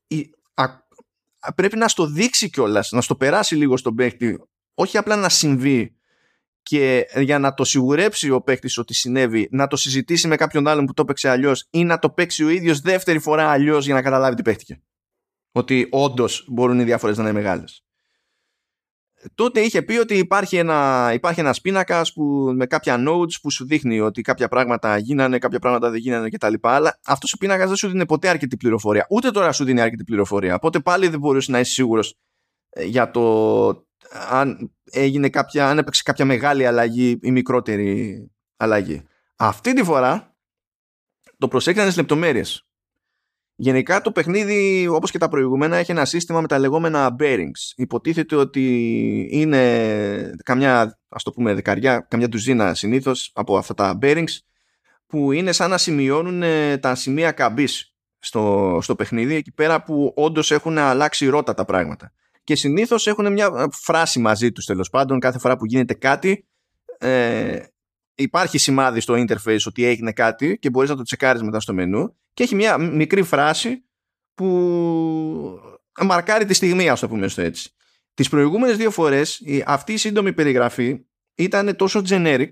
πρέπει να στο δείξει κιόλας, να στο περάσει λίγο στον παίκτη, όχι απλά να συμβεί και για να το σιγουρέψει ο παίκτη ότι συνέβη, να το συζητήσει με κάποιον άλλον που το έπαιξε αλλιώς ή να το παίξει ο ίδιος δεύτερη φορά αλλιώς για να καταλάβει τι παίχτηκε. Ότι όντως μπορούν οι διάφορες να είναι μεγάλες τότε είχε πει ότι υπάρχει ένα, υπάρχει ένας πίνακας που, με κάποια notes που σου δείχνει ότι κάποια πράγματα γίνανε, κάποια πράγματα δεν γίνανε κτλ. Αλλά αυτός ο πίνακας δεν σου δίνει ποτέ αρκετή πληροφορία. Ούτε τώρα σου δίνει αρκετή πληροφορία. Οπότε πάλι δεν μπορούσε να είσαι σίγουρος ε, για το αν έγινε κάποια, αν έπαιξε κάποια μεγάλη αλλαγή ή μικρότερη αλλαγή. Αυτή τη φορά το προσέξανε στις λεπτομέρειες. Γενικά το παιχνίδι όπως και τα προηγούμενα έχει ένα σύστημα με τα λεγόμενα bearings. Υποτίθεται ότι είναι καμιά ας το πούμε δεκαριά, καμιά τουζίνα συνήθως από αυτά τα bearings που είναι σαν να σημειώνουν ε, τα σημεία καμπής στο, στο παιχνίδι εκεί πέρα που όντως έχουν αλλάξει ρότα τα πράγματα. Και συνήθως έχουν μια φράση μαζί τους τέλος πάντων κάθε φορά που γίνεται κάτι ε, υπάρχει σημάδι στο interface ότι έγινε κάτι και μπορείς να το τσεκάρεις μετά στο μενού και έχει μια μικρή φράση που μαρκάρει τη στιγμή ας το πούμε στο έτσι. Τις προηγούμενες δύο φορές αυτή η σύντομη περιγραφή ήταν τόσο generic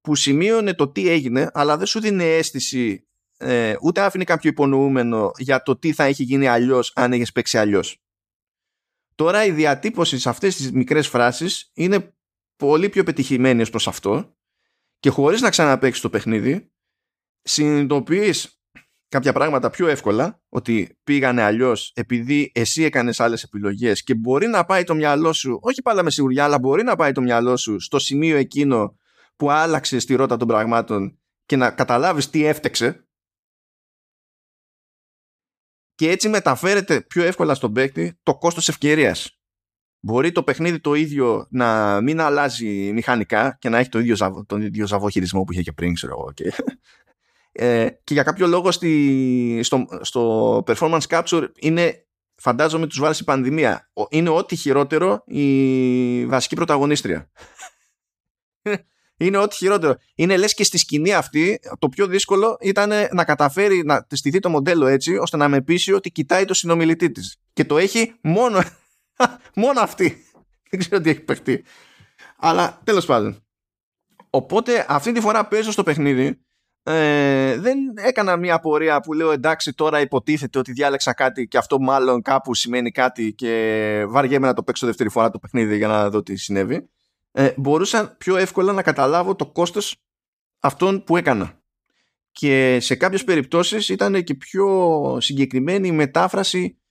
που σημείωνε το τι έγινε αλλά δεν σου δίνει αίσθηση ε, ούτε άφηνε κάποιο υπονοούμενο για το τι θα έχει γίνει αλλιώς αν έχεις παίξει αλλιώς. Τώρα η διατύπωση σε αυτές τις μικρές φράσεις είναι πολύ πιο πετυχημένη ως προς αυτό και χωρίς να ξαναπαίξεις το παιχνίδι συνειδητοποιείς κάποια πράγματα πιο εύκολα ότι πήγανε αλλιώς επειδή εσύ έκανες άλλες επιλογές και μπορεί να πάει το μυαλό σου όχι πάντα με σιγουριά αλλά μπορεί να πάει το μυαλό σου στο σημείο εκείνο που άλλαξε στη ρότα των πραγμάτων και να καταλάβεις τι έφτεξε. Και έτσι μεταφέρεται πιο εύκολα στον παίκτη το κόστος ευκαιρίας Μπορεί το παιχνίδι το ίδιο να μην αλλάζει μηχανικά και να έχει το ίδιο, τον ίδιο ζαβό χειρισμό που είχε και πριν, ξέρω εγώ. Και... ε, και για κάποιο λόγο στη, στο, στο performance capture είναι φαντάζομαι τους βάλει η πανδημία. Είναι ό,τι χειρότερο η βασική πρωταγωνίστρια. Είναι ό,τι χειρότερο. Είναι λες και στη σκηνή αυτή το πιο δύσκολο ήταν να καταφέρει να στηθεί το μοντέλο έτσι ώστε να με πείσει ότι κοιτάει το συνομιλητή της. Και το έχει μόνο μόνο αυτή. Δεν ξέρω τι έχει παιχτεί. Αλλά τέλος πάντων. Οπότε αυτή τη φορά παίζω στο παιχνίδι. Ε, δεν έκανα μια πορεία που λέω εντάξει τώρα υποτίθεται ότι διάλεξα κάτι και αυτό μάλλον κάπου σημαίνει κάτι και βαριέμαι να το παίξω δεύτερη φορά το παιχνίδι για να δω τι συνέβη. Ε, μπορούσα πιο εύκολα να καταλάβω το κόστος αυτών που έκανα. Και σε κάποιες περιπτώσεις ήταν και πιο συγκεκριμένη η μετάφραση ε,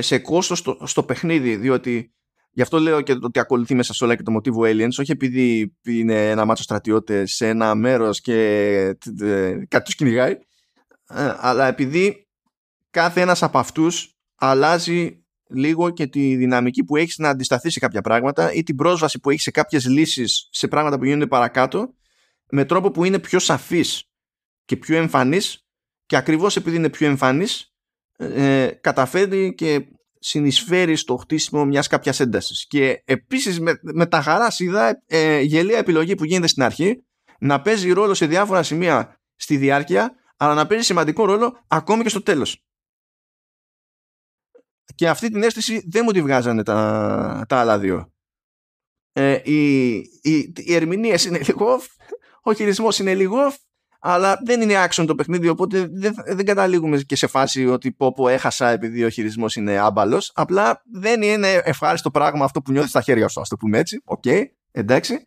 σε κόστος στο, στο παιχνίδι διότι Γι' αυτό λέω και ότι ακολουθεί μέσα σε όλα και το μοτίβο Aliens, όχι επειδή είναι ένα μάτσο στρατιώτες σε ένα μέρος και κάτι τους κυνηγάει, ε, αλλά επειδή κάθε ένας από αυτούς αλλάζει λίγο και τη δυναμική που έχεις να αντισταθείς σε κάποια πράγματα ή την πρόσβαση που έχεις σε κάποιες λύσεις σε πράγματα που γίνονται παρακάτω με τρόπο που είναι πιο σαφής και πιο εμφανής και ακριβώς επειδή είναι πιο εμφανής ε, καταφέρει και συνεισφέρει στο χτίσιμο μιας κάποιας έντασης. Και επίσης με, με τα χαράς είδα ε, γελία επιλογή που γίνεται στην αρχή να παίζει ρόλο σε διάφορα σημεία στη διάρκεια αλλά να παίζει σημαντικό ρόλο ακόμη και στο τέλος. Και αυτή την αίσθηση δεν μου τη βγάζανε τα, τα άλλα δύο. Ε, οι, οι, οι ερμηνείες είναι λίγο ο χειρισμός είναι λίγο αλλά δεν είναι action το παιχνίδι οπότε δεν, δεν καταλήγουμε και σε φάση ότι πω πω έχασα επειδή ο χειρισμός είναι άμπαλος. απλά δεν είναι ευχάριστο πράγμα αυτό που νιώθεις στα χέρια σου ας το πούμε έτσι, OK, okay, εντάξει.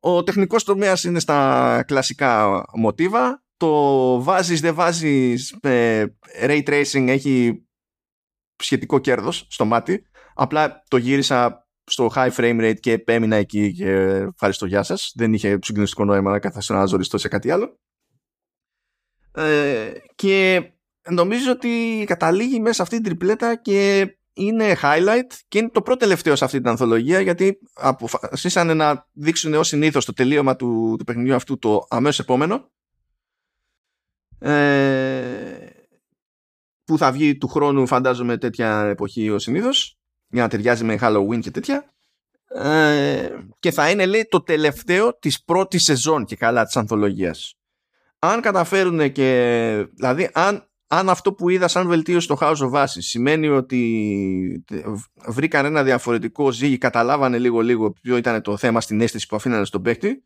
Ο τεχνικός τομέας είναι στα κλασικά μοτίβα. Το βάζεις δεν βάζεις ε, ray tracing έχει σχετικό κέρδος στο μάτι. Απλά το γύρισα στο high frame rate και έμεινα εκεί και ευχαριστώ γεια σας. Δεν είχε συγκλονιστικό νόημα να καθέσω να ζοριστώ σε κάτι άλλο ε, και νομίζω ότι καταλήγει μέσα αυτή την τριπλέτα και είναι highlight και είναι το πρώτο τελευταίο σε αυτή την ανθολογία γιατί αποφασίσανε να δείξουν ως συνήθως το τελείωμα του, του παιχνιδιού αυτού το αμέσως επόμενο. Ε, που θα βγει του χρόνου φαντάζομαι τέτοια εποχή ως συνήθως για να ταιριάζει με Halloween και τέτοια. Ε, και θα είναι λέει το τελευταίο της πρώτης σεζόν και καλά της ανθολογίας αν καταφέρουν και δηλαδή αν, αν αυτό που είδα σαν βελτίωση στο House of Vasi σημαίνει ότι βρήκαν ένα διαφορετικό ζύγι καταλάβανε λίγο λίγο ποιο ήταν το θέμα στην αίσθηση που αφήνανε στον παίκτη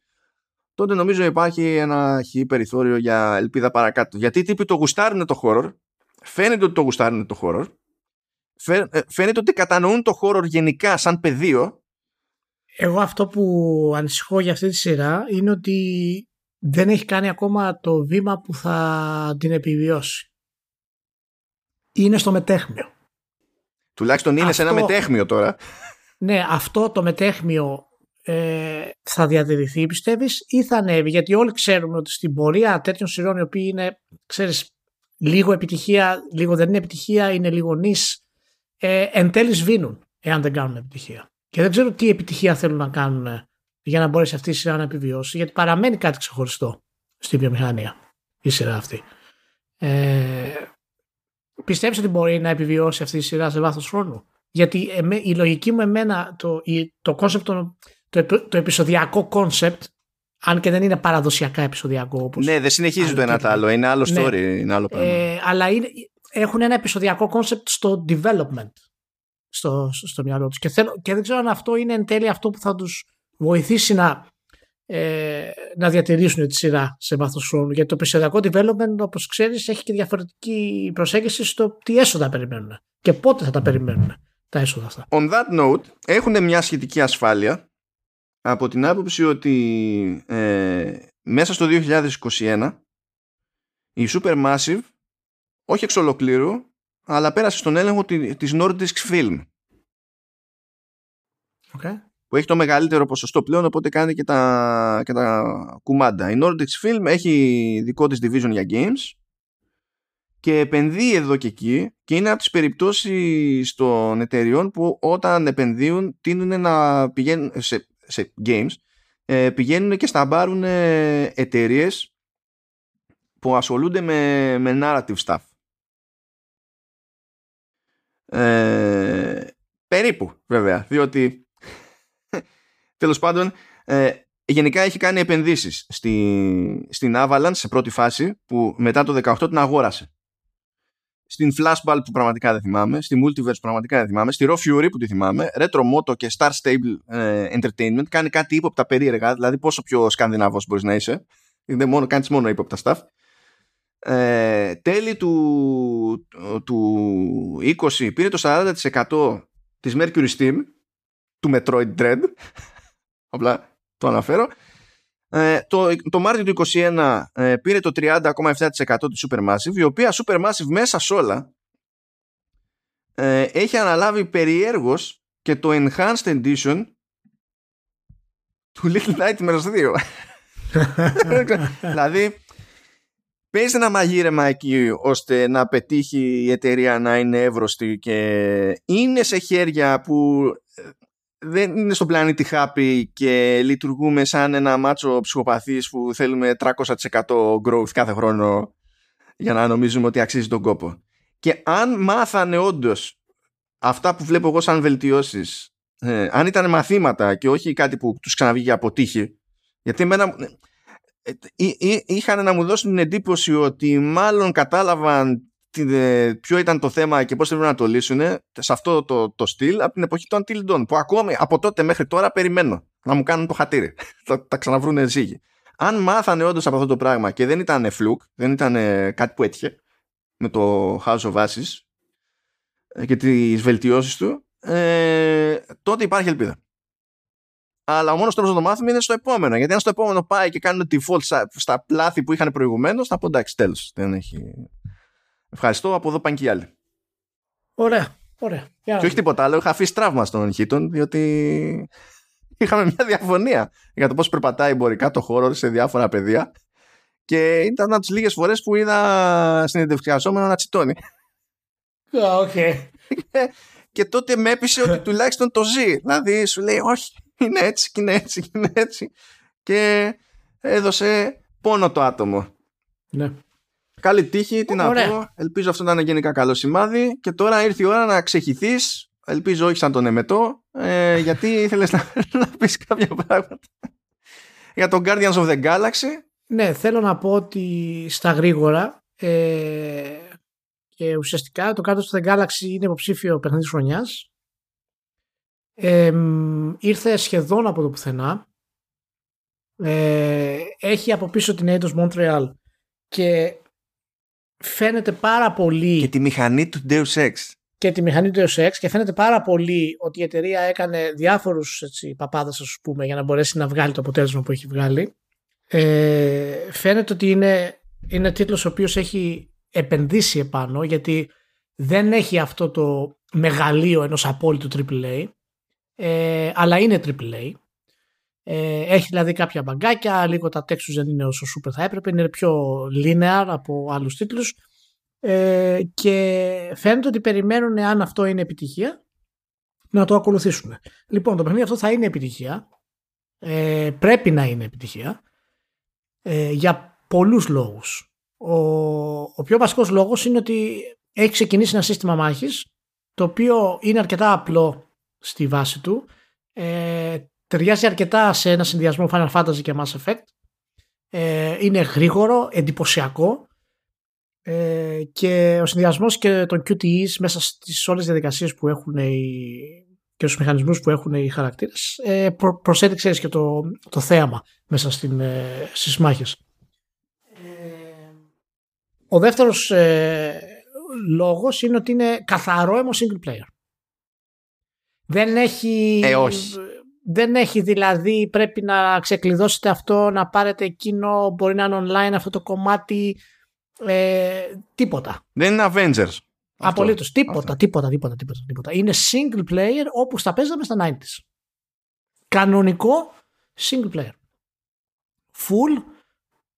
τότε νομίζω υπάρχει ένα χι περιθώριο για ελπίδα παρακάτω. Γιατί οι τύποι το γουστάρουν το horror φαίνεται ότι το γουστάρουν το horror ε, φαίνεται ότι κατανοούν το horror γενικά σαν πεδίο. Εγώ αυτό που ανησυχώ για αυτή τη σειρά είναι ότι δεν έχει κάνει ακόμα το βήμα που θα την επιβιώσει. Είναι στο μετέχμιο. Τουλάχιστον είναι σε ένα μετέχμιο τώρα. Ναι, αυτό το μετέχμιο ε, θα διατηρηθεί πιστεύεις ή θα ανέβει; Γιατί όλοι ξέρουμε ότι στην πορεία τέτοιων σειρών οι οποίοι είναι ξέρεις λίγο επιτυχία, λίγο δεν είναι επιτυχία, είναι λίγο νης ε, εν τέλει σβήνουν εάν δεν κάνουν επιτυχία. Και δεν ξέρω τι επιτυχία θέλουν να κάνουν για να μπορέσει αυτή η σειρά να επιβιώσει, γιατί παραμένει κάτι ξεχωριστό στη βιομηχανία η σειρά αυτή. Ε, πιστεύεις ότι μπορεί να επιβιώσει αυτή η σειρά σε βάθος χρόνου; Γιατί η λογική μου εμένα, το, το, concept, το, το, το επεισοδιακό concept, αν και δεν είναι παραδοσιακά επεισοδιακό όπως... Ναι, δεν συνεχίζει το ένα το άλλο, είναι άλλο ναι. story, είναι άλλο πράγμα. Ε, αλλά είναι, έχουν ένα επεισοδιακό concept στο development στο, στο μυαλό τους και, θέλω, και δεν ξέρω αν αυτό είναι εν τέλει αυτό που θα τους βοηθήσει να, ε, να διατηρήσουν τη σειρά σε βάθος χρόνου. Γιατί το επεισοδιακό development, όπως ξέρεις, έχει και διαφορετική προσέγγιση στο τι έσοδα περιμένουν και πότε θα τα περιμένουν τα έσοδα αυτά. On that note, έχουν μια σχετική ασφάλεια από την άποψη ότι ε, μέσα στο 2021 η Supermassive όχι εξ ολοκλήρου αλλά πέρασε στον έλεγχο της Nordisk Film. Okay που έχει το μεγαλύτερο ποσοστό πλέον οπότε κάνει και τα, και τα κουμάντα. Η Nordic Film έχει δικό της division για games και επενδύει εδώ και εκεί και είναι από τις περιπτώσεις των εταιριών που όταν επενδύουν τείνουν να πηγαίνουν σε, σε games ε, πηγαίνουν και σταμπάρουν εταιρείες που ασχολούνται με, με narrative stuff. Ε, περίπου βέβαια, διότι τέλος πάντων ε, γενικά έχει κάνει επενδύσεις στη, στην Avalanche σε πρώτη φάση που μετά το 18 την αγόρασε στην Flashball που πραγματικά δεν θυμάμαι, στη Multiverse που πραγματικά δεν θυμάμαι, στη Raw Fury που τη θυμάμαι, Retro Moto και Star Stable ε, Entertainment κάνει κάτι ύποπτα περίεργα, δηλαδή πόσο πιο σκανδιναβός μπορείς να είσαι. Δεν μόνο, κάνεις μόνο ύποπτα stuff. Ε, τέλη του, του 20 πήρε το 40% της Mercury Steam του Metroid Dread απλά το αναφέρω. Ε, το, το Μάρτιο του 2021 ε, πήρε το 30,7% του Supermassive η οποία Supermassive μέσα σε όλα ε, έχει αναλάβει περιέργως και το Enhanced Edition του Little Nightmares 2 δηλαδή παίζει ένα μαγείρεμα εκεί ώστε να πετύχει η εταιρεία να είναι εύρωστη και είναι σε χέρια που δεν είναι στον πλανήτη happy και λειτουργούμε σαν ένα μάτσο ψυχοπαθής που θέλουμε 300% growth κάθε χρόνο για να νομίζουμε ότι αξίζει τον κόπο. Και αν μάθανε όντως αυτά που βλέπω εγώ σαν βελτιώσεις, ε, αν ήταν μαθήματα και όχι κάτι που τους ξαναβγεί από τύχη, γιατί εμένα ε, ε, είχαν να μου δώσουν την εντύπωση ότι μάλλον κατάλαβαν ποιο ήταν το θέμα και πώς θέλουν να το λύσουν σε αυτό το, το στυλ από την εποχή του Until Dawn που ακόμη από τότε μέχρι τώρα περιμένω να μου κάνουν το χατήρι θα τα ξαναβρούν ζύγι αν μάθανε όντως από αυτό το πράγμα και δεν ήταν φλουκ δεν ήταν κάτι που έτυχε με το House of Ashes ε, και τις βελτιώσεις του ε, τότε υπάρχει ελπίδα αλλά ο μόνος τρόπος να το μάθουμε είναι στο επόμενο. Γιατί αν στο επόμενο πάει και κάνουν default στα, στα πλάθη που είχαν προηγουμένως, θα πω εντάξει, τέλος. Δεν έχει. Ευχαριστώ, από εδώ πάνε και οι άλλοι. Ωραία, ωραία. Και όχι τίποτα άλλο, είχα αφήσει τραύμα στον Χίτον, διότι είχαμε μια διαφωνία για το πώς περπατάει εμπορικά το χώρο σε διάφορα πεδία. Και ήταν από τις λίγες φορές που είδα συνεντευξιαζόμενο να τσιτώνει. Okay. και τότε με έπεισε ότι τουλάχιστον το ζει. Δηλαδή σου λέει, Όχι, είναι έτσι, είναι έτσι, είναι έτσι. Και έδωσε πόνο το άτομο. Ναι. Καλή τύχη, τι να πω. Ελπίζω αυτό να είναι γενικά καλό σημάδι. Και τώρα ήρθε η ώρα να ξεχυθείς. Ελπίζω όχι σαν τον εμετό, ε, γιατί ήθελες να, να πεις κάποια πράγματα. Για τον Guardians of the Galaxy. Ναι, θέλω να πω ότι στα γρήγορα ε, και ουσιαστικά το Guardians of the Galaxy είναι υποψήφιο παιχνίδι χρονιάς. Ε, ήρθε σχεδόν από το πουθενά. Ε, έχει από πίσω την Eidos Montreal και φαίνεται πάρα πολύ. Και τη μηχανή του Deus Ex. Και τη μηχανή του Deus Ex και φαίνεται πάρα πολύ ότι η εταιρεία έκανε διάφορους παπάδες, ας πούμε, για να μπορέσει να βγάλει το αποτέλεσμα που έχει βγάλει. Ε, φαίνεται ότι είναι, είναι τίτλος ο οποίος έχει επενδύσει επάνω γιατί δεν έχει αυτό το μεγαλείο ενός απόλυτου AAA ε, αλλά είναι AAA ε, έχει δηλαδή κάποια μπαγκάκια, λίγο τα textures δεν είναι όσο super θα έπρεπε, είναι πιο linear από άλλους τίτλους ε, και φαίνεται ότι περιμένουν αν αυτό είναι επιτυχία να το ακολουθήσουν. Λοιπόν, το παιχνίδι αυτό θα είναι επιτυχία, ε, πρέπει να είναι επιτυχία ε, για πολλούς λόγους. Ο, ο πιο βασικός λόγος είναι ότι έχει ξεκινήσει ένα σύστημα μάχης το οποίο είναι αρκετά απλό στη βάση του ε, ταιριάζει αρκετά σε ένα συνδυασμό Final Fantasy και Mass Effect. Ε, είναι γρήγορο, εντυπωσιακό ε, και ο συνδυασμός και των QTEs μέσα στις όλες τις διαδικασίες που έχουν οι, και στους μηχανισμούς που έχουν οι χαρακτήρες ε, προ, προσέδειξε και το, το θέαμα μέσα στην, ε, στις μάχες. Ε, ο δεύτερος ε, λόγος είναι ότι είναι καθαρό έμο single player. Δεν έχει... Ε, όχι. Δεν έχει δηλαδή, πρέπει να ξεκλειδώσετε αυτό, να πάρετε εκείνο, μπορεί να είναι online αυτό το κομμάτι, ε, τίποτα. Δεν είναι Avengers. Απολύτως. Τίποτα, τίποτα, τίποτα, τίποτα, τίποτα. Είναι single player όπως τα παίζαμε στα 90s. Κανονικό single player. Full,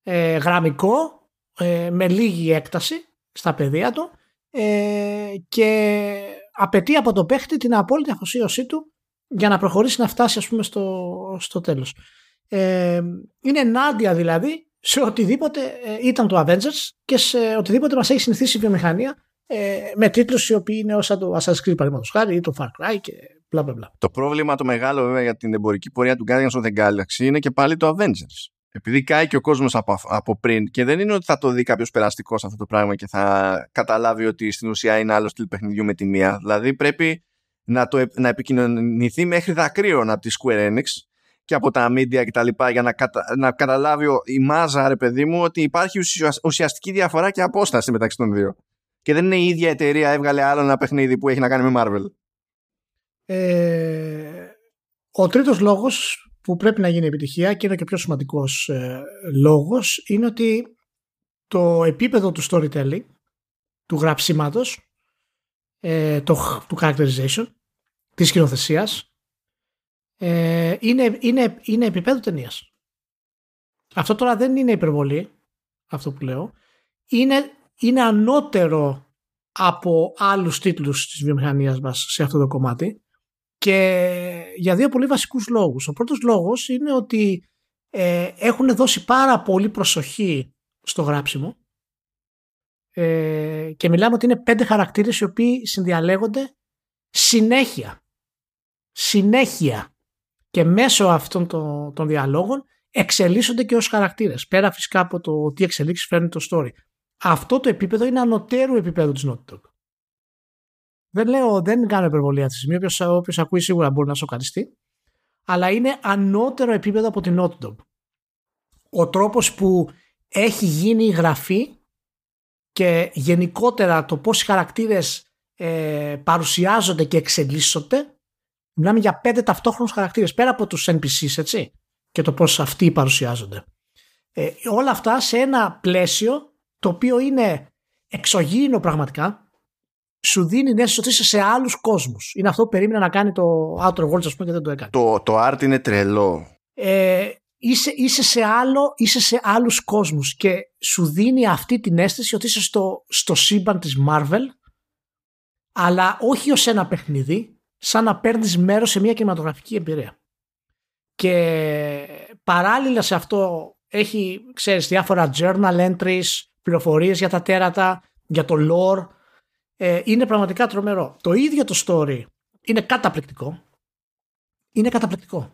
ε, γραμμικό, ε, με λίγη έκταση στα παιδεία του ε, και απαιτεί από τον παίχτη την απόλυτη αφοσίωσή του για να προχωρήσει να φτάσει ας πούμε στο, στο τέλος. Ε, είναι ενάντια δηλαδή σε οτιδήποτε ε, ήταν το Avengers και σε οτιδήποτε μας έχει συνηθίσει η βιομηχανία ε, με τίτλους οι οποίοι είναι όσα το Assassin's Creed παραδείγματος χάρη ή το Far Cry και μπλα μπλα μπλα. Το πρόβλημα το μεγάλο βέβαια για την εμπορική πορεία του Guardians of the Galaxy είναι και πάλι το Avengers. Επειδή κάει και ο κόσμος από, από πριν και δεν είναι ότι θα το δει κάποιος περαστικός σε αυτό το πράγμα και θα καταλάβει ότι στην ουσία είναι άλλος στυλ παιχνιδιού με τη μία. Δηλαδή πρέπει να, το, να επικοινωνηθεί μέχρι δακρύων από τη Square Enix και από τα media και τα λοιπά για να, κατα, να καταλάβει η μάζα ρε παιδί μου ότι υπάρχει ουσιαστική διαφορά και απόσταση μεταξύ των δύο. Και δεν είναι η ίδια εταιρεία έβγαλε άλλο ένα παιχνίδι που έχει να κάνει με Marvel. Ε, ο τρίτος λόγος που πρέπει να γίνει επιτυχία και είναι και ο πιο σημαντικός ε, λόγος είναι ότι το επίπεδο του storytelling, του γραψίματος, ε, το, του characterization, της σκηνοθεσία, ε, είναι, είναι, είναι επίπεδο ταινίας. Αυτό τώρα δεν είναι υπερβολή, αυτό που λέω. Είναι, είναι ανώτερο από άλλους τίτλους της βιομηχανίας μας σε αυτό το κομμάτι και για δύο πολύ βασικούς λόγους. Ο πρώτος λόγος είναι ότι ε, έχουν δώσει πάρα πολύ προσοχή στο γράψιμο ε, και μιλάμε ότι είναι πέντε χαρακτήρες οι οποίοι συνδιαλέγονται συνέχεια. Συνέχεια. Και μέσω αυτών των, των διαλόγων εξελίσσονται και ως χαρακτήρες. Πέρα φυσικά από το τι εξελίξεις φέρνει το story. Αυτό το επίπεδο είναι ανωτέρου επίπεδου της Naughty Dog. Δεν λέω, δεν κάνω υπερβολή αυτή τη στιγμή. Όποιος ακούει σίγουρα μπορεί να σοκαριστεί. Αλλά είναι ανώτερο επίπεδο από την Naughty Dog. Ο τρόπος που έχει γίνει η γραφή και γενικότερα το πώς οι χαρακτήρες ε, παρουσιάζονται και εξελίσσονται μιλάμε για πέντε ταυτόχρονους χαρακτήρες πέρα από τους NPCs έτσι και το πώς αυτοί παρουσιάζονται. Ε, όλα αυτά σε ένα πλαίσιο το οποίο είναι εξωγήινο πραγματικά σου δίνει την αίσθηση ότι είσαι σε άλλους κόσμους. Είναι αυτό που περίμενα να κάνει το Outer Worlds ας πούμε και δεν το έκανε. Το, το art είναι τρελό. Ε, είσαι, είσαι, σε άλλο, είσαι σε άλλους κόσμους και σου δίνει αυτή την αίσθηση ότι είσαι στο, στο σύμπαν της Marvel αλλά όχι ως ένα παιχνίδι σαν να παίρνεις μέρος σε μια κινηματογραφική εμπειρία. Και παράλληλα σε αυτό έχει, ξέρεις, διάφορα journal entries, πληροφορίες για τα τέρατα, για το lore. Ε, είναι πραγματικά τρομερό. Το ίδιο το story είναι καταπληκτικό. Είναι καταπληκτικό.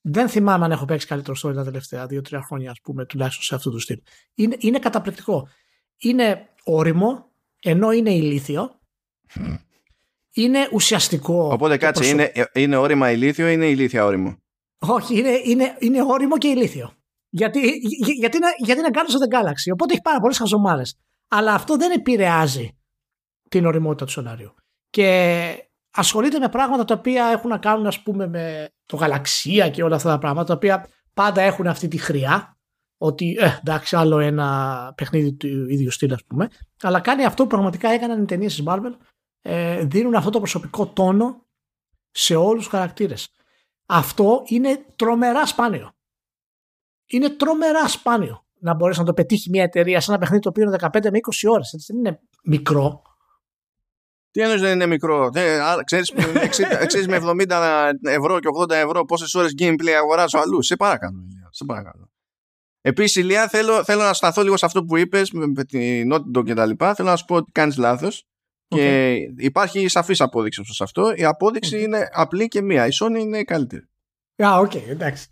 Δεν θυμάμαι αν έχω παίξει καλύτερο story τα τελευταία δύο-τρία χρόνια, ας πούμε, τουλάχιστον σε αυτού τους στυλ. Είναι, είναι καταπληκτικό. Είναι όριμο, ενώ είναι ηλίθιο. Είναι ουσιαστικό. Οπότε κάτσε, είναι, είναι όρημα ηλίθιο ή είναι ηλίθια όριμο; Όχι, είναι, είναι, είναι όριμο και ηλίθιο. Γιατί, γιατί, είναι, γιατί είναι Guardians of the Galaxy. Οπότε έχει πάρα πολλές χαζομάρε. Αλλά αυτό δεν επηρεάζει την οριμότητα του σενάριου. Και ασχολείται με πράγματα τα οποία έχουν να κάνουν ας πούμε με το γαλαξία και όλα αυτά τα πράγματα τα οποία πάντα έχουν αυτή τη χρειά ότι ε, εντάξει άλλο ένα παιχνίδι του ίδιου στυλ ας πούμε αλλά κάνει αυτό που πραγματικά έκαναν οι ταινίες της Marvel ε, δίνουν αυτό το προσωπικό τόνο σε όλους τους χαρακτήρες αυτό είναι τρομερά σπάνιο είναι τρομερά σπάνιο να μπορέσει να το πετύχει μια εταιρεία σε ένα παιχνίδι το οποίο είναι 15 με 20 ώρες δεν είναι μικρό τι εννοείς δεν είναι μικρό; ξέρεις, ξέρεις, με 70 ευρώ και 80 ευρώ πόσες ώρες gameplay αγοράζω αλλού; Σε παρακαλώ. Σε παρακαλώ. Επίσης, Ηλία, θέλω, θέλω να σταθώ λίγο σε αυτό που είπες με την Naughty Dog και τα λοιπά. Θέλω να σου πω ότι κάνεις λάθος. Και υπάρχει σαφής απόδειξη σε αυτό. Η απόδειξη είναι απλή και μία. Η Sony είναι η καλύτερη. Α, οκ, εντάξει.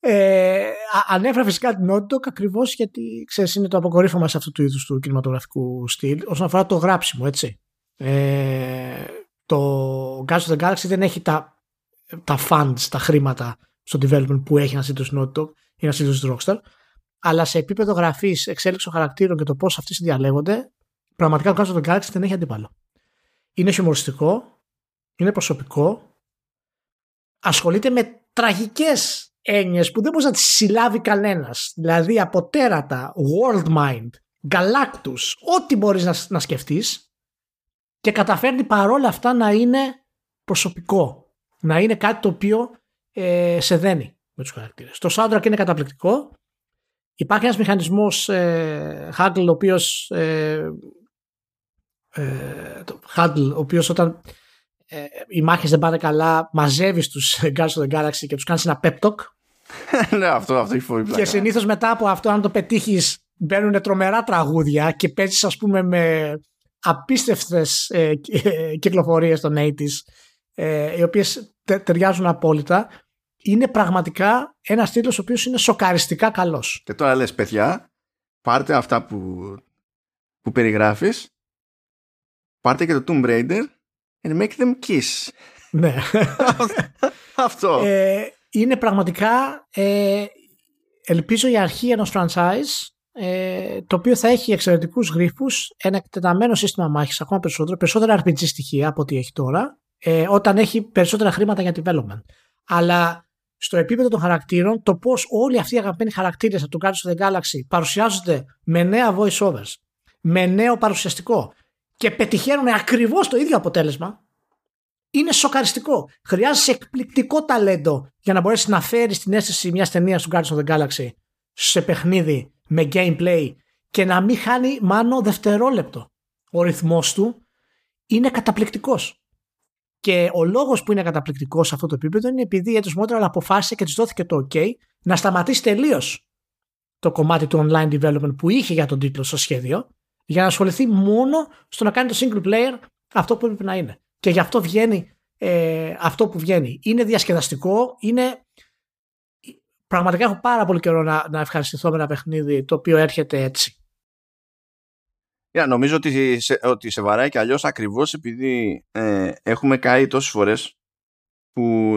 Ε, ανέφερα φυσικά την Naughty Dog ακριβώς γιατί ξέρεις, είναι το αποκορύφωμα σε αυτού του είδους του κινηματογραφικού στυλ όσον αφορά το γράψιμο, έτσι. Ε, το Guardians of the Galaxy δεν έχει τα, τα funds, τα χρήματα στο development που έχει ένα σύντος Naughty Dog ή ένα σύντος Rockstar, αλλά σε επίπεδο γραφής, εξέλιξη των χαρακτήρων και το πώς αυτοί συνδιαλέγονται, πραγματικά το Guardians of the Galaxy δεν έχει αντίπαλο. Είναι χιουμοριστικό, είναι προσωπικό, ασχολείται με τραγικές έννοιες που δεν μπορείς να τις συλλάβει κανένας. Δηλαδή από τέρατα, world mind, galactus, ό,τι μπορείς να, να σκεφτείς και καταφέρνει παρόλα αυτά να είναι προσωπικό. Να είναι κάτι το οποίο ε, σε δένει με τους χαρακτήρες. Το soundtrack είναι καταπληκτικό. Υπάρχει ένας μηχανισμός ε, Haggle ο οποίος ε, ε, Haggle, ο οποίος όταν ε, οι μάχες δεν πάνε καλά μαζεύεις τους Guardians of the Galaxy και τους κάνεις ένα pep talk ναι, αυτό, αυτό έχει φοβεί Και συνήθως μετά από αυτό, αν το πετύχεις, μπαίνουν τρομερά τραγούδια και παίζεις, ας πούμε, με απίστευτες ε, ε, κυκλοφορίες των 80s, ε, οι οποίες ταιριάζουν απόλυτα. Είναι πραγματικά ένας τίτλος ο οποίος είναι σοκαριστικά καλός. Και τώρα λες, παιδιά, πάρτε αυτά που, που περιγράφεις, πάρτε και το Tomb Raider and make them kiss. Ναι. Αυτό. Ε, είναι πραγματικά ε, ελπίζω η αρχή ενός franchise ε, το οποίο θα έχει εξαιρετικούς γρίφους ένα εκτεταμένο σύστημα μάχης ακόμα περισσότερο, περισσότερα RPG στοιχεία από ό,τι έχει τώρα ε, όταν έχει περισσότερα χρήματα για development. Αλλά στο επίπεδο των χαρακτήρων, το πώς όλοι αυτοί οι αγαπημένοι χαρακτήρες από το Guardians of the Galaxy παρουσιάζονται με νέα voice overs, με νέο παρουσιαστικό και πετυχαίνουν ακριβώς το ίδιο αποτέλεσμα, είναι σοκαριστικό. Χρειάζεσαι εκπληκτικό ταλέντο για να μπορέσεις να φέρεις την αίσθηση μιας ταινίας του Guardians of the Galaxy σε παιχνίδι με gameplay και να μην χάνει μάνο δευτερόλεπτο. Ο ρυθμός του είναι καταπληκτικός. Και ο λόγος που είναι καταπληκτικός σε αυτό το επίπεδο είναι επειδή η Eidos Montreal αποφάσισε και της δόθηκε το OK να σταματήσει τελείως το κομμάτι του online development που είχε για τον τίτλο στο σχέδιο για να ασχοληθεί μόνο στο να κάνει το single player αυτό που έπρεπε να είναι. Και γι' αυτό βγαίνει ε, αυτό που βγαίνει. Είναι διασκεδαστικό, είναι. Πραγματικά έχω πάρα πολύ καιρό να, να ευχαριστηθώ με ένα παιχνίδι το οποίο έρχεται έτσι. Yeah, νομίζω ότι σε, ότι σε βαράει και αλλιώς ακριβώς επειδή ε, έχουμε καεί τόσες φορές που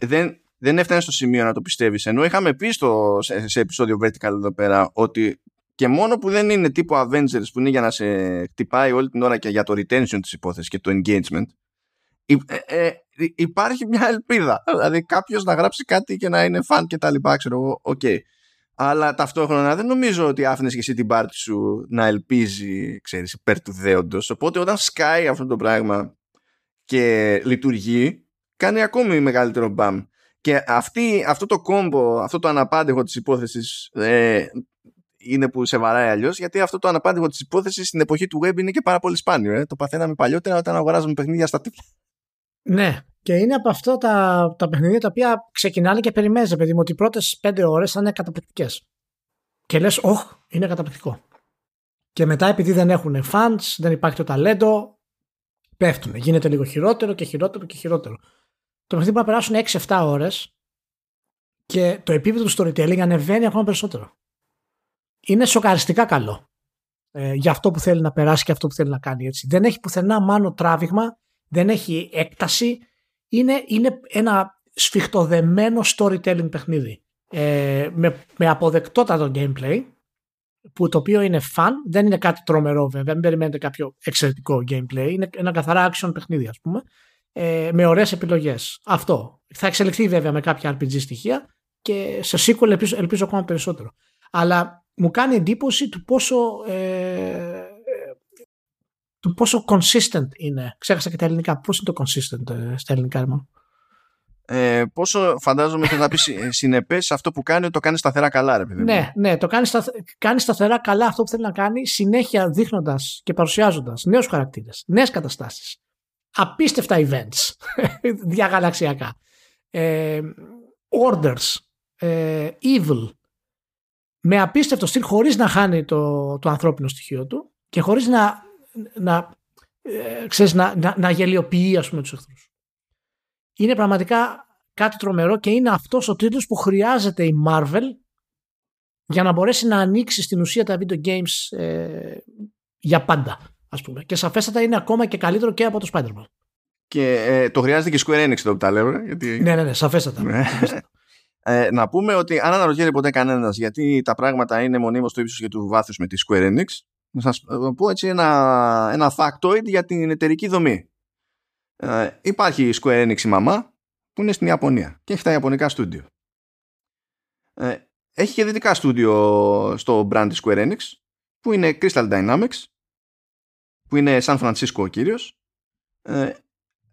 δεν, δεν έφτανε στο σημείο να το πιστεύεις. Ενώ είχαμε πει στο, σε, σε επεισόδιο Vertical εδώ πέρα ότι και μόνο που δεν είναι τύπου Avengers που είναι για να σε χτυπάει όλη την ώρα και για το retention της υπόθεσης και το engagement ε, ε, υπάρχει μια ελπίδα. Δηλαδή κάποιος να γράψει κάτι και να είναι φαν και τα λοιπά, ξέρω εγώ, OK. Okay. Αλλά ταυτόχρονα δεν νομίζω ότι άφηνες και εσύ την πάρτη σου να ελπίζει, ξέρεις, υπέρ του δέοντος. Οπότε όταν σκάει αυτό το πράγμα και λειτουργεί, κάνει ακόμη μεγαλύτερο μπαμ. Και αυτή, αυτό το combo, αυτό το αναπάντεχο της υπόθεσης ε, είναι που σε βαράει αλλιώς, γιατί αυτό το αναπάντηγο της υπόθεσης στην εποχή του web είναι και πάρα πολύ σπάνιο. Ε. Το παθαίναμε παλιότερα όταν αγοράζαμε παιχνίδια στα τύπλα. Ναι, και είναι από αυτό τα, τα παιχνίδια τα οποία ξεκινάνε και περιμένεις, παιδί μου, ότι οι πρώτες πέντε ώρες θα είναι καταπληκτικές. Και λες, Ωχ, είναι καταπληκτικό. Και μετά, επειδή δεν έχουν fans, δεν υπάρχει το ταλέντο, πέφτουν. Γίνεται λίγο χειρότερο και χειρότερο και χειρότερο. Το παιχνίδι μπορεί να περάσουν 6-7 ώρες και το επίπεδο του storytelling ανεβαίνει ακόμα περισσότερο είναι σοκαριστικά καλό ε, για αυτό που θέλει να περάσει και αυτό που θέλει να κάνει. Έτσι. Δεν έχει πουθενά μάνο τράβηγμα, δεν έχει έκταση. Είναι, είναι ένα σφιχτοδεμένο storytelling παιχνίδι ε, με, με αποδεκτότατο gameplay που το οποίο είναι fun, δεν είναι κάτι τρομερό βέβαια, μην περιμένετε κάποιο εξαιρετικό gameplay, είναι ένα καθαρά action παιχνίδι ας πούμε, ε, με ωραίες επιλογές. Αυτό. Θα εξελιχθεί βέβαια με κάποια RPG στοιχεία και σε sequel ελπίζω, ελπίζω ακόμα περισσότερο. Αλλά μου κάνει εντύπωση του πόσο ε, του πόσο consistent είναι. Ξέχασα και τα ελληνικά. Πώς είναι το consistent ε, στα ελληνικά, ρήμα. Ε, πόσο φαντάζομαι θα να πεις συνεπές αυτό που κάνει, το κάνει σταθερά καλά, ρε παιδί. Ναι, ναι, το κάνει, σταθε... κάνει σταθερά καλά αυτό που θέλει να κάνει, συνέχεια δείχνοντας και παρουσιάζοντας νέους χαρακτήρες, νέες καταστάσεις, απίστευτα events διαγαλαξιακά, ε, orders, ε, evil, με απίστευτο στυλ χωρίς να χάνει το, το ανθρώπινο στοιχείο του και χωρίς να, να, ε, ξέρεις, να, να, να γελιοποιεί ας πούμε τους εχθρούς. Είναι πραγματικά κάτι τρομερό και είναι αυτός ο τίτλος που χρειάζεται η Marvel για να μπορέσει να ανοίξει στην ουσία τα video games ε, για πάντα ας πούμε. Και σαφέστατα είναι ακόμα και καλύτερο και από το Spider-Man. Και ε, το χρειάζεται και Square Enix εδώ που τα λέω. Γιατί... Ναι, ναι, ναι, σαφέστατα. Ναι. Ε, να πούμε ότι αν αναρωτιέται ποτέ κανένας γιατί τα πράγματα είναι μονίμως στο ύψος και του βάθους με τη Square Enix, να σας πω έτσι ένα, ένα factoid για την εταιρική δομή. Ε, υπάρχει η Square Enix η μαμά που είναι στην Ιαπωνία και έχει τα Ιαπωνικά στούντιο. Ε, έχει και δυτικά στούντιο στο brand της Square Enix που είναι Crystal Dynamics που είναι San Francisco ο κύριος ε,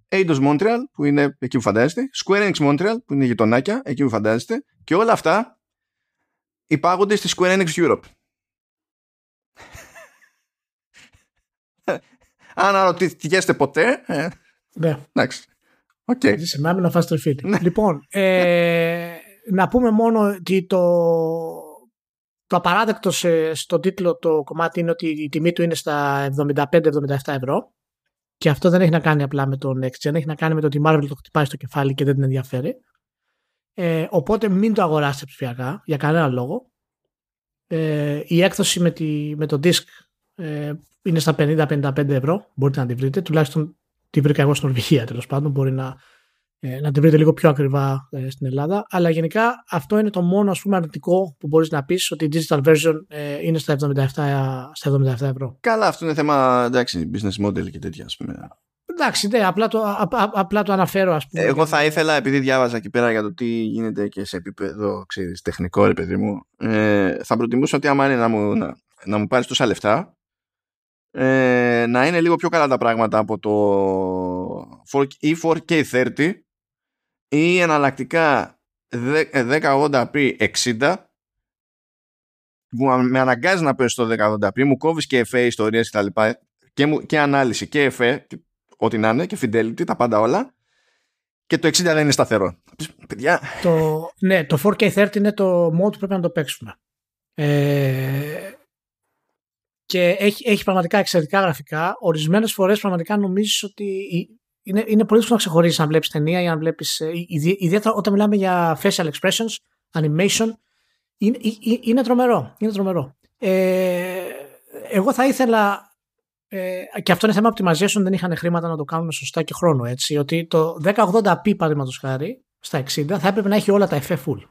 Eidos Montreal που είναι εκεί που φαντάζεστε, Square Enix Montreal που είναι γειτονάκια εκεί που φαντάζεστε και όλα αυτά υπάγονται στη Square Enix Europe. Αν αναρωτηθήκεστε ποτέ. Ε, ναι. Εντάξει. Okay. Σε να φας το φίτι. Ναι. Λοιπόν, ε, να πούμε μόνο ότι το, το απαράδεκτο σε, στο τίτλο το κομμάτι είναι ότι η τιμή του είναι στα 75-77 ευρώ και αυτό δεν έχει να κάνει απλά με τον Next Gen, έχει να κάνει με το ότι η Marvel το χτυπάει στο κεφάλι και δεν την ενδιαφέρει. Ε, οπότε μην το αγοράσετε ψηφιακά για κανένα λόγο. Ε, η έκδοση με, τη, με το disc ε, είναι στα 50-55 ευρώ. Μπορείτε να τη βρείτε. Τουλάχιστον τη βρήκα εγώ στην Νορβηγία τέλος πάντων. Μπορεί να, ε, να τη βρείτε λίγο πιο ακριβά ε, στην Ελλάδα. Αλλά γενικά αυτό είναι το μόνο ας πούμε, αρνητικό που μπορείς να πεις ότι η digital version ε, είναι στα 77, στα 77 ευρώ. Καλά, αυτό είναι θέμα εντάξει, business model και τέτοια. Ας πούμε. Εντάξει, ναι, απλά το, α, α, απλά το αναφέρω, ας πούμε. Εγώ θα ήθελα, επειδή διάβαζα εκεί πέρα για το τι γίνεται και σε επίπεδο ξέρεις, τεχνικό, ρε παιδί μου, ε, θα προτιμούσα ότι άμα είναι να μου, να, να μου πάρεις τόσα λεφτά, ε, να είναι λίγο πιο καλά τα πράγματα από το ή 4K30 ή εναλλακτικά 1080p 60 που με αναγκάζει να πέσει στο 1080p, μου κόβεις και FA ιστορίες και τα λοιπά και, και ανάλυση και FA ό,τι να είναι και fidelity, τα πάντα όλα. Και το 60 δεν είναι σταθερό. Παιδιά. Το, ναι, το 4K30 είναι το mode που πρέπει να το παίξουμε. Ε, και έχει, έχει πραγματικά εξαιρετικά γραφικά. Ορισμένες φορές πραγματικά νομίζεις ότι είναι, είναι πολύ δύσκολο να ξεχωρίσεις αν βλέπεις ταινία ή αν βλέπεις. Ε, ιδιαίτερα όταν μιλάμε για facial expressions, animation. Είναι, είναι τρομερό. Είναι τρομερό. Ε, εγώ θα ήθελα ε, και αυτό είναι θέμα optimization, δεν είχαν χρήματα να το κάνουν σωστά και χρόνο. Έτσι, ότι το 1080p παραδείγματος χάρη στα 60 θα έπρεπε να έχει όλα τα FF full.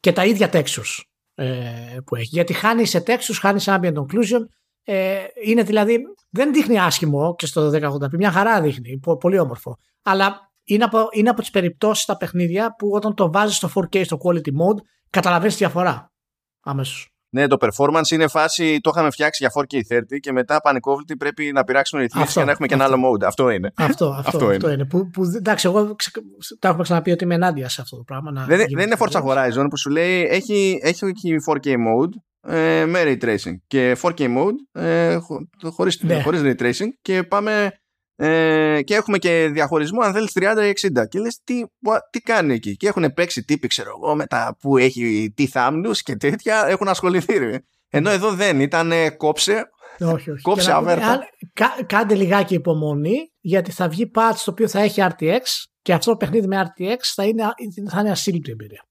Και τα ίδια textures ε, που έχει. Γιατί χάνει σε textures, χάνει σε ambient occlusion. Ε, είναι δηλαδή, δεν δείχνει άσχημο και στο 1080p, μια χαρά δείχνει, πολύ όμορφο. Αλλά είναι από, είναι από τις περιπτώσεις στα παιχνίδια που όταν το βάζεις στο 4K, στο quality mode, καταλαβαίνεις τη διαφορά αμέσως. Ναι, το performance είναι φάση, το είχαμε φτιάξει για 4K30 και μετά πανικόβλητη πρέπει να πειράξουμε ρυθμίσεις και να έχουμε και ένα άλλο mode. Αυτό είναι. Αυτό, αυτό, αυτό, αυτό είναι. είναι. Που, που, εντάξει, εγώ ξε, τα έχουμε ξαναπεί ότι είμαι ενάντια σε αυτό το πράγμα. Να δεν, δεν είναι Forza Horizon που σου λέει έχει, έχει 4K mode ε, με ray tracing και 4K mode ε, χωρίς, ναι. χωρίς ray tracing και πάμε ε, και έχουμε και διαχωρισμό αν θέλεις 30 ή 60 και λες τι, τι κάνει εκεί. Και έχουν παίξει τύποι ξέρω εγώ μετά που έχει τι θάμνους και τέτοια έχουν ασχοληθεί ενώ εδώ δεν ήταν κόψε. Όχι, όχι. κόψε αβέρτα. κάντε λιγάκι υπομονή γιατί θα βγει patch το οποίο θα έχει RTX και αυτό το παιχνίδι με RTX θα είναι, θα είναι ασύλληπτη εμπειρία.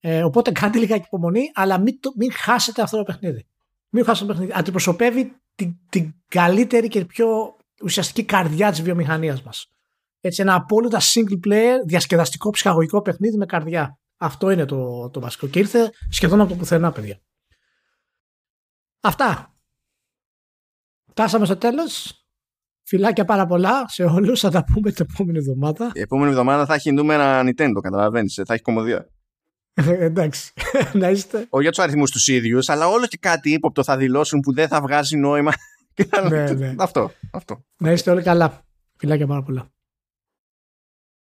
Ε, οπότε κάντε λιγάκι υπομονή αλλά μην, το, μην χάσετε αυτό το παιχνίδι. Μην χάσετε το παιχνίδι. Αντιπροσωπεύει την, την καλύτερη και πιο ουσιαστική καρδιά της βιομηχανίας μας. Έτσι ένα απόλυτα single player διασκεδαστικό ψυχαγωγικό παιχνίδι με καρδιά. Αυτό είναι το, το βασικό και ήρθε σχεδόν από το πουθενά παιδιά. Αυτά. Φτάσαμε στο τέλος. Φιλάκια πάρα πολλά σε όλους. Θα τα πούμε την επόμενη εβδομάδα. Η επόμενη εβδομάδα θα έχει νούμερα Nintendo, καταλαβαίνεις. Θα έχει κομμωδία. Εντάξει. να είστε. Όχι για τους αριθμούς τους ίδιους, αλλά όλο και κάτι ύποπτο θα δηλώσουν που δεν θα βγάζει νόημα ναι, ναι. Αυτό, αυτό. Να είστε όλοι καλά. Φιλάκια πάρα πολλά.